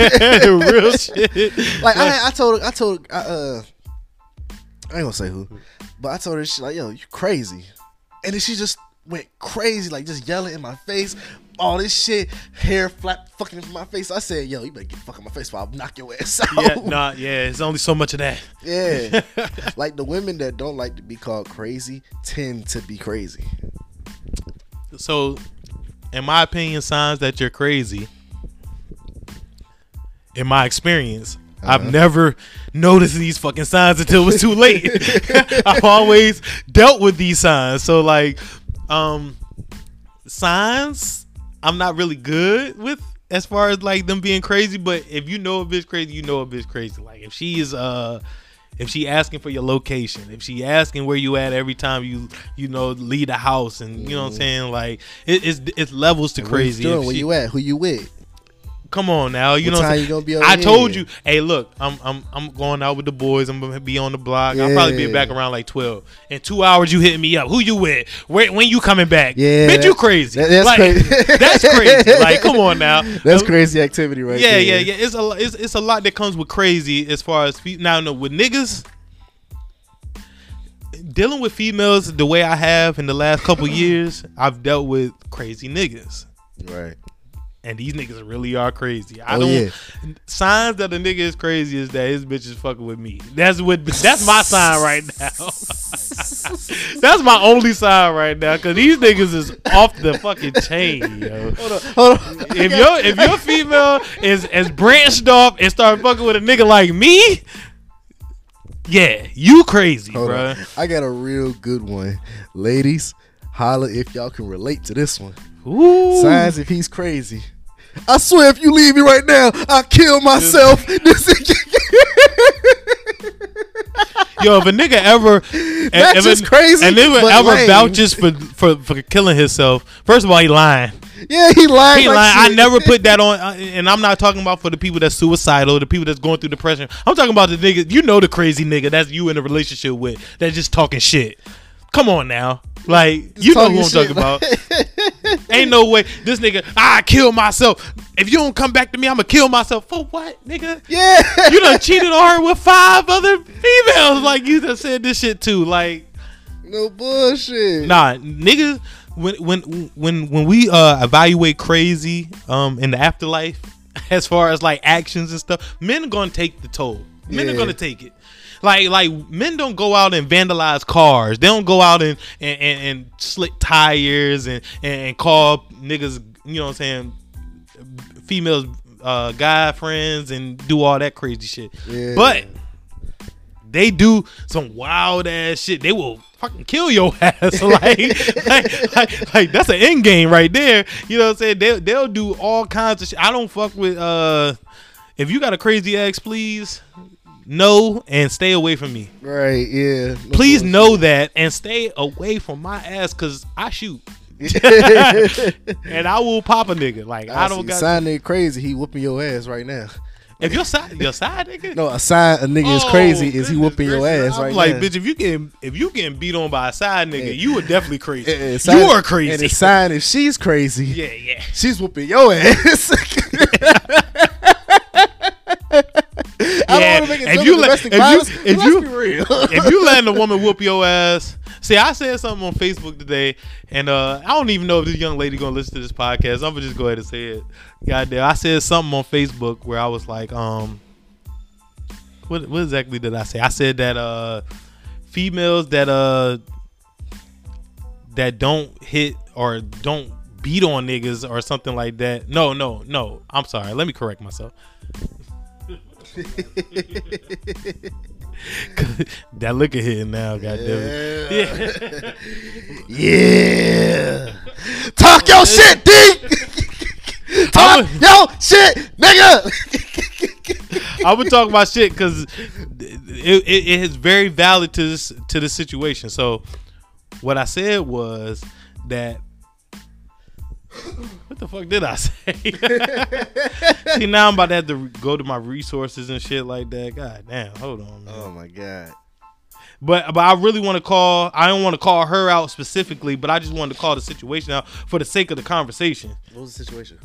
damn it. real shit. Like I, I told, I told, I, uh, I ain't gonna say who, but I told her she like, yo, you crazy, and then she just went crazy, like just yelling in my face, all this shit, hair flap fucking in my face. I said, yo, you better get the fuck out my face, or I'll knock your ass out. yeah, nah, yeah. It's only so much of that. Yeah. like the women that don't like to be called crazy tend to be crazy. So, in my opinion, signs that you're crazy. In my experience, I've never noticed these fucking signs until it was too late. I've always dealt with these signs. So, like, um, signs, I'm not really good with as far as like them being crazy. But if you know a bitch crazy, you know a bitch crazy. Like, if she is uh if she asking for your location, if she asking where you at every time you you know leave the house, and you know what I'm saying, like it, it's it's levels to you crazy. doing? Where she- you at? Who you with? Come on now, you What know you gonna be I told you, hey, look, I'm I'm I'm going out with the boys. I'm gonna be on the block. I'll probably be back around like twelve. In two hours, you hitting me up. Who you with? Where when you coming back? Yeah, bitch, you crazy. that- that's Like, crazy. that's crazy. Like, come on now. That's crazy activity right yeah, there. yeah, yeah. It's a it's, it's a lot that comes with crazy as far as now. No, with niggas dealing with females the way I have in the last couple years, I've dealt with crazy niggas. Right. And these niggas really are crazy. I Oh, don't yeah. signs that a nigga is crazy is that his bitch is fucking with me. That's what that's my sign right now. that's my only sign right now. Cause these niggas is off the fucking chain, yo. Hold on. If your if your female is as branched off and start fucking with a nigga like me, yeah, you crazy, Hold on. I got a real good one. Ladies, holla if y'all can relate to this one. Ooh. Signs if he's crazy. I swear if you leave me right now, I'll kill myself. This Yo, if a nigga ever, That's if just a, crazy, And nigga ever lame. vouches for, for for killing himself, first of all, he lying. yeah, he lied. He like lying. I never put that on, uh, and I'm not talking about for the people that's suicidal, the people that's going through depression. I'm talking about the nigga. You know the crazy nigga that's you in a relationship with that's just talking shit. Come on now, like you know who I'm talking talking shit, about. Ain't no way this nigga. I kill myself. If you don't come back to me, I'ma kill myself. For what, nigga? Yeah. You done cheated on her with five other females. Like you done said this shit too. Like no bullshit. Nah, niggas. When when when when we uh evaluate crazy um in the afterlife, as far as like actions and stuff, men are gonna take the toll. Men are gonna take it. Like like men don't go out and vandalize cars. They don't go out and and, and, and slick tires and, and and call niggas. You know what I'm saying? Females, uh, guy friends, and do all that crazy shit. Yeah. But they do some wild ass shit. They will fucking kill your ass. like, like, like, like, that's an end game right there. You know what I'm saying? They, they'll do all kinds of shit. I don't fuck with, uh, if you got a crazy ex, please know and stay away from me. Right, yeah. No Please bullshit. know that and stay away from my ass because I shoot. and I will pop a nigga. Like, I, don't got. sign nigga crazy. He whooping your ass right now. If your side, your side nigga. No, a sign a nigga is Oh, crazy is he whooping your ass I'm right like, now. bitch, if you getting if you getting beat on by a side nigga, Yeah. you are definitely crazy. You are crazy. And a sign if she's crazy, yeah, yeah. she's whooping your ass. I Yeah, don't want to make it if you let- domestic if you- if you- if you letting a woman whoop your ass, see, I said something on Facebook today, and uh, I don't even know if this young lady gonna listen to this podcast. I'm gonna just go ahead and say it. Goddamn, I said something on Facebook where I was like, um, what what exactly did I say? I said that uh, females that uh that don't hit or don't beat on niggas or something like that. No, no, no. I'm sorry. Let me correct myself. that look at him now, goddamn it. Yeah. yeah. Talk your shit, D. Talk I'm your shit, nigga. I would talk about shit because it, it, it is very valid to this to the situation. So what I said was that what the fuck did I say? See now I'm about to have to go to my resources and shit like that. God damn, hold on, man. oh my god. But but I really want to call. I don't want to call her out specifically, but I just wanted to call the situation out for the sake of the conversation. What was the situation?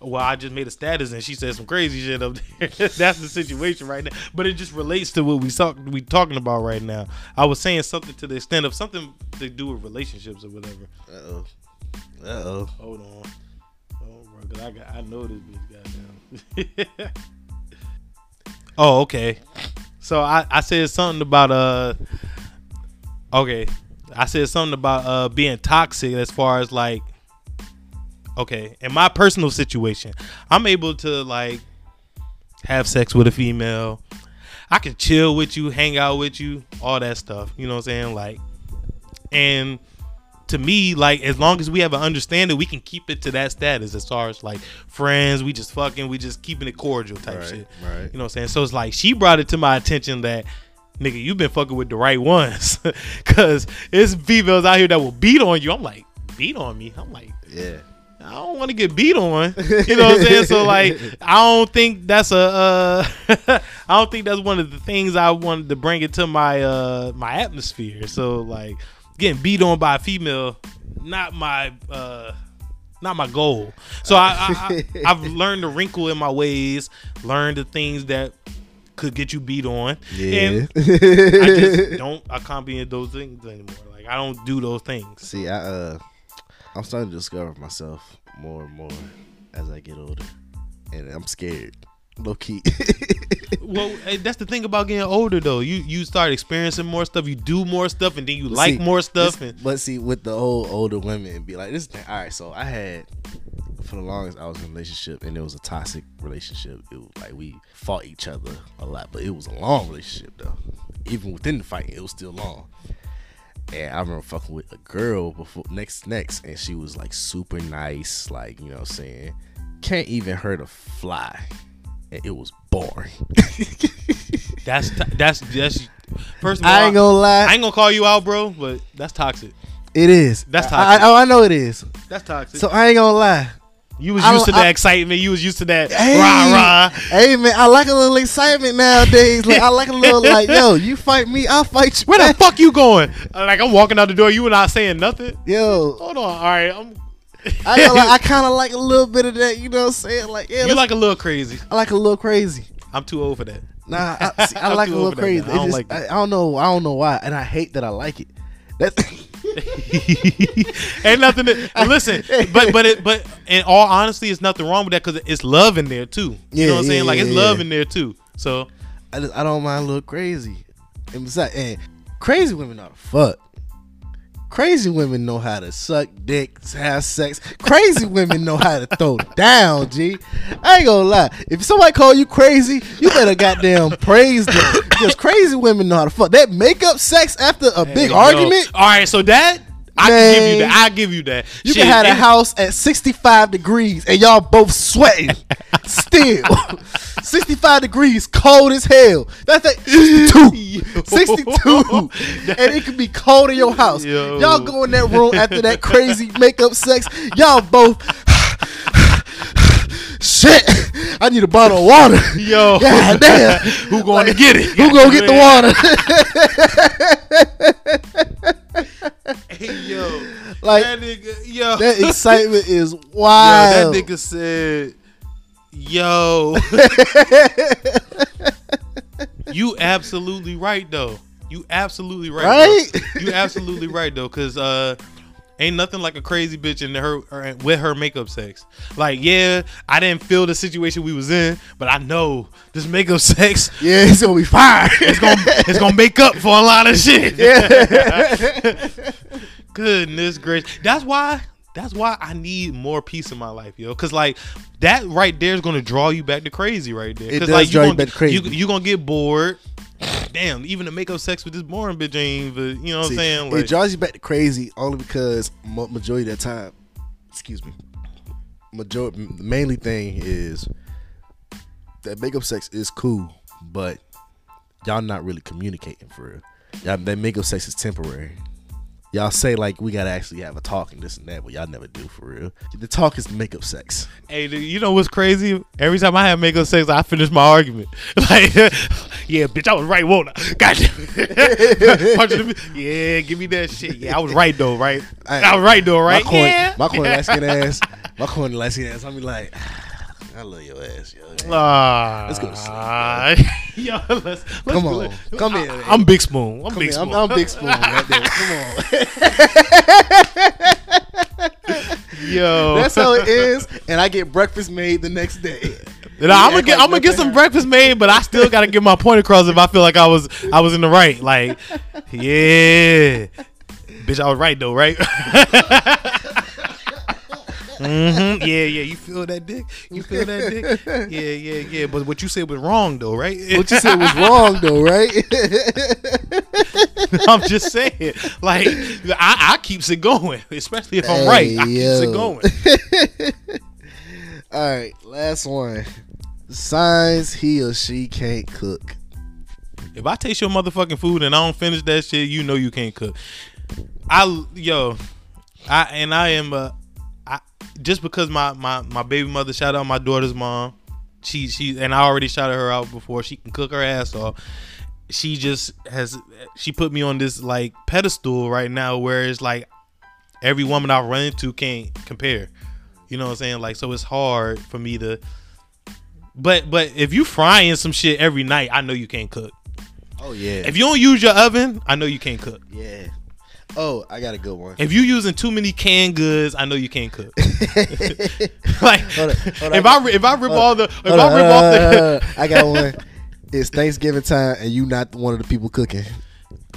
Well, I just made a status and she said some crazy shit up there. That's the situation right now. But it just relates to what we talk we talking about right now. I was saying something to the extent of something to do with relationships or whatever. Uh oh. Uh oh. Hold on. Oh, bro, cause I got I know this bitch goddamn. oh, okay. So I, I said something about uh okay. I said something about uh being toxic as far as like okay, in my personal situation, I'm able to like have sex with a female. I can chill with you, hang out with you, all that stuff. You know what I'm saying? Like and to me, like as long as we have an understanding, we can keep it to that status as far as like friends, we just fucking, we just keeping it cordial type Right, shit. right. You know what I'm saying? So it's like she brought it to my attention that nigga, you've been fucking with the right ones. Cause it's females out here that will beat on you. I'm like, beat on me? I'm like, Yeah. I don't want to get beat on. You know what I'm saying? So like, I don't think that's a. Uh, I don't think that's one of the things I wanted to bring into my uh my atmosphere. So like, getting beat on by a female, not my uh, not my goal. So I, I, I I've learned to wrinkle in my ways, learned the things that could get you beat on, and I just don't. I can't be in those things anymore. Like I don't do those things. See, I uh, I'm starting to discover myself more and more as I get older, and I'm scared, low key. Well, that's the thing about getting older, though. You you start experiencing more stuff, you do more stuff, and then you like See, more stuff. this- and but see, with the whole older women, be like this. Thing, All right, so I had for the longest I was in a relationship, and it was a toxic relationship. It was like we fought each other a lot, but it was a long relationship though. Even within the fight, it was still long. And I remember fucking with a girl before next next, and she was like super nice, like you know what I'm saying. Can't even hurt a fly. And it was boring. that's to- that's that's. First of all, I ain't gonna lie. I ain't gonna call you out, bro, but that's toxic. it is. That's toxic. I, I know it is. That's toxic. So I ain't gonna lie. you was I used to that I- excitement. You was used to that Hey, rah rah. hey man, I like a little excitement nowadays. Like I like a little like, yo, you fight me, I'll fight you. Where the fuck you going? Like I'm walking out the door, you were not saying nothing. Yo, Hold on, all right. I'm. I, like, I kind of like a little bit of that. You know what I'm saying? Like, yeah, you like a little crazy. I like a little crazy. I'm too old for that. Nah, I, see, I like a little crazy. I don't just- like. I, I don't know. I don't know why, and I hate that I like it. That's Ain't nothing. To, listen, but but it, but in all honesty, it's nothing wrong with that because it's love in there too. You Yeah, know what I'm saying? yeah, Like it's love yeah. in there too. So I just I don't mind a little crazy. And besides, and crazy women are the fuck. Crazy women know how to suck dick, have sex. Crazy women know how to throw down, G. I ain't gonna lie. If somebody call you crazy, you better goddamn praise them. Because crazy women know how to fuck. That makeup sex after a big argument, All right, so that I can give you that. I give you that. you Shit, can have a house at 65 degrees and y'all both sweating. Still. 65 degrees, cold as hell. That's like 62. 62. and it could be cold in your house. Yo. Y'all go in that room after that crazy makeup sex. Y'all both. Shit. I need a bottle of water. Yo, God damn. who going to get it? Who gonna get the water? Hey, yo, Like, that nigga, yo, that excitement is yo, wild. that nigga said, yo. you absolutely right though. You absolutely right. Right? You absolutely right though, cause uh, ain't nothing like a crazy bitch in her or with her makeup sex. Like, yeah, I didn't feel the situation we was in, but I know this makeup sex Yeah, it's gonna be fire. it's gonna it's gonna make up for a lot of shit. yeah. Goodness gracious. That's why. That's why I need more peace in my life, yo. Cause like that right there is gonna draw you back to crazy right there. It does like draw you gonna, back to crazy. You, you gonna get bored. Damn, even the makeup sex with this boring bitch ain't. But you know what I'm See, saying? it Like, draws you back to crazy only because majority of the time, excuse me, majority the mainly thing is that makeup sex is cool, but y'all not really communicating for real. Y'all that makeup sex is temporary. Y'all say like we gotta actually have a talk and this and that, but y'all never do for real. The talk is makeup sex. hey, dude, you know what's crazy? Every time I have makeup sex, I finish my argument. Like Yeah, bitch, I was right, won't I? Gotcha. Yeah, give me that shit. Yeah, I was right though, right? I, was right though, right? My corny, yeah. my corny light skin ass, my corny light skin ass. I'm be like, I love your ass, yo. Ah, Let's go to sleep, yo, let's, let's Come go. on, come I, in. I'm Big Spoon. I'm Come Big Spoon. I'm, I'm big spoon right there. Come on, Yo, that's how it is. And I get breakfast made the next day. And I'm gonna get I'm gonna get some breakfast made, but I still gotta get my point across if I feel like I was I was in the right. Like, yeah, bitch, I was right though, right? hmm Yeah, yeah. You feel that dick? You feel that dick? Yeah, yeah, yeah. But what you said was wrong though, right? What you said was wrong though, right? I'm just saying, like, I, I keeps it going, especially if I'm right. I keeps it going. All right, last one. Signs he or she can't cook. If I taste your motherfucking food and I don't finish that shit, you know you can't cook. I yo, I and I am uh, I just because my my my baby mother shout out my daughter's mom. She she and I already shouted her out before. She can cook her ass off. She just has she put me on this like pedestal right now where it's like every woman I run into can't compare. You know what I'm saying? Like so it's hard for me to but but if you frying some shit every night, I know you can't cook. Oh yeah. If you don't use your oven, I know you can't cook. yeah. Oh, I got a good one. If you using too many canned goods, I know you can't cook. like Hold on, hold on. if I if I rip all the if Hold I rip off the on, on. I got one. It's Thanksgiving time and you not one of the people cooking.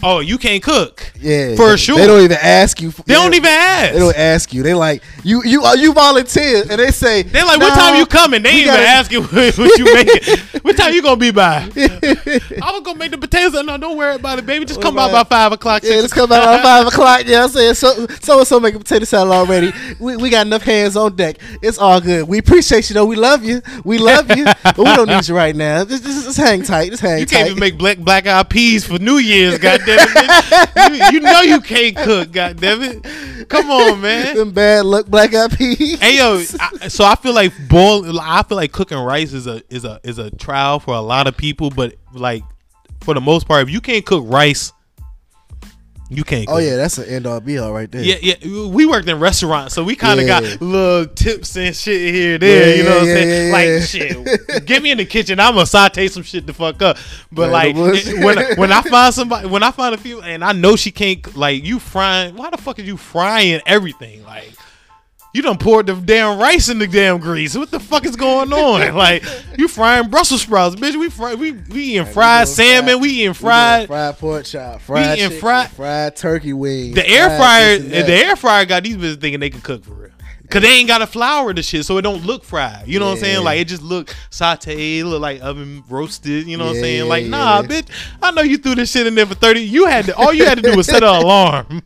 Oh you can't cook. Yeah, For they, sure. They don't even ask you. They don't even ask. They don't ask you. They like you. You are you volunteer, and they say They like, what time you coming? They ain't even gotta- asking what, what you making. what time you gonna be by? I was gonna make the potatoes. No, don't worry about it, baby. Just come by by five o'clock. Yeah, let's come out around five o'clock. Yeah, I'm saying so. So and so making potato salad already. We, we got enough hands on deck. It's all good. We appreciate you though. We love you. We love you. but we don't need you right now. Just, just, just hang tight. Just hang You tight. You can't even make black black eyed peas for New Year's, goddamn it! You, you know you can't cook, goddamn it! Come on, man. them bad luck black eyed peas. Hey yo, I, so I feel like boil. I feel like cooking rice is a is a is a trial for a lot of people, but like for the most part, if you can't cook rice, you can't. Cook. Oh yeah, that's an end all be all right there. Yeah, yeah. We worked in restaurants, so we kind of Yeah. got little tips and shit here, there. Yeah, you know yeah, what I'm saying? like shit. Get me in the kitchen. I'm gonna saute some shit to fuck up. But like it- when when I find somebody, when I find a few, and I know she can't like you frying. Why the fuck are you frying everything? Like. You done poured the damn rice in the damn grease. What the fuck is going on? Like you frying Brussels sprouts, bitch. We fry, we we eating fried salmon. fried- We eating We fried. fried pork chop, fried eating chicken, fried- fried turkey wings. The air fryer, the air fryer got these bitches thinking they can cook for real. Cause they ain't got to flour the shit, so it don't look fried. You know what I'm saying? Like it just look sauteed, look like oven roasted. You know what I'm saying? Like nah, yeah. bitch. I know you threw this shit in there for thirty. You had to. All you had to do was set an alarm.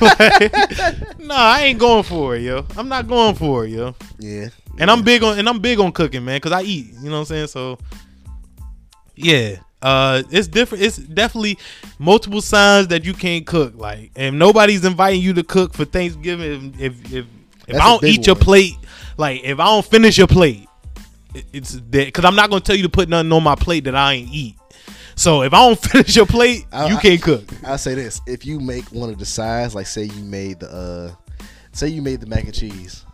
Like, nah, I ain't going for it, yo. I'm not going for it, yo. yeah. And I'm big on and I'm big on cooking, man, cause I eat. You know what I'm saying? So yeah. Uh it's different it's definitely multiple signs that you can't cook. Like if nobody's inviting you to cook for Thanksgiving, if if if, if That's I don't eat your plate, like if I don't finish your plate, it's dead. because I'm not gonna tell you to put nothing on my plate that I ain't eat. So if I don't finish your plate, I- you can't cook. I'll say this: if you make one of the sides, like say you made the, uh say you made the mac and cheese,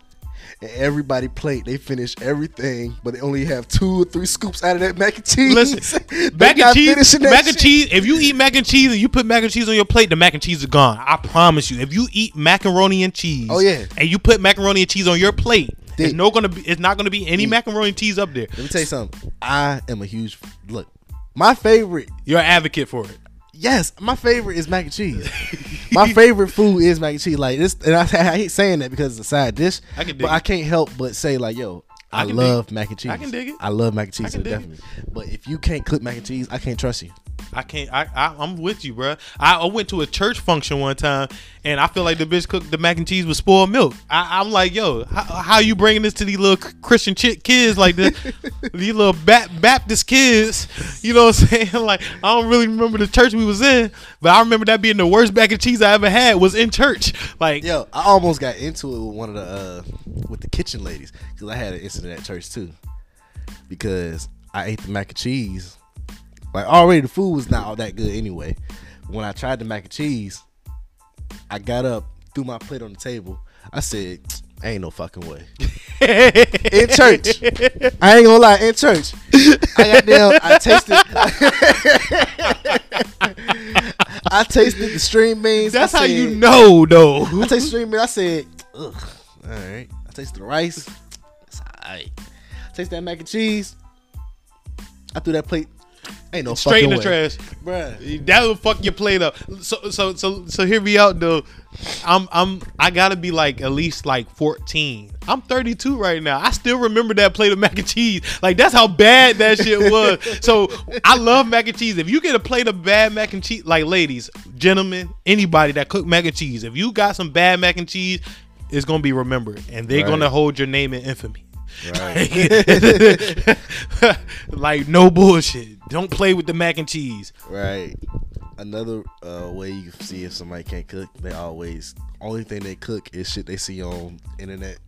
and everybody plate, they finish everything, but they only have two or three scoops out of that mac and cheese. Listen, mac and cheese, mac and cheese. If you eat mac and cheese and you put mac and cheese on your plate, the mac and cheese is gone. I promise you. If you eat macaroni and cheese, Oh, yeah. and you put macaroni and cheese on your plate, it's no gonna be. It's not gonna be any macaroni and cheese up there. Let me tell you something. I am a huge look. My favorite, You're an advocate for it. Yes, my favorite is mac and cheese. my favorite food is mac and cheese. Like this, and I, I hate saying that because it's a side dish. I can dig but. I can't help but say like, yo. I I, love mac and cheese. I can dig it. I love mac and cheese, I so dig it. definitely. But if you can't cook mac and cheese, I can't trust you. I can't. I, I I'm with you, bro. I, I went to a church function one time, and I feel like the bitch cooked the mac and cheese with spoiled milk. I, I'm like, yo, how, how you bringing this to these little Christian chick kids like this? these little ba- Baptist kids, you know what I'm saying? Like, I don't really remember the church we was in, but I remember that being the worst mac and cheese I ever had was in church. Like, Yo, I almost got into it with one of the uh with the kitchen ladies because I had an incident at church too. Because I ate the mac and cheese Like already the food was not all that good anyway. When I tried the mac and cheese, I got up, threw my plate on the table. I said, "Ain't no fucking way." in church, I ain't gonna lie. In church, I got down. I tasted. I tasted the string beans. That's I how you know, though. I tasted string beans. I said, "Ugh, all right." I tasted the rice. It's alright. I tasted that mac and cheese. I threw that plate. Ain't no Straight in the way. trash. bruh. That would fuck your plate up. So so so so hear me out though. I'm I'm I gotta be like at least like 14. I'm 32 right now. I still remember that plate of mac and cheese. Like that's how bad that shit was. so I love mac and cheese. If you get a plate of bad mac and cheese, like ladies, gentlemen, anybody that cook mac and cheese, if you got some bad mac and cheese, it's gonna be remembered, and they're Right. gonna hold your name in infamy. Right. like no bullshit. Don't play with the mac and cheese. Right. Another uh, way you can see if somebody can't cook, they always only thing they cook is shit they see on internet.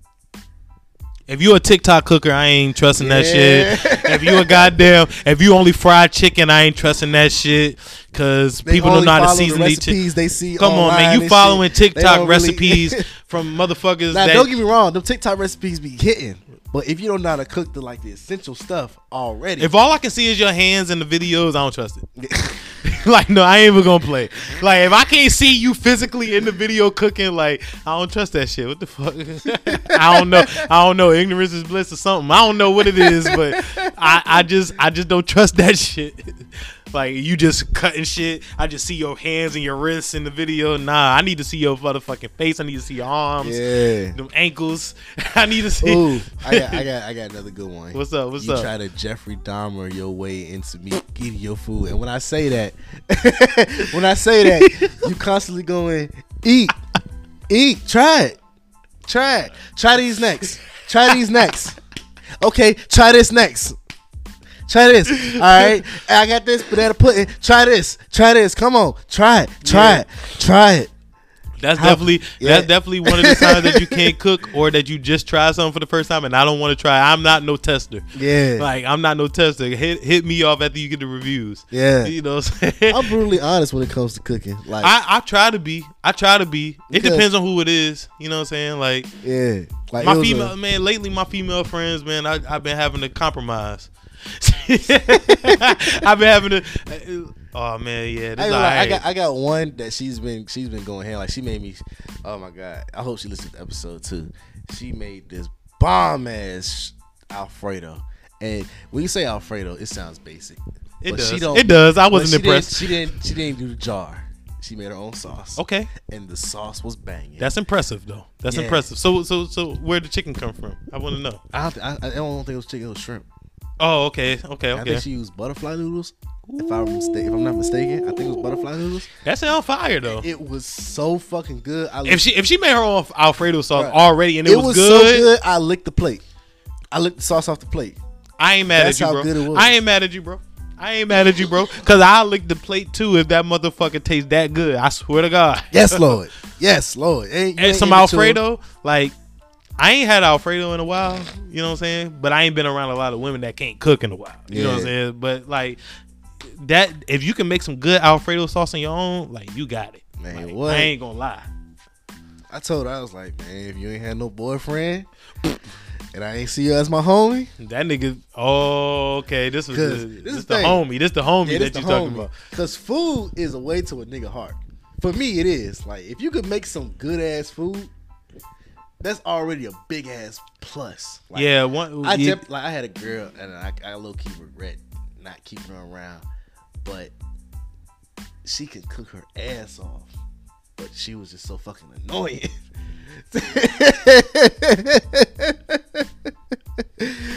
If you a TikTok cooker, I ain't trusting that shit. If you a goddamn, if you only fry chicken, I ain't trusting that shit. Cause They people don't know how to the season these chicken. recipes they see. Come on, man, you following shit. TikTok don't really- recipes from motherfuckers now, that don't get me wrong, them TikTok recipes be hitting, but if you don't know how to cook the like the essential stuff already, If all I can see is your hands in the videos, I don't trust it. like, no, I ain't even gonna play. Like, if I can't see you physically in the video cooking, like, I don't trust that shit. What the fuck? I don't know. I don't know. Ignorance is bliss or something. I don't know what it is, but I, I just, I just don't trust that shit. Like you just cutting shit. I just see your hands and your wrists in the video. Nah, I need to see your motherfucking face. I need to see your arms, yeah. them ankles. I need to see. Ooh, I got, I got, I got another good one. What's up? What's you up? You try to Jeffrey Dahmer your way into me getting your food, and when I say that, when I say that, you constantly going eat, eat, try it, try it, try these next, try these next. Okay, try this next. Try this. All right. I got this banana pudding. Try this. Try this. Come on. Try it. Try Yeah. it. Try it. That's How- definitely yeah. that's definitely one of the times that you can't cook or that you just try something for the first time and I don't want to try. I'm not no tester. Yeah. Like I'm not no tester. Hit hit me off after you get the reviews. Yeah. You know what I'm saying? I'm brutally honest when it comes to cooking. Like, I, I try to be. I try to be. It depends on who it is. You know what I'm saying? Like yeah. Like my was a- female man, lately my female friends, man, I I've been having to compromise. I've been having to Oh man, yeah. I, This ain't gonna I got I got one that she's been she's been going hand like she made me. Oh my god! I hope she listens to the episode too. She made this bomb ass Alfredo, and when you say Alfredo, it sounds basic. it but does. she don't- it does. I wasn't she didn't- impressed. she didn't. She didn't do the jar. She made her own sauce. Okay. and the sauce was banging. That's impressive though. That's Yeah. impressive. So so so where did the chicken come from? I want to know. I don't, I, I don't think it was chicken. It was shrimp. Oh, okay, okay, okay. I think she used butterfly noodles. If I'm mistake, if I'm not mistaken, I think it was butterfly noodles. That's on fire though. It was so fucking good. I if she if she made her own Alfredo sauce already and it, it, was, was, good, so good. I licked the plate. I licked the sauce off the plate. I ain't mad That's at you, how bro. good it was. I ain't mad at you, bro. I ain't mad at you, bro. Cause I licked the plate too if that motherfucker tastes that good. I swear to God. Yes, Lord. yes, Lord. Ain't, and ain't some. Alfredo, like I ain't had Alfredo in a while. You know what I'm saying? But I ain't been around a lot of women that can't cook in a while. You know what I'm saying? But like that, if you can make some good Alfredo sauce on your own, like you got it. Man, Like, what? I ain't gonna lie. I told her I was like, man, if you ain't had no boyfriend, and I ain't see you as my homie, That nigga. Oh, okay. This was the, this this is the thing. homie. This is the homie yeah, that you talking about. Cause food is a way to a nigga heart. For me, it is. Like if you could make some good ass food, that's already a big ass plus. Like, yeah, one. I yeah, def- like I had a girl and I, I low key regret not keeping her around, but she could cook her ass off. But she was just so fucking annoying.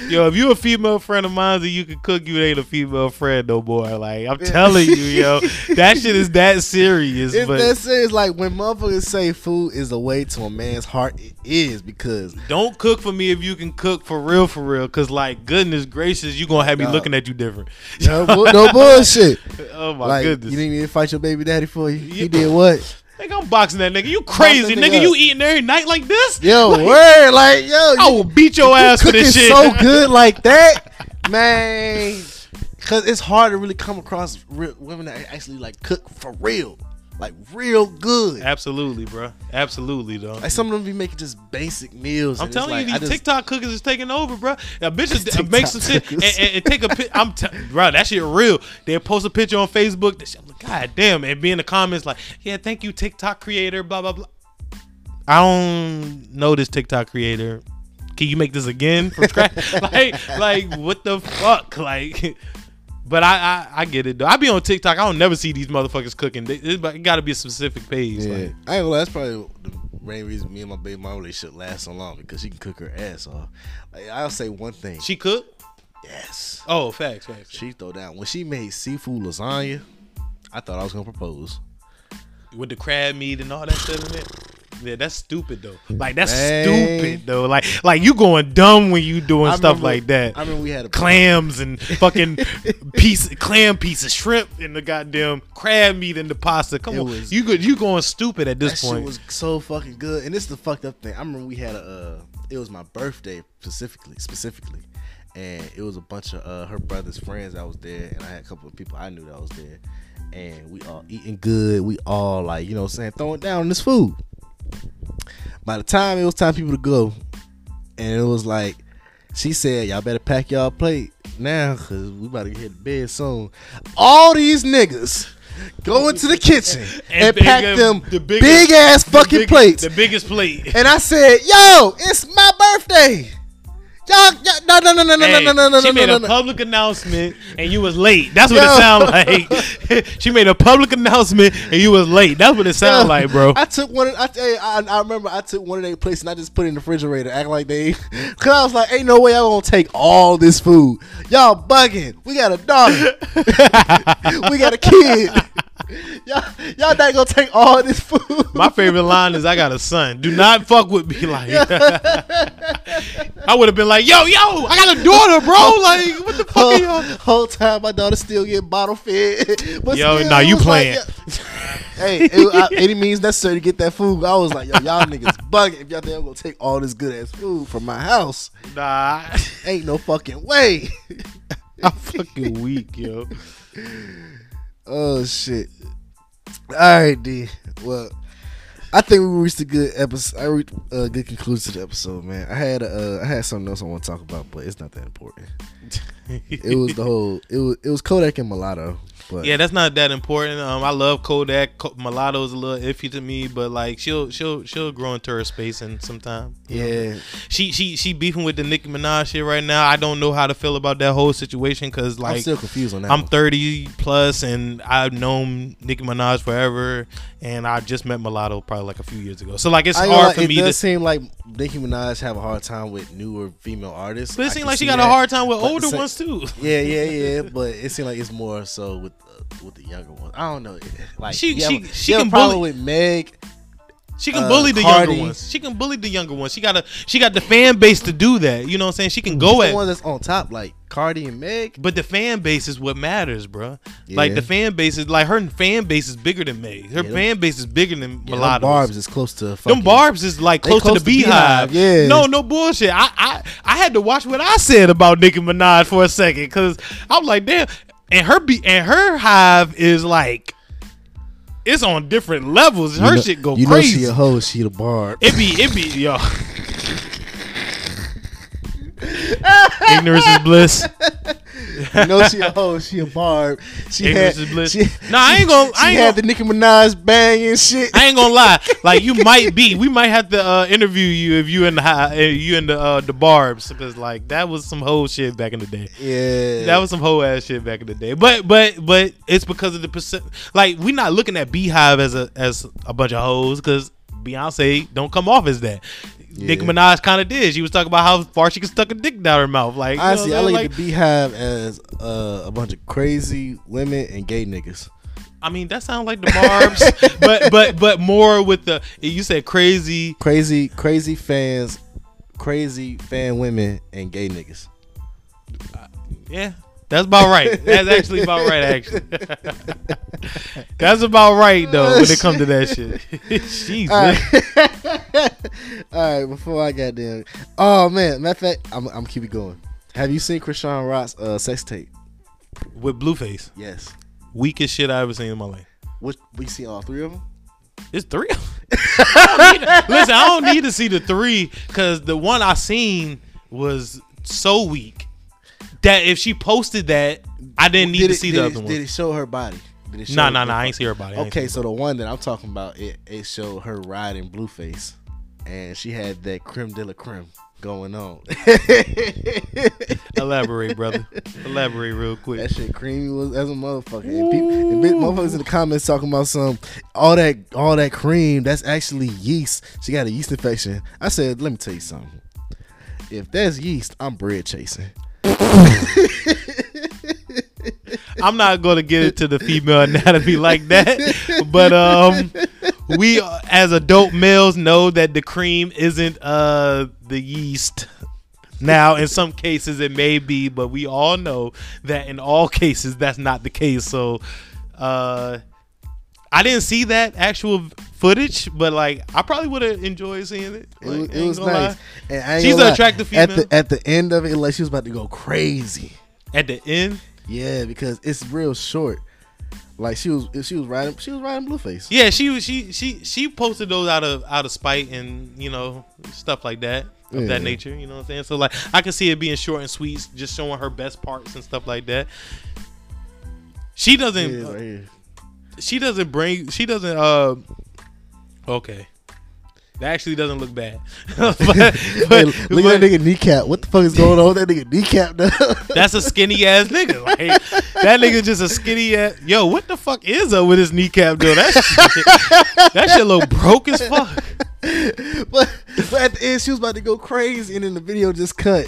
Yo, if you a female friend of mine and you can cook, you ain't a female friend no more. Like I'm telling you, yo, that shit is that serious. It's but that serious. Like when motherfuckers say food is a way to a man's heart, it is because don't cook for me if you can cook for real, for real. Cause like goodness gracious, you gonna have me Dog. looking at you different. no, no bullshit. oh my like goodness. you didn't even fight your baby daddy for you. He did what? Nigga, I'm boxing that nigga. You crazy, nigga. nigga You eating every night like this? Yo, Like, word, like yo, I will beat your ass for this shit. so good like that, man. Cause it's hard to really come across real women that actually like cook for real, like real good. Absolutely, bro. Absolutely, though. Like some of them be making just basic meals. I'm telling like, you, these just- TikTok cookers is taking over, bro. A bitch is, TikTok make some shit and, and, and take a pic. I'm, t- bro, that shit real. They post a picture on Facebook. That shit, God damn, and be in the comments like, yeah, thank you, TikTok creator, blah blah blah. I don't know this TikTok creator. Can you make this again from scratch? like, like what the fuck? Like, but I, I, I get it though. I be on TikTok. I don't never see these motherfuckers cooking. They- It, it got to be a specific page. Yeah, Like, I ain't that's probably the main reason me and my baby mama relationship lasts so long because she can cook her ass off. Like, I'll say one thing. she cook. yes, Oh, facts, facts. she throw down when she made seafood lasagna. I thought I was gonna propose. with the crab meat and all that stuff in it. Yeah, that's stupid though. Like that's Man. stupid though. Like like you going dumb when you doing I stuff remember- like that. I mean, we had a Clams and fucking piece clam piece of shrimp and the goddamn crab meat in the pasta. Come It on, was- you good? You going stupid at That this shit point? was so fucking good, and this is the fucked up thing. I remember we had a. Uh, it was my birthday specifically, specifically, and it was a bunch of uh, her brother's friends that was there, and I had a couple of people I knew that was there, and we all eating good. We all like, you know, what I'm saying throwing down this food. By the time it was time for people to go, and it was like, she said, "Y'all better pack y'all plate now, cause we about to get to bed soon." All these niggas. Go into the kitchen and, big- pack uh, them the biggest- big ass The fucking big- plates. The biggest plate. and I said, "Yo, it's my birthday. Y'all, y'all no, no, no, no, no, Hey, no, no, no, she no, made no, a no. public announcement and you was late. That's what Yo. it sounded like. she made a public announcement and you was late. That's what it sounded Yo, like, bro. I took one. Of, I, I I remember I took one of their plates and I just put it in the refrigerator, acting like they. Cause I was like, "Ain't no way y'all gonna take all this food. Y'all bugging. We got a daughter. we got a kid. y'all, y'all not gonna take all this food. My favorite line is, "I got a son. Do not fuck with me." Like, I would have been like, "Yo, yo, I got a daughter, bro. Like, what the fuck are whole, y'all?" whole time my daughter still get bottle fed. But Yo, still, nah, you was like, playing. hey, it, I, any means necessary to get that food. I was like, yo, y'all niggas bugging. If y'all think I'm gonna take all this good ass food from my house, Nah, ain't no fucking way. I'm fucking weak, yo. Oh shit. All right, D. Well, I think we reached a good episode. I reached a good conclusion to the episode, man. I had uh, I had something else I want to talk about, but it's not that important. It was the whole. It was it was Kodak and Mulatto. But Yeah, that's not that important. Um, I love Kodak. Ko- Mulatto is a little iffy to me, but like she'll she'll she'll grow into her space in some time. you know? yeah. she she she beefing with the Nicki Minaj shit right now. I don't know how to feel about that whole situation because like I'm like still confused on that. I'm one. 30 plus and I've known Nicki Minaj forever, and I just met Mulatto probably like a few years ago. So like it's I hard lie, for it me does to. seem like Nicki Minaj have a hard time with newer female artists. But it seems like she got a hard time with But older sa- ones too. Yeah, yeah, yeah. But it seems like it's more so with uh, with the younger ones. I don't know. Like She- you she- have, she you can a problem bully- with Meg. She can Uh, bully the Cardi. younger ones. She can bully the younger ones. She got a she got the fan base to do that. You know what I'm saying? She can go at the one that's on top, like Cardi and Meg. But the fan base is what matters, bro. Like the fan base is like her fan base is bigger than Meg. Her Yeah, them- fan base is bigger than Yeah, them Mulatto's. Barbs is close to fucking. Them barbs is like close, close to the to BeyHive. BeyHive, yeah. No, no bullshit. I, I I had to watch what I said about Nicki Minaj for a second because I'm like, damn. And her be and her hive is like, it's on different levels. You Her know- shit go crazy. You know she a hoe. She the barb. it be it be yo. Ignorance is bliss. You know she a hoe. She a barb. She Ignorance had. is bliss. She, Nah, I ain't gonna- She, I ain't had gonna- the Nicki Minaj bang and shit. I ain't gonna lie. Like you might be. We might have to uh, interview you if you in the hi- uh, you in the uh, the barbs because like that was some whole shit back in the day. yeah. That was some whole ass shit back in the day. But but but it's because of the percent. Like we not looking at BeyHive as a as a bunch of hoes because Beyonce don't come off as that. Nicki Minaj kind of did. She was talking about how far she could stuck a dick down her mouth. Like you Honestly, I I'm look saying? at the BeyHive as uh, a bunch of crazy women and gay niggas. I mean that sounds like the barbs, but but but more with the you said crazy. Crazy, crazy fans, crazy fan women and gay niggas. Yeah, that's about right. That's actually about right. Actually, that's about right though when it comes to that shit. Jesus. All right. All right, before I got there. Oh man, matter of fact, I'm I'm keep it going. Have you seen Chrisean Rock's uh, sex tape? with Blueface. Yes. Weakest shit I ever seen in my life. What we see all three of them? It's three. I to- listen, I don't need to see the three because the one I seen was so weak that if she posted that, I didn't need Did to it- see the it- other one. Did it show her body? Did it show Nah, nah, nah. I ain't see her body. I ain't Okay, see so the one that I'm talking about, it it showed her riding Blueface, and she had that creme de la creme going on. Elaborate, brother. Elaborate real quick. That shit creamy was as a motherfucker. And, people, and motherfuckers in the comments talking about some all that all that cream. That's actually yeast. She got a yeast infection. I said, let me tell you something. If that's yeast, I'm bread chasing. I'm not gonna get into the female anatomy like that, but um, we uh, as adult males know that the cream isn't uh the yeast. Now, in some cases, it may be, but we all know that in all cases, that's not the case. So, uh, I didn't see that actual footage, but like, I probably would have enjoyed seeing it. It was, it was nice. And She's an lie, attractive At the at the end of it, like she was about to go crazy. At the end, Yeah, because it's real short. Like she was she was riding she was riding Blueface. Yeah, she was she she she posted those out of out of spite and you know stuff like that of Yeah. that nature. You know what I'm saying? So like I can see it being short and sweet, just showing her best parts and stuff like that. She doesn't. Yeah, right. She doesn't bring. She doesn't. Uh. Okay. That actually doesn't look bad. but, Hey, but- look at that nigga kneecap. What the fuck is going on with that nigga kneecap now? that's a skinny ass nigga. Like that nigga just a skinny ass. Yo, what the fuck is up with his kneecap though? That shit, that shit look broke as fuck. but, but at the end, she was about to go crazy, and then the video just cut.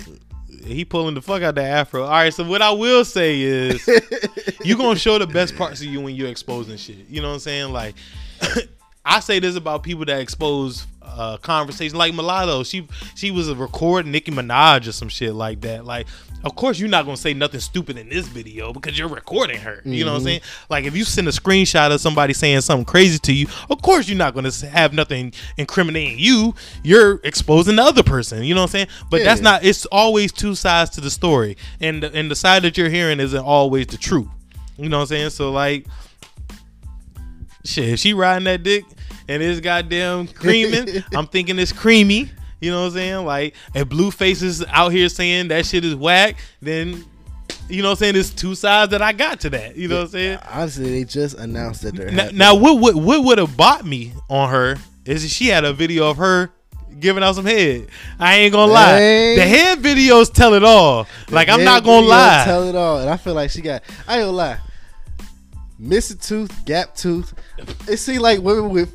He pulling the fuck out that afro. All right, so what I will say is you gonna show the best parts of you when you're exposing shit. You know what I'm saying? Like I say this about people that expose uh conversation like Mulatto. She she was a recording Nicki Minaj or some shit like that. Like of course you're not gonna say nothing stupid in this video because you're recording her. You know what I'm saying? Like if you send a screenshot of somebody saying something crazy to you, of course you're not gonna have nothing incriminating you. You're exposing the other person. You know what I'm saying? But that's not. It's always two sides to the story, and the, and the side that you're hearing isn't always the truth. You know what I'm saying? So like, shit, if she riding that dick and it's goddamn creaming, I'm thinking it's creamy. You know what I'm saying? Like, if Blueface is out here saying that shit is whack, then you know what I'm saying? There's two sides that I got to that. You know what I'm saying? Honestly, they just announced that they're Now, happy. now what would what would have bought me on her is she had a video of her giving out some head. I ain't gonna lie. Dang. The head videos tell it all. Like I'm not gonna lie. Tell it all, and I feel like she got. I ain't gonna lie. Missing tooth, gap tooth. It seemed like women with.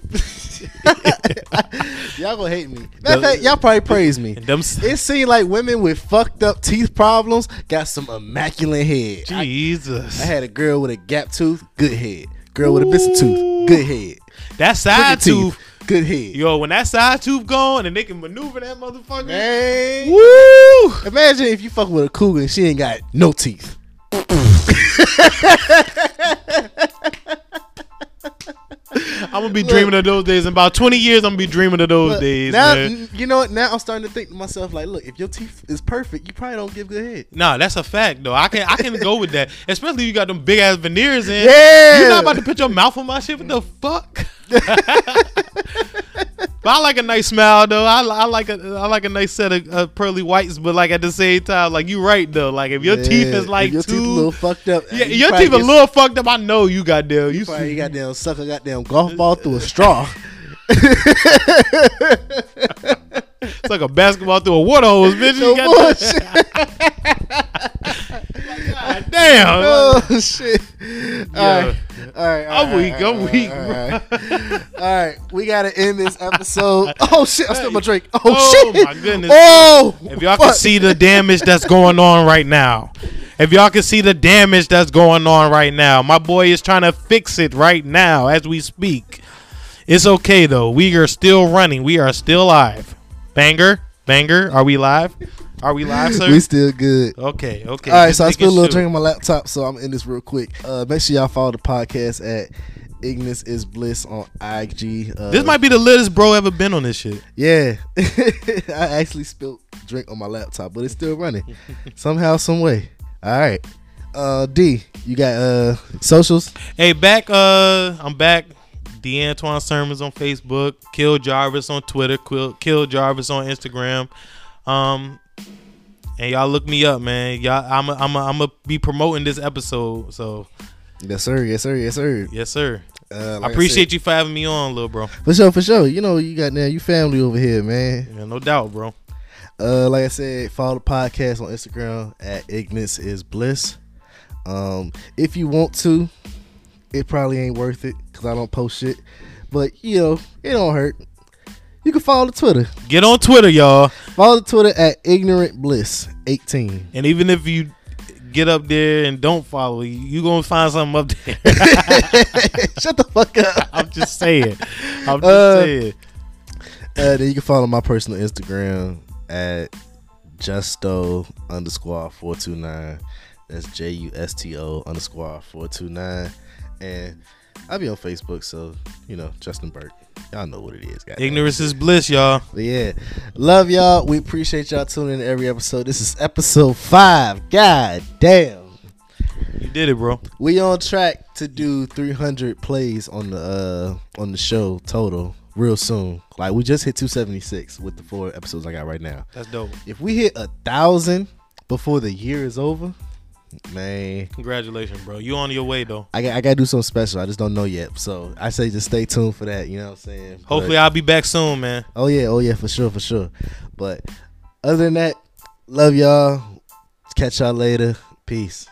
y'all gonna hate me. Matter fact, y'all probably praise me. It seemed like women with fucked up teeth problems got some immaculate head. Jesus. I had a girl with a gap tooth, good head. Girl with a missing tooth, good head. that side tooth. good head. Yo, when that side tooth gone and they can maneuver that motherfucker. Man. Woo! Imagine if you fuck with a cougar and she ain't got no teeth. I'm gonna be dreaming of those days. In about 20 years, I'm gonna be dreaming of those Look, days. now, man. you know what? Now I'm starting to think to myself, like, look, if your teeth is perfect, you probably don't give good head. Nah, that's a fact though. I can I can go with that. Especially if you got them big ass veneers in. Yeah. You're not about to put your mouth on my shit. What the fuck? but I like a nice smile though. I, I like a I like a nice set of uh, pearly whites. But like at the same time, like you right though. Like if your teeth is like your too, teeth a little fucked up. yeah, you your teeth a little fucked up. I know you got there. You Probably see, got damn suck a goddamn golf ball through a straw. it's like a basketball through a water hose, bitch. No You got. God damn. oh shit! All right, all right. all I'm right, weak, I'm right, weak, All right, all right, we gotta end this episode. Oh shit! I spilled my drink. Oh, Oh, shit! my goodness. Oh, If y'all can see the damage that's going on right now, if y'all can see the damage that's going on right now, my boy is trying to fix it right now as we speak. It's okay though. We are still running. We are still live. Banger, banger. Are we live? Are we live, sir? we still good. okay, okay. All right, Just so I spilled a little drink on my laptop, so I'm in this real quick. Uh, make sure y'all follow the podcast at Ignorance is Bliss on IG. Uh, This might be the littest bro ever been on this shit. yeah. I actually spilled drink on my laptop, but it's still running somehow, some way. All right. Uh, D, you got uh socials? Hey, back. Uh, I'm back. Deantoine Sirmons on Facebook. Kill Jarvis on Twitter. Kill, Kill Jarvis on Instagram. Um, and y'all look me up, man. Y'all, I'm a, I'm a, I'm gonna be promoting this episode. So Yes, sir. Yes, sir. Yes, sir. yes, sir. Uh, I appreciate you for having me on, little bro. for sure. For sure. You know, you got now you family over here, man. Yeah, no doubt, bro. Uh, like I said, follow the podcast on Instagram at Ignorance is Bliss. Um, if you want to, it probably ain't worth it because I don't post shit. But you know, it don't hurt. You can follow the Twitter. Get on Twitter, y'all. Follow the Twitter at Ignorant Bliss 18. And even if you get up there and don't follow, you you gonna find something up there. Shut the fuck up. I'm just saying. I'm just Uh, saying. Uh, then you can follow my personal Instagram at justo underscore four two nine. That's J U S T O underscore four two nine. And I'll be on Facebook, so you know Justin Burke. Y'all know what it is, guys. Ignorance is bliss, y'all. But yeah, love y'all. We appreciate y'all tuning in every episode. This is episode five. God damn. You did it, bro. We on track to do 300 plays on the uh on the show total real soon. Like we just hit 276 with the four episodes I got right now. That's dope. If we hit a thousand before the year is over, man, Congratulations, bro. You on your way though. I got I gotta do something special. I just don't know yet. So I say just stay tuned for that. You know what I'm saying? Hopefully, But- I'll be back soon, man. oh yeah, oh yeah, for sure, for sure. But other than that, love y'all. Catch y'all later. Peace.